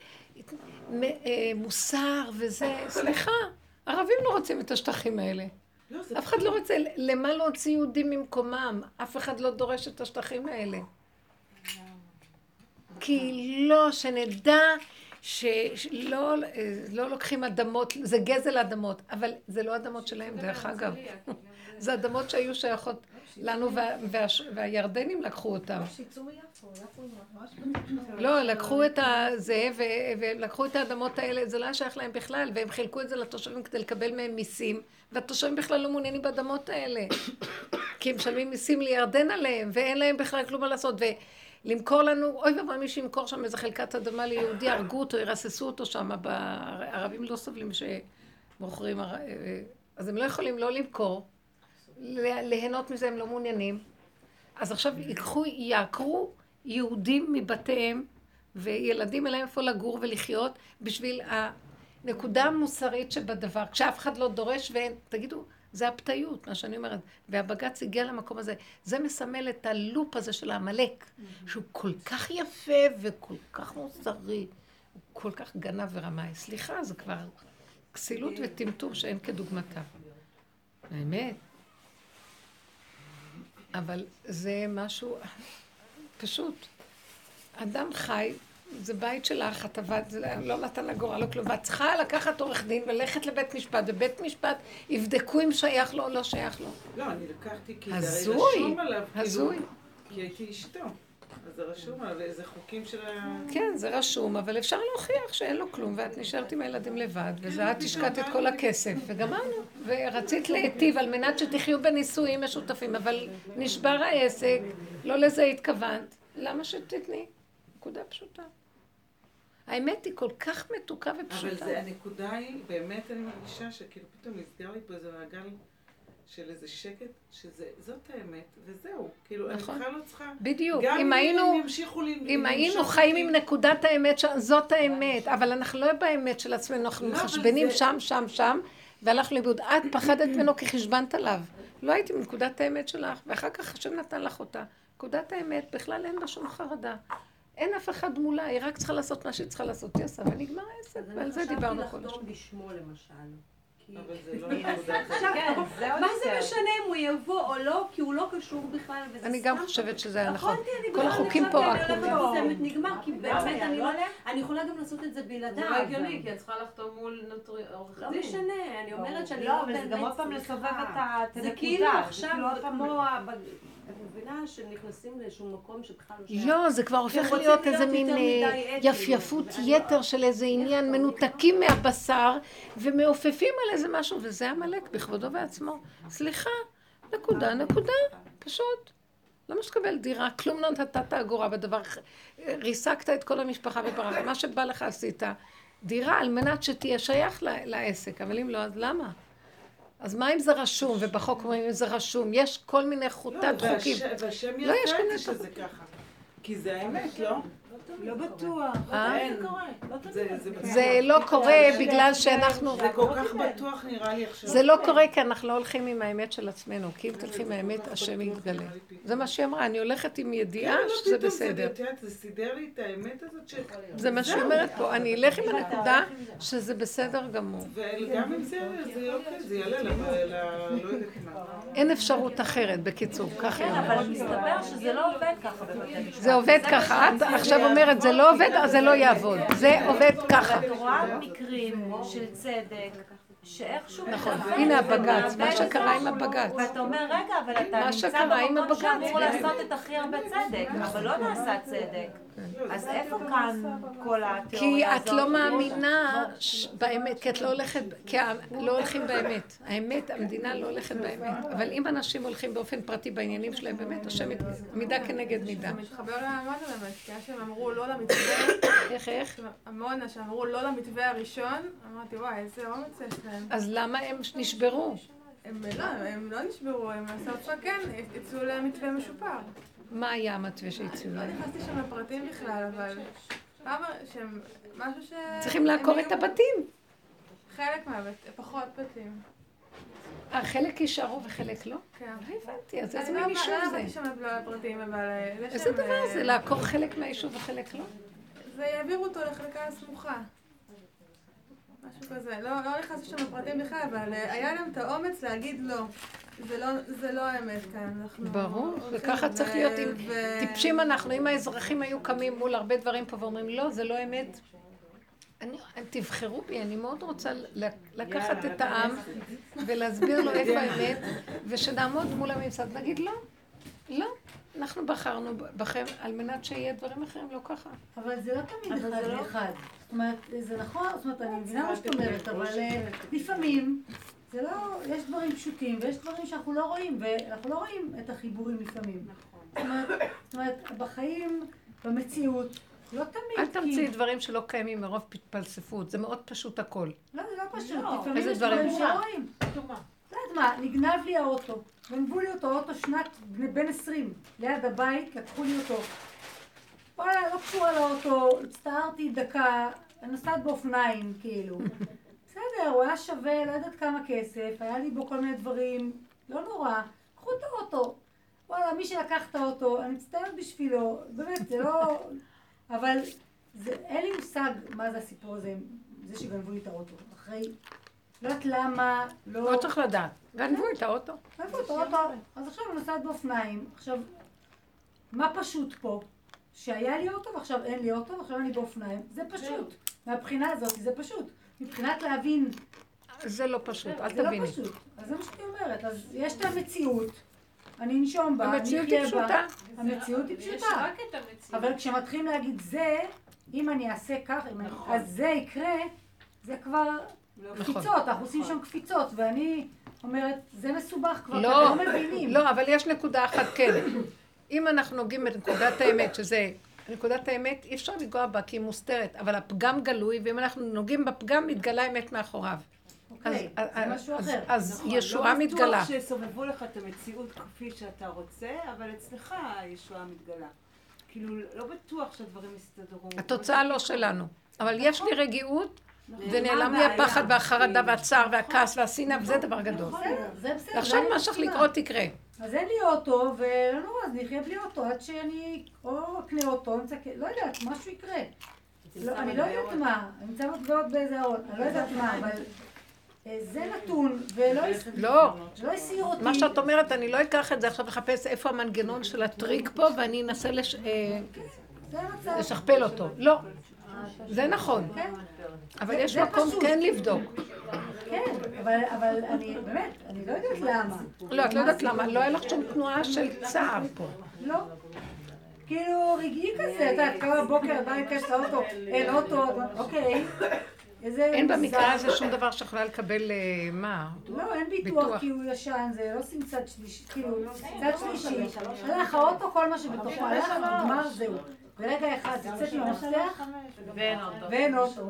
אה, מוסר וזה, סליחה, ערבים לא רוצים את השטחים האלה. לא, אף אחד לא רוצה, למה להוציא יהודים ממקומם? אף אחד לא דורש את השטחים האלה. כי לא, שנדע שלא לא לוקחים אדמות, זה גזל אדמות, אבל זה לא אדמות שלהם, דרך אגב. זה אדמות שהיו שייכות לנו, והירדנים לקחו אותם. לא, לקחו את זה, ולקחו את האדמות האלה, זה לא היה שייך להם בכלל, והם חילקו את זה לתושבים כדי לקבל מהם מיסים, והתושבים בכלל לא מעוניינים באדמות האלה. כי הם משלמים מיסים לירדן עליהם, ואין להם בכלל כלום מה לעשות. למכור לנו, אוי ואבוי מי שימכור שם איזה חלקת אדמה ליהודי, הרגו אותו, ירססו אותו שם, הערבים לא סובלים שמוכרים, אז הם לא יכולים לא למכור, ליהנות מזה הם לא מעוניינים. אז עכשיו ייקחו, יעקרו יהודים מבתיהם, וילדים אין להם איפה לגור ולחיות, בשביל הנקודה המוסרית שבדבר, כשאף אחד לא דורש ואין, תגידו, זה הפתיות, מה שאני אומרת. והבג"ץ הגיע למקום הזה. זה מסמל את הלופ הזה של העמלק, mm-hmm. שהוא כל כך יפה וכל כך מוסרי, הוא כל כך גנב ורמאי. סליחה, זה כבר כסילות וטמטום שאין כדוגמתה. האמת. אבל זה משהו פשוט. אדם חי זה בית שלך, את עבדת, לא נתן לה גורל, לא כלום. ואת צריכה לקחת עורך דין וללכת לבית משפט, ובית משפט יבדקו אם שייך לו או לא שייך לו. לא, אני לקחתי כי זה רשום עליו. כאילו, הזוי. כי הייתי אשתו. אז זה רשום עליו, איזה חוקים של ה... כן, זה רשום, אבל אפשר להוכיח שאין לו כלום, ואת נשארת עם הילדים לבד, כן, וזה את השקעת את כל הכסף, וגמרנו. ורצית להיטיב על מנת שתחיו בנישואים משותפים, אבל נשבר העסק, לא לזה התכוונת, למה שתתני? נקודה פשוטה. האמת היא כל כך מתוקה ופשוטה. אבל זה, הנקודה היא, באמת אני מרגישה שכאילו פתאום נסגר לי פה איזה מעגל של איזה שקט, שזאת האמת, וזהו. כאילו, נכון. אני בכלל לא צריכה... בדיוק. גם אם היינו, אם היינו חיים עם נקודת האמת, זאת האמת, אבל אנחנו לא באמת של עצמנו, אנחנו לא, מחשבנים. שם, שם, שם, והלכנו לאיבוד. את פחדת ממנו כי חשבנת עליו. לא הייתי בנקודת האמת שלך, ואחר כך השם נתן לך אותה. נקודת האמת, בכלל אין לה שום חרדה. אין אף אחד מולה, היא רק צריכה לעשות מה שהיא צריכה לעשות, היא עושה, ונגמר העסק, ועל זה דיברנו כל אני לחתום בשמו למשל. לא כן, מה זה. משנה אם הוא יבוא או לא, כי הוא לא קשור בכלל, וזה אני סתם. גם חושבת שזה היה נכון. אני כל החוקים פה אני לזה, נגמר, כי באמת אני לא לא... עליה? אני יכולה גם לעשות את זה בלעדיו. זה לא הגיוני, כי את צריכה לחתום מול נוטרי- עורך לא דין. משנה, אני אומרת שאני לא, אבל זה באמת גם עוד פעם צריכה. זה. כאילו עכשיו, כמו... ה- ב- את מבינה שנכנסים לאיזשהו מקום שבכלל לא שייך. לא, זה כבר הופך להיות איזה מין אה. יפייפות ואני- יתר של איזה עניין, מנותקים מהבשר ומעופפים על איזה משהו, וזה עמלק בכבודו ועצמו. סליחה, נקודה, נקודה, פשוט. למה שתקבל דירה? כלום לא נתת אגורה בדבר, ריסקת את כל המשפחה וברחת, מה שבא לך עשית. דירה על מנת שתהיה שייך לעסק, אבל אם לא, אז למה? אז מה אם זה רשום, ובחוק אומרים אם זה רשום? יש כל מיני חוטת לא, חוקים. והשם לא, את מיני זה שזה ככה. כי זה האמת, לא? לא בטוח. אה? אין. לא זה-. זה לא קורה בגלל שאנחנו... זה כל כך בטוח נראה לי עכשיו. זה לא קורה כי אנחנו לא הולכים עם האמת של עצמנו, כי אם תלכי עם האמת, השם יתגלה. זה מה שהיא אמרה, אני הולכת עם ידיעה כן, לא, שזה בסדר. זה סידר לי את האמת הזאת ש... זה מה שהיא אומרת פה, אני אלך עם הנקודה שזה בסדר גמור. וגם אם זה, אוקיי, זה יעלה לא יודעת מה. אין אפשרות אחרת, בקיצור, ככה היא כן, אבל אומרת. מסתבר שזה לא עובד ככה. זה עובד ככה, את עכשיו אומרת זה לא עובד, אז זה לא יעבוד. זה עובד ככה. את רואה מקרים של צדק, שאיכשהו... נכון. הנה הבג"ץ, מה שקרה עם הבג"ץ. ואתה אומר, רגע, אבל אתה נמצא במקום הבג"ץ, שאמור כן. לעשות את הכי הרבה צדק, אבל לא נעשה צדק. אז איפה כאן כל כי התיאוריה הזאת? את לא מאמינה ש- באמת, כי את לא הולכת, כי לא הולכים באמת. האמת, המדינה לא הולכת באמת. אבל אם אנשים הולכים באופן פרטי בעניינים שלהם, באמת, השם מידה כנגד מידה. זה מתחבר לעמונה באמת, כי שהם אמרו לא למתווה, איך, איך? עמונה שאמרו לא למתווה הראשון, אמרתי וואי, איזה אומץ יש להם. אז למה הם נשברו? הם לא, הם לא נשברו, הם בסוף כן, יצאו למתווה משופר. מה היה המתווה שהציעו לא להם? נכנסתי שם לפרטים בכלל, אבל פעם שהם, משהו ש... צריכים לעקור את הבתים. חלק מהבית, פחות בתים. אה, חלק יישארו וחלק לא? כן. לא הבנתי, אז איזה אני מין לא יישוב לא זה? עברתי שם לפרטים, אבל... אה, זה איזה דבר אה, זה? לעקור חלק מהיישוב וחלק לא? זה יעבירו אותו לחלקה הסמוכה. משהו כזה. לא, לא נכנסתי שם לפרטים בכלל, אבל אה, היה להם את האומץ להגיד לא. זה לא, זה לא האמת כאן. אנחנו... ברור, וככה צריך להיות. אם ו- טיפשים אנחנו, אם האזרחים היו קמים מול הרבה דברים פה ואומרים, לא, זה לא אמת. אני, תבחרו בי, אני מאוד רוצה לקחת את העם ולהסביר לו איפה האמת, ושנעמוד מול הממסד ונגיד, לא, לא, אנחנו בחרנו בכם על מנת שיהיה דברים אחרים, לא ככה. אבל זה לא תמיד אחד זה לא- לאחד. זאת אומרת, זה נכון, זאת אומרת, אני מבינה מה שאת אומרת, אבל אה, לפעמים, זה לא, יש דברים פשוטים ויש דברים שאנחנו לא רואים, ואנחנו לא רואים את החיבורים לפעמים. זאת אומרת, זאת אומרת, בחיים, במציאות, לא תמיד. אל תמציאי כאילו- דברים שלא קיימים מרוב פלספות, זה מאוד פשוט הכל. לא, זה לא פשוט, לא, לפעמים יש דברים? דברים שלא רואים. לא יודעת מה, נגנב לי האוטו, גנבו לי אותו, אוטו שנת בן 20, ליד הבית, לקחו לי אותו. וואלה, לא קשורה לאוטו, הצטערתי דקה, אני נוסעת באופניים, כאילו. בסדר, הוא היה שווה, לא יודעת כמה כסף, היה לי בו כל מיני דברים, לא נורא, קחו את האוטו. וואלה, מי שלקח את האוטו, אני מצטערת בשבילו, באמת, זה לא... אבל זה, אין לי מושג מה זה הסיפור הזה, זה שגנבו לי את האוטו. אחרי, לא יודעת למה, לא... לא צריך לדעת. גנבו את האוטו. גנבו את האוטו, אז עכשיו אני נוסעת באופניים. עכשיו, מה פשוט פה? שהיה לי אוטו ועכשיו אין לי אוטו ועכשיו אני באופניים. זה פשוט. מהבחינה הזאת זה פשוט. מבחינת להבין... זה לא פשוט, אל זה תביני. לא פשוט. אז זה מה שאני אומרת. אז יש את המציאות, אני אנשום בה, אני המציאות אחיה היא בה. פשוטה. המציאות היא יש פשוטה. רק את המציאות. אבל כשמתחילים להגיד זה, אם אני אעשה כך, אני- אז זה יקרה, זה כבר קפיצות, אנחנו עושים שם קפיצות, ואני אומרת, זה מסובך כבר, לא, אתם לא מבינים. לא, אבל יש נקודה אחת כן. אם אנחנו נוגעים בנקודת האמת, שזה נקודת האמת, אי אפשר לנגוע בה כי היא מוסתרת, אבל הפגם גלוי, ואם אנחנו נוגעים בפגם, מתגלה האמת מאחוריו. אוקיי, אז- זה משהו אז- אחר. אז נכון, ישועה לא מתגלה. בטוח שיסובבו לך את המציאות כפי שאתה רוצה, אבל אצלך הישועה מתגלה. כאילו, לא בטוח שהדברים יסתדרו. התוצאה לא שלנו. אבל יש לי רגיעות, נכון. ונעלם לי? הפחד והחרדה כאילו. והצער והכעס והשנאה, וזה דבר גדול. ועכשיו זה מה שצריך. לקרות יקרה. אז אין לי אוטו, ולא נורא, אז נחיה בלי אוטו, עד שאני או אקנה אוטו, אמצע, לא יודעת, משהו יקרה. לא, אני לא יודעת מה, אני אמצא מטבעות באיזה ארון, אני לא יודעת מה, אבל... אה, זה נתון, ולא הס- לא. לא הסיר אותי. מה שאת אומרת, אני לא אקח את זה עכשיו לחפש איפה המנגנון של הטריק פה, ואני אנסה לש- אה, המצב. לשכפל אותו. לא. זה נכון. כן. אבל יש מקום. כן לבדוק. כן, אבל, אבל אני, באמת, אני לא יודעת למה. לא, את לא יודעת למה, לא היה לך שום תנועה של צער פה. לא. כאילו רגעי כזה, את יודעת, קמה בבוקר, בא לבקש את האוטו, אין אוטו, אוקיי. אין. במקרה הזה שום דבר שיכולה לקבל, אה, מה? לא, אין ביטוח כי הוא ישן, זה לא שים צד שלישי, כאילו, צד שלישי. הלך האוטו, כל מה שבתוכו הלך, נגמר, זהו. ברגע אחד יוצאת עם המפתח, ואין אוטו.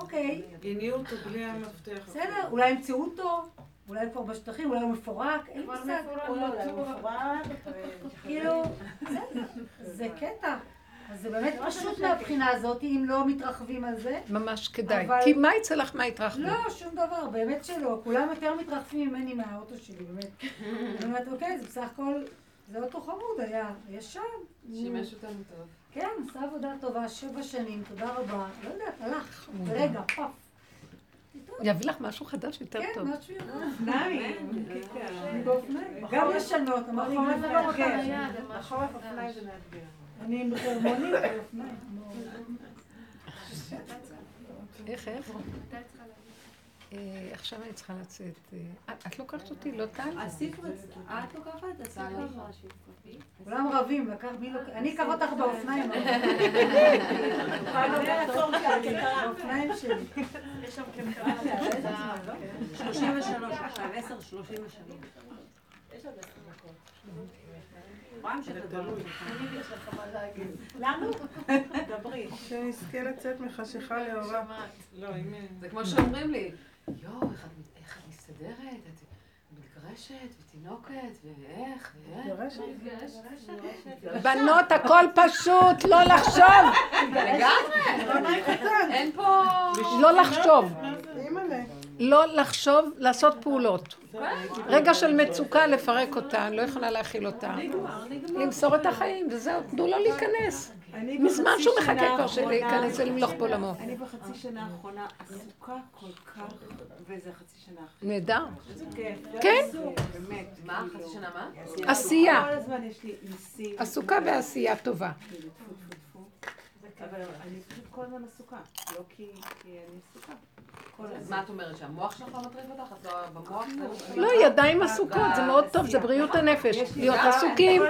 אוקיי, הניעו אותו בלי המפתח. בסדר, אולי ימצאו אותו, אולי הוא כבר בשטחים, אולי הוא מפורק, אין לי מושג. כאילו, בסדר, זה קטע. אז זה באמת פשוט מהבחינה הזאת, אם לא מתרחבים על זה. ממש כדאי. אבל- כי מה יצא לך מההתרחבות? לא, שום דבר, באמת שלא. כולם יותר מתרחבים ממני מהאוטו שלי, באמת. אני אומרת, אוקיי, זה בסך הכל, זה אוטו חמוד היה, ישן. שימש אותנו טוב. כן, עשה עבודה טובה, שבע שנים, תודה רבה. לא יודעת, הלך, ברגע, פאף. יביא לך משהו חדש יותר כן, טוב. משהו יותר. אופניים. אני באופניים. גם ישנות, אמרתי, בחורף גם זה לא. בחורף אופניים זה מאתגר. אני עם חרמונית על אופניים. איך, איך? אה, עכשיו אני צריכה לצאת. אה, את- לוקחת אותי, לא טל? הספר, את לוקחת? משהו. כולם רבים, מי לוקח, אני אקח אותך באופניים. באופניים שלי. יש שם כרכרה. 33 עכשיו, 10, 33. יש עוד 10 דקות. רואה המשך לדבר. יש לך מה להגיד. לנו? דברי. שנזכה לצאת מחשיכה לאורה. לא. זה כמו שאומרים לי, יואו, איך את- איך את מסתדרת? את מתגרשת ותינוקת, ואיך, ואיך? בנות, הכל פשוט, לא לחשוב. לגמרי. אין פה... לא לחשוב. לא לחשוב, לעשות פעולות. רגע של מצוקה, לפרק אותה, אני לא יכולה להכיל אותה. למסור את החיים, וזהו, תנו לו להיכנס. מזמן שהוא מחכה כבר האחרונה- להיכנס ולמלוך בעולמו. אני בחצי שנה האחרונה עסוקה כל כך, וזה חצי שנה אחרי. נהדר. כן? עסוק, באמת. מה? חצי שנה מה? עשייה. כל הזמן יש לי ניסים. עסוקה בעשייה טובה. כאילו. אבל אני פשוט כל הזמן עסוקה. לא כי כי אני עסוקה. אז. מה את אומרת, שהמוח שלך לא מטריף אותך? את לא במוח? זה- לא, ידיים עסוקות, זה מאוד טוב, זה בריאות הנפש. להיות עסוקים,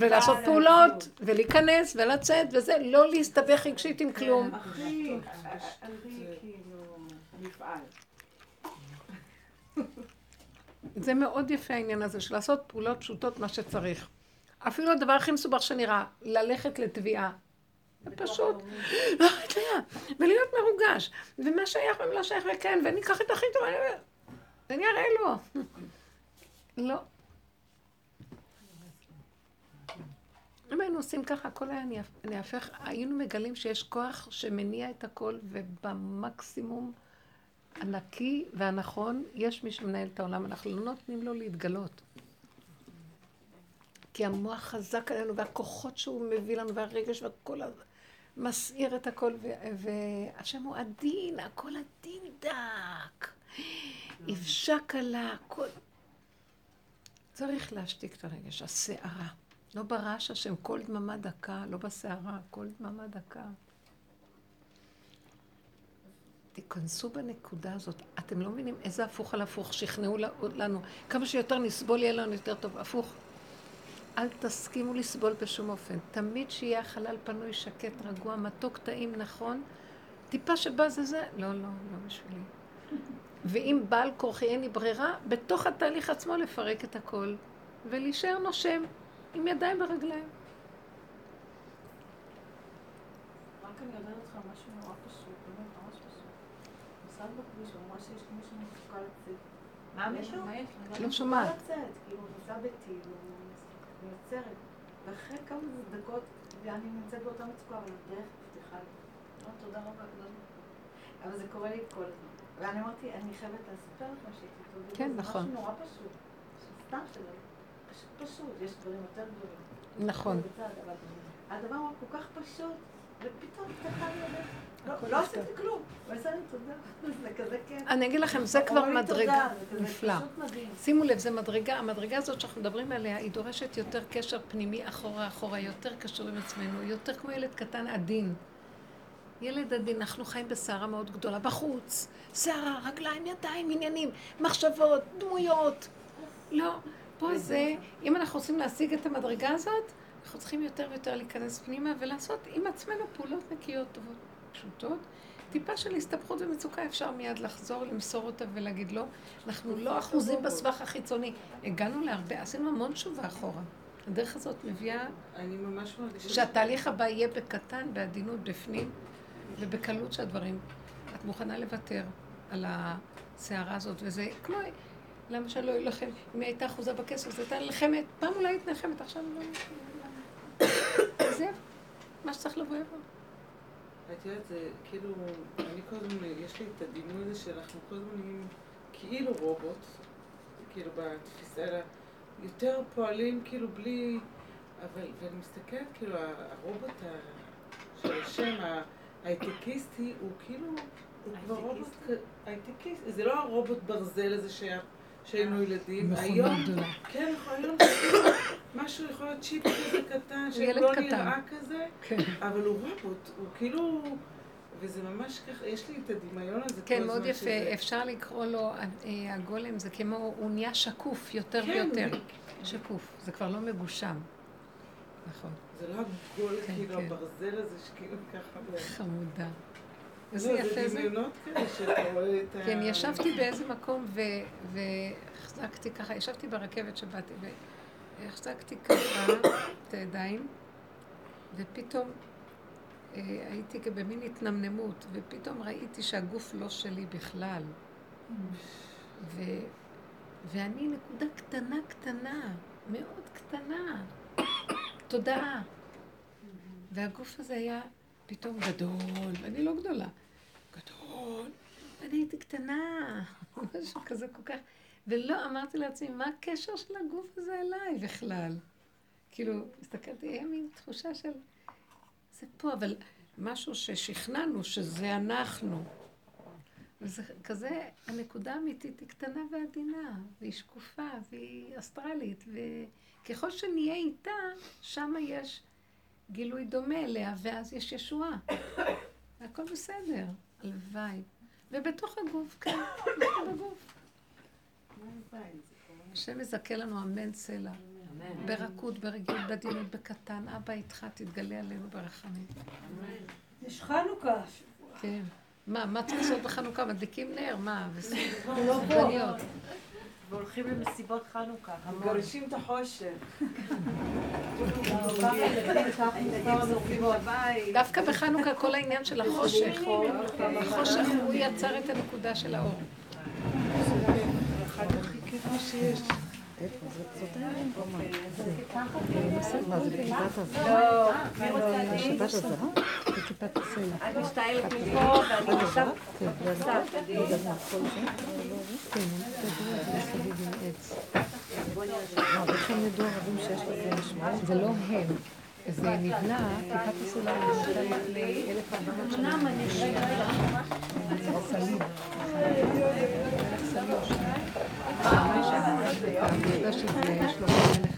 ולעשות פעולות. ולהיכנס, ולצאת, וזה, לא להסתבך רגשית עם כלום. הכי, הכי כאילו, מפעל. זה מאוד יפה העניין הזה של לעשות פעולות פשוטות מה שצריך. אפילו הדבר הכי מסובך שנראה, ללכת לתביעה. פשוט, לא, ולהיות מרוגש, ומה שייך ומה לא שייך וכן, ואני אקח את הכי טוב, אני- ואני אראה לו. לא. אם היינו עושים ככה, הכל היה נהפ- נהפך, היינו מגלים שיש כוח שמניע את הכל, ובמקסימום הנקי והנכון, יש מי שמנהל את העולם, אנחנו לא נותנים לו להתגלות. כי המוח חזק עלינו, והכוחות שהוא מביא לנו, והרגש, והכל הזה, מסעיר את הכל, והשם הוא עדין, הכל עדין דק. אבשה קלה, הכל... צריך להשתיק את הרגש, הסערה. לא ברעש השם, כל דממה דקה, לא בסערה, כל דממה דקה. תיכנסו בנקודה הזאת. אתם לא מבינים איזה הפוך על הפוך, שכנעו לנו. כמה שיותר נסבול יהיה לנו יותר טוב. הפוך. אל תסכימו לסבול בשום אופן. תמיד שיהיה החלל פנוי, שקט, רגוע, מתוק, טעים, נכון. טיפה שבא זה זה, לא, לא, לא בשבילי. ואם בעל כורחי אין לי ברירה, בתוך התהליך עצמו לפרק את הכל, ולהישאר נושם, עם ידיים ורגליים. רק אני יודעת אותך משהו נורא פשוט, באמת ממש פשוט. נסעת בכביש, אמרה שיש מישהו מחכה לצאת. מה מישהו? יש? לא שומעת. כאילו, נסע בטיל, הוא נעצרת. ואחרי כמה דקות, ואני נמצאת באותה מצוקה, אבל הדרך נפתחה לי. לא, תודה רבה, רבה. אבל זה קורה לי כל הזמן. ואני אמרתי, אני חייבת לספר לכם טוב. כן, זה נכון. משהו נורא פשוט. סתם שלא. פשוט פשוט, יש דברים יותר גדולים. נכון. הדבר הוא כל כך פשוט, ופתאום פתחה לי הדלת. לא- לא עשיתי כלום. זה. אני אגיד לכם, זה כבר מדרגה תודה, זה כזה נפלא. פשוט מדהים. שימו לב, זו מדרגה, המדרגה הזאת שאנחנו מדברים עליה, היא דורשת יותר קשר פנימי אחורה אחורה, יותר קשור עם עצמנו, יותר כמו ילד קטן עדין. ילד עדין, אנחנו חיים בסערה מאוד גדולה, בחוץ. סערה, רגליים, ידיים, עניינים, מחשבות, דמויות. לא, פה זה, אם אנחנו רוצים להשיג את המדרגה הזאת, אנחנו צריכים יותר ויותר להיכנס פנימה ולעשות עם עצמנו פעולות נקיות טובות, פשוטות. טיפה של הסתבכות ומצוקה אפשר מיד לחזור, למסור אותה ולהגיד לא. אנחנו לא אחוזים בסבך החיצוני. הגענו להרבה, עשינו המון תשובה אחורה. הדרך הזאת מביאה אני ממש מרגישה... שהתהליך הבא יהיה בקטן, בעדינות בפנים, ובקלות שהדברים. את מוכנה לוותר על הסערה הזאת, וזה כמו, למה שלא יהיו לכם, אם היא הייתה אחוזה בכסף, זו הייתה נלחמת, פעם אולי היית נלחמת, עכשיו לא זה מה שצריך לבוא יבוא. את יודעת, זה כאילו, אני כל הזמן, יש לי את הדימוי הזה שאנחנו כל הזמן נהיים כאילו רובוט, כאילו בתפיסה, אלא יותר פועלים כאילו בלי, אבל, ואני מסתכלת, כאילו, הרובוט ה- של השם, ההייטקיסטי, הוא כאילו, הוא כבר רובוט, הייטקיסט, זה לא הרובוט ברזל הזה שהיה, שהיינו ילדים, היום. כן, היום משהו יכול להיות צ'יפ כזה קטן, שלא. נראה כזה, כן. אבל הוא רובוט, הוא כאילו, וזה ממש ככה, יש לי את הדמיון הזה כן, מאוד יפה. שזה- אפשר לקרוא לו, אה, הגולם זה כמו, הוא נהיה שקוף יותר כן, ויותר. הוא- שקוף. זה כבר לא מגושם. נכון. זה לא הגול, כן, כאילו, כן. הברזל הזה שכאילו ככה... חמודה. איזה יפה זה. כן, ישבתי באיזה מקום והחזקתי ככה, ישבתי ברכבת שבאתי והחזקתי ככה את הידיים ופתאום אה, הייתי במין התנמנמות ופתאום ראיתי שהגוף לא שלי בכלל. ו- ואני נקודה קטנה קטנה, מאוד קטנה, תודעה. והגוף הזה היה פתאום גדול, ואני לא גדולה. גדול, ואני הייתי קטנה, משהו כזה כל כך... ולא אמרתי לעצמי, מה הקשר של הגוף הזה אליי בכלל? כאילו, הסתכלתי, היה מין תחושה של... זה פה, אבל משהו ששכנענו שזה אנחנו. וזה כזה, הנקודה האמיתית היא קטנה ועדינה, והיא שקופה, והיא אסטרלית, וככל שנהיה איתה, שם יש גילוי דומה אליה, ואז יש ישועה. והכל בסדר, הלוואי. ובתוך הגוף, כן, אנחנו בגוף. השם יזכה לנו אמן סלע. ברכות, ברגיעות, בעדינות, בקטן. אבא איתך, תתגלה עלינו ברחמים. יש חנוכה. כן. מה, מה צריך לעשות בחנוכה? מדליקים נר, מה? לא וסופגניות. והולכים למסיבות חנוכה. מגרשים את החושך. דווקא בחנוכה כל העניין של החושך. החושך הוא יצר את הנקודה של האור. מי רוצה אני? את משתעלת מפה ואני עכשיו זה לא הם. זה נבנה, טיפת הסולם נבנתה לפני 1400 שנה. מלך סלים. מלך סלים. אני יודעת שזה שלמה המלך היה